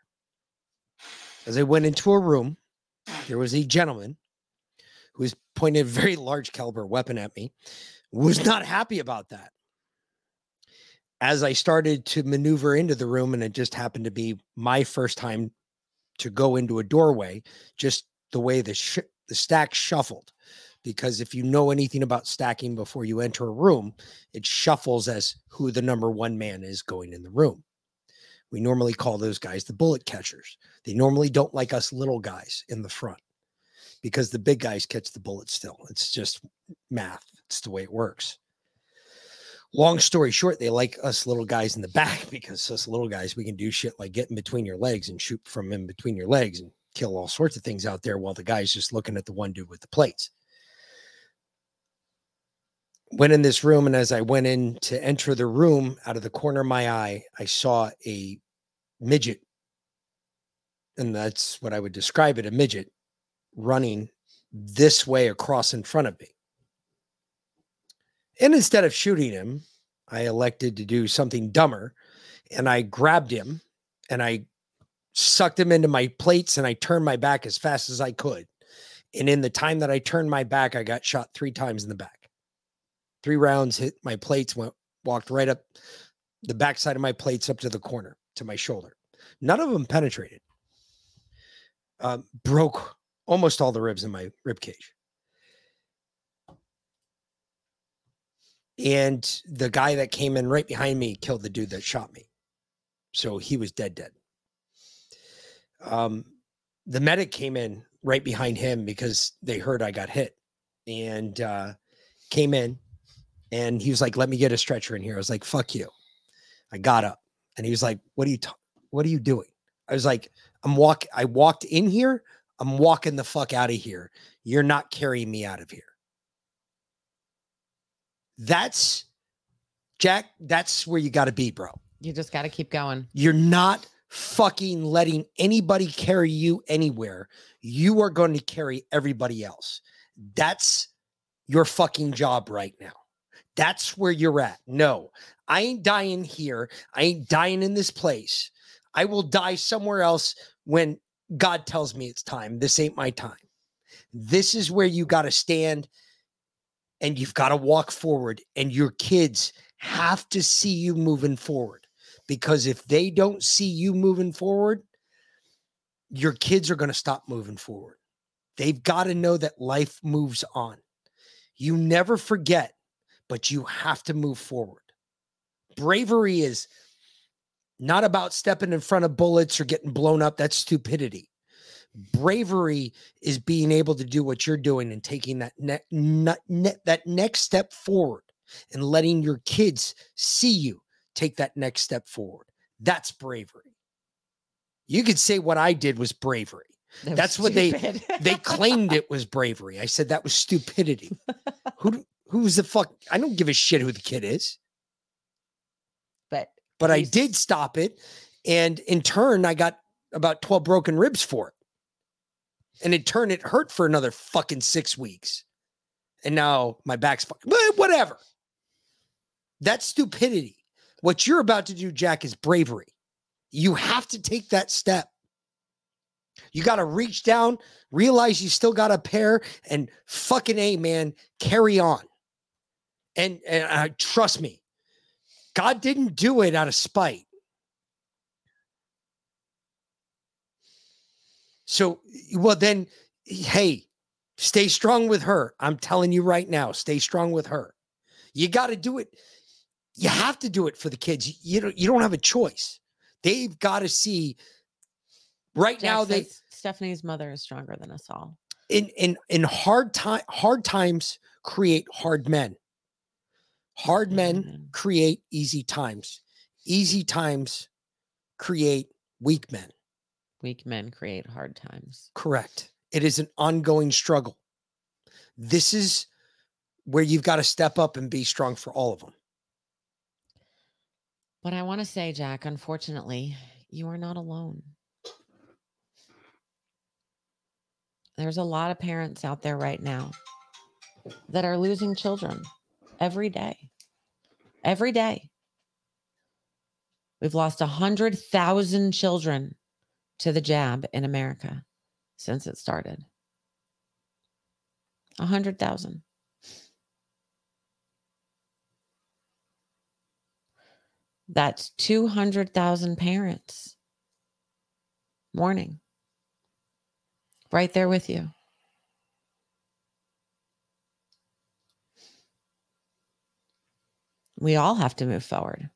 As I went into a room, there was a gentleman who was pointing a very large caliber weapon at me, was not happy about that. As I started to maneuver into the room, and it just happened to be my first time to go into a doorway, just the way the sh- the stack shuffled. Because if you know anything about stacking before you enter a room, it shuffles as who the number one man is going in the room. We normally call those guys the bullet catchers. They normally don't like us little guys in the front because the big guys catch the bullet still. It's just math. It's the way it works. Long story short, they like us little guys in the back <laughs> because us little guys, we can do shit like get in between your legs and shoot from in between your legs and kill all sorts of things out there while the guy's just looking at the one dude with the plates. Went in this room, and as I went in to enter the room, out of the corner of my eye, I saw a midget. And that's what I would describe it a midget running this way across in front of me. And instead of shooting him, I elected to do something dumber and I grabbed him and I sucked him into my plates and I turned my back as fast as I could. And in the time that I turned my back, I got shot three times in the back. Three rounds hit my plates, went walked right up the backside of my plates up to the corner to my shoulder. None of them penetrated. Um, broke almost all the ribs in my rib cage. And the guy that came in right behind me killed the dude that shot me. So he was dead, dead. Um, the medic came in right behind him because they heard I got hit and uh, came in and he was like, let me get a stretcher in here. I was like, fuck you. I got up and he was like, what are you, ta- what are you doing? I was like, I'm walk. I walked in here. I'm walking the fuck out of here. You're not carrying me out of here. That's Jack. That's where you got to be, bro. You just got to keep going. You're not fucking letting anybody carry you anywhere. You are going to carry everybody else. That's your fucking job right now. That's where you're at. No, I ain't dying here. I ain't dying in this place. I will die somewhere else when God tells me it's time. This ain't my time. This is where you got to stand and you've got to walk forward, and your kids have to see you moving forward because if they don't see you moving forward, your kids are going to stop moving forward. They've got to know that life moves on. You never forget, but you have to move forward. Bravery is not about stepping in front of bullets or getting blown up. That's stupidity. Bravery is being able to do what you're doing and taking that ne- ne- ne- that next step forward and letting your kids see you take that next step forward. That's bravery. You could say what I did was bravery. That was That's what they they claimed <laughs> it was bravery. I said that was stupidity. <laughs> who who's the fuck? I don't give a shit who the kid is. But But I did stop it, and in turn, I got about twelve broken ribs for it. And in turn, it hurt for another fucking six weeks. And now my back's fucking, but whatever. That's stupidity. What you're about to do, Jack, is bravery. You have to take that step. You got to reach down, realize you still got a pair, and fucking a man, carry on. And and uh, trust me, God didn't do it out of spite. So, well, then, hey, stay strong with her. I'm telling you right now, stay strong with her. You got to do it. You have to do it for the kids. You- don't. You don't have a choice. They've got to see. Right Jack now, they Stephanie's mother is stronger than us all. in in in hard time hard times create hard men hard men mm-hmm. create easy times. Easy times create weak men. Weak men create hard times. correct. It is an ongoing struggle. This is where you've got to step up and be strong for all of them But I want to say, Jack, unfortunately, you are not alone. There's a lot of parents out there right now that are losing children every day. Every day. We've lost 100,000 children to the jab in America since it started. 100,000. That's 200,000 parents mourning right there with you. We all have to move forward.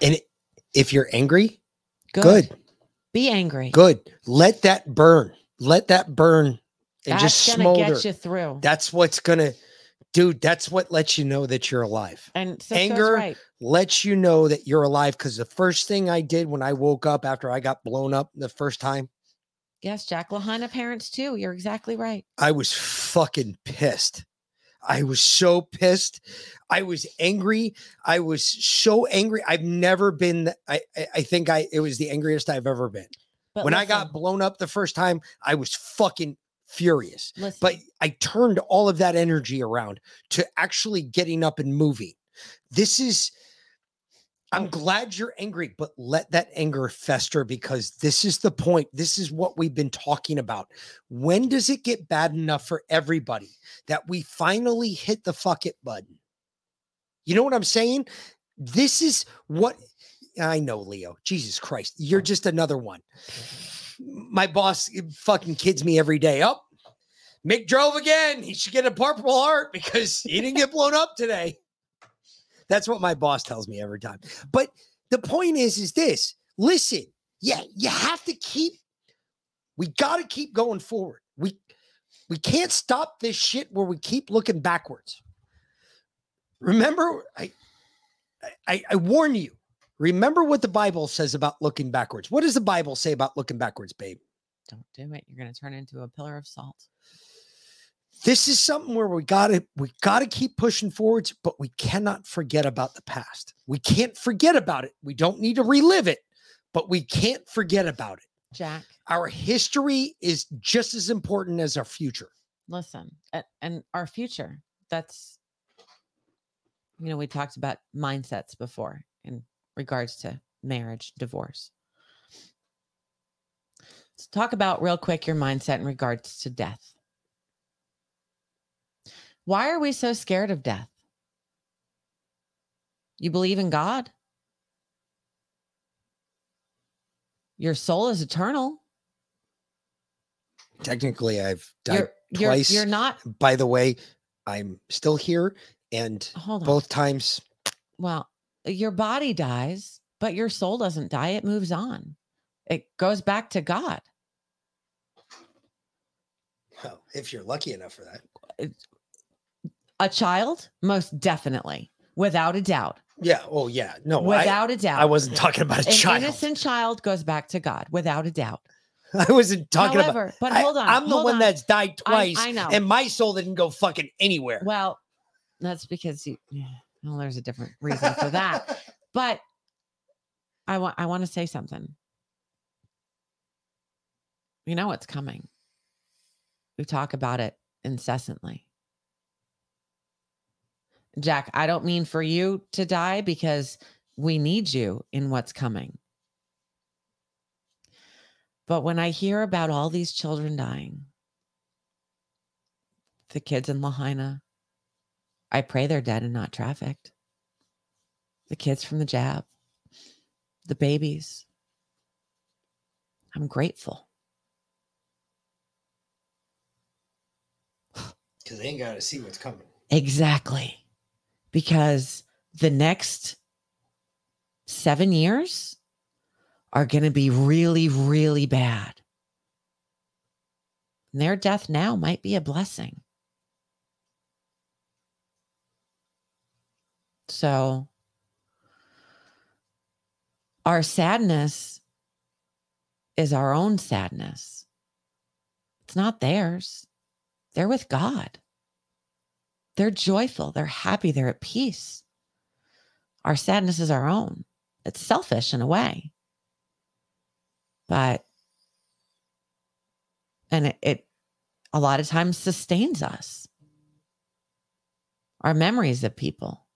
and if you're angry Good. good Be angry. good let that burn let that burn and That's just gonna smolder get you through. that's what's gonna dude that's what lets you know that you're alive And anger right. lets you know that you're alive because the first thing i did when i woke up after i got blown up the first time Yes, Jack Lahaina parents too. You're exactly right. i was fucking pissed i was so pissed. I was angry. I was so angry. I've never been i i, I think i it was the angriest i've ever been. But when i got blown up the first time i was fucking furious. Listen. but i turned all of that energy around to actually getting up and moving. This is i'm oh. glad you're angry but let that anger fester because this is the point. This is what we've been talking about. When does it get bad enough for everybody that we finally hit the fuck it button? You know what i'm saying? This is what i know leo. Jesus christ you're mm-hmm. just another one. Mm-hmm. My boss fucking kids me every day. Up mick drove again. He should get a purple heart because he didn't get blown up today that's what my boss tells me every time. But the point is, is this listen, yeah, you have to keep, we got to keep going forward. We, we can't stop this shit where we keep looking backwards. Remember, I, I, I warn you, remember what the Bible says about looking backwards. What does the Bible say about looking backwards, babe? Don't do it. You're going to turn into a pillar of salt. This is something where we gotta we gotta keep pushing forwards but we cannot forget about the past we can't forget about it we don't need to relive it but we can't forget about it Jack, our history is just as important as our future listen, and our future. That's, you know, we talked about mindsets before in regards to marriage, divorce. Let's talk about real quick your mindset in regards to death. Why are we so scared of death? You believe in God? Your soul is eternal. Technically, I've died You're you're twice. you're not By the way, I'm still here, and both times well, your body dies, but your soul doesn't die. It moves on. It goes back to God. well, if you're lucky enough for that. A child, most definitely, without a doubt. Yeah. Oh, yeah. No, without a doubt. I wasn't talking about a An child. innocent child goes back to God, without a doubt. <laughs> I wasn't talking about. However, about. but hold on, I'm the one on. that's died twice. I know. And my soul didn't go fucking anywhere. Well, that's because you. Well, there's a different reason for that. <laughs> But I want. I want to say something. You know what's coming. We talk about it incessantly. Jack, I don't mean for you to die because we need you in what's coming. But when I hear about all these children dying, the kids in Lahaina, I pray they're dead and not trafficked. The kids from the jab, the babies. I'm grateful. <sighs> Because they ain't got to see what's coming. Exactly. Because the next seven years are going to be really, really bad. And their death now might be a blessing. So, our sadness is our own sadness. It's not theirs. They're with God. They're joyful, they're happy, they're at peace. Our sadness is our own. It's selfish in a way. But, and it, it a lot of times sustains us. Our memories of people.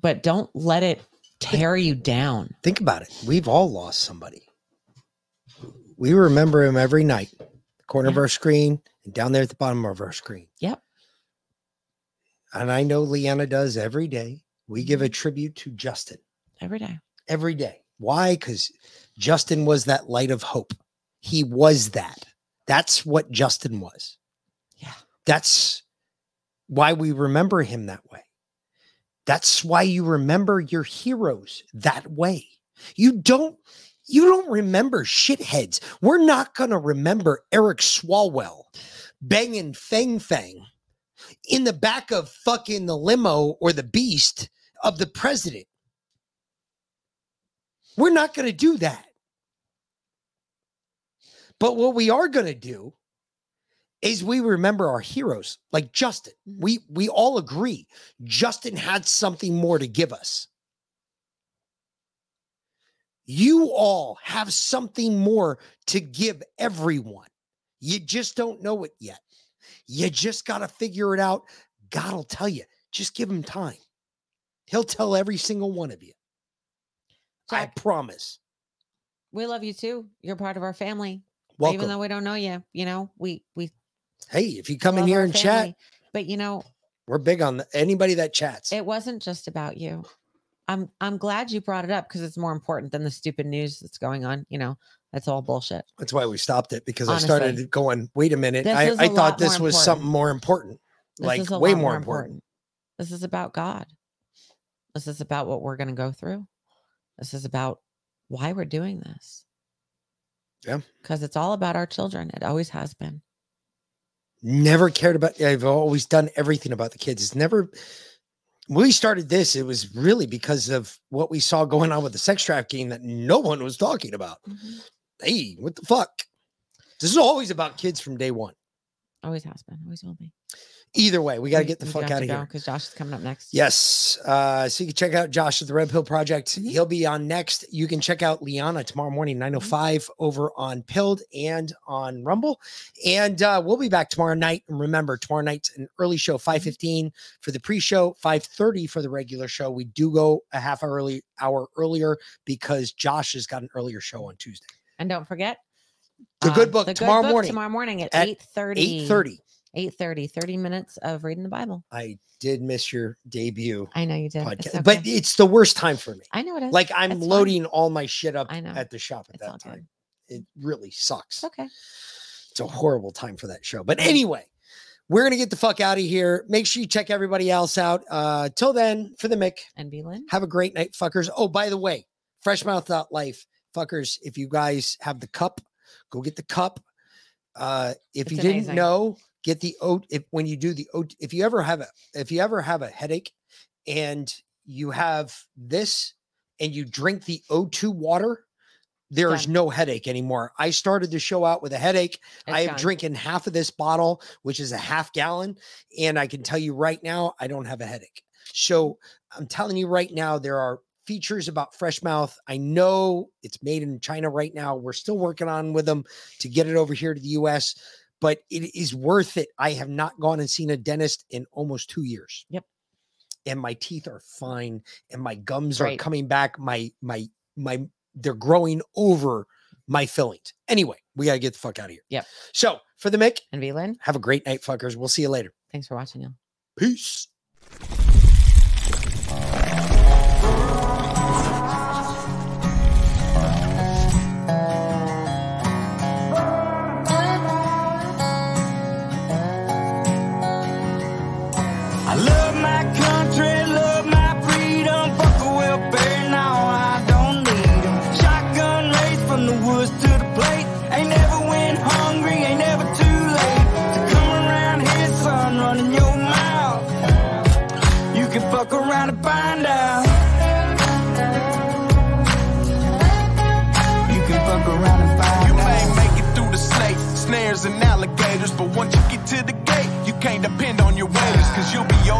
But don't let it tear you down. Think about it. We've all lost somebody. We remember him every night, corner of our screen and down there at the bottom of our screen. Yep. And I know Leanna does every day. We give Mm-hmm. a tribute to Justin Every day. every day. Why? Because Justin was that light of hope. He was that. That's what Justin was. Yeah. That's why we remember him that way. That's why you remember your heroes that way. You don't you don't remember shitheads. We're not going to remember Eric Swalwell banging Fang Fang in the back of fucking the limo or the beast of the president. We're not going to do that. But what we are going to do is we remember our heroes like Justin. We we all agree Justin had something more to give us. You all have something more to give everyone. You just don't know it yet. You just got to figure it out. God will tell you. Just give him time. He'll tell every single one of you. I promise. We love you too. You're part of our family. Welcome. Even though we don't know you, you know, we we Hey, if you come in here and family. chat, But you know, we're big on the, anybody that chats. it wasn't just about you. I'm I'm glad you brought it up because it's more important than the stupid news that's going on. You know, that's all bullshit. That's why we stopped it because I started going, wait a minute. This I, thought this was important. something more important. This like way more important. This is about God. This is about what we're going to go through. This is about why we're doing this. Yeah. Because it's all about our children. It always has been. Never cared about I've always done everything about the kids. It's never we started this, it was really because of what we saw going on with the sex trafficking that no one was talking about. Mm-hmm. Hey, what the fuck? This is always about kids from day one. Always has been. Always will be. Either way, we got to get the fuck out of here. Because Josh is coming up next. Yes. Uh, so you can check out Josh at the Red Pill Project. Mm-hmm. He'll be on next. You can check out Liana tomorrow morning, 905 over on Pilled and on Rumble. And uh, we'll be back tomorrow night. And remember, tomorrow night's an early show, 515 for the pre-show, 530 for the regular show. We do go a half hour early hour earlier because Josh has got an earlier show on Tuesday. And don't forget The Good Book the tomorrow Book morning Tomorrow morning at, at 8 30. 8:30. 8:30, 30 minutes of reading the Bible. I did miss your debut. I know you did. podcast, It's but it's the worst time for me. I know it is. Like I'm It's fine. loading all my shit up I know. at the shop at It's that good. time. It really sucks. It's okay. It's a horrible time for that show. But anyway, we're gonna get the fuck out of here. Make sure you check everybody else out. Uh till then, for the Mick. And be Lynn. Have a great night, fuckers. Oh, by the way, freshmouth.life, fuckers. If you guys have the cup, go get the cup. Uh if It's you didn't know, get the oat. If when you do the oat, if you ever have a if you ever have a headache and you have this and you drink the O2 water, there is no headache anymore. I started the show out with a headache. I It's am gone. drinking half of this bottle, which is a half gallon, and I can tell you right now, I don't have a headache. So I'm telling you right now, there are features about Fresh Mouth. I know it's made in China right now. We're still working on with them to get it over here to the US, but it is worth it. I have not gone and seen a dentist in almost two years. Yep. And my teeth are fine, and my gums Great. are coming back. My my my they're growing over my fillings. Anyway, we gotta get the fuck out of here. Yep. So for the Mick and V Lynn, have a great night, fuckers. We'll see you later. Thanks for watching, y'all. Peace.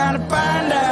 around and find out.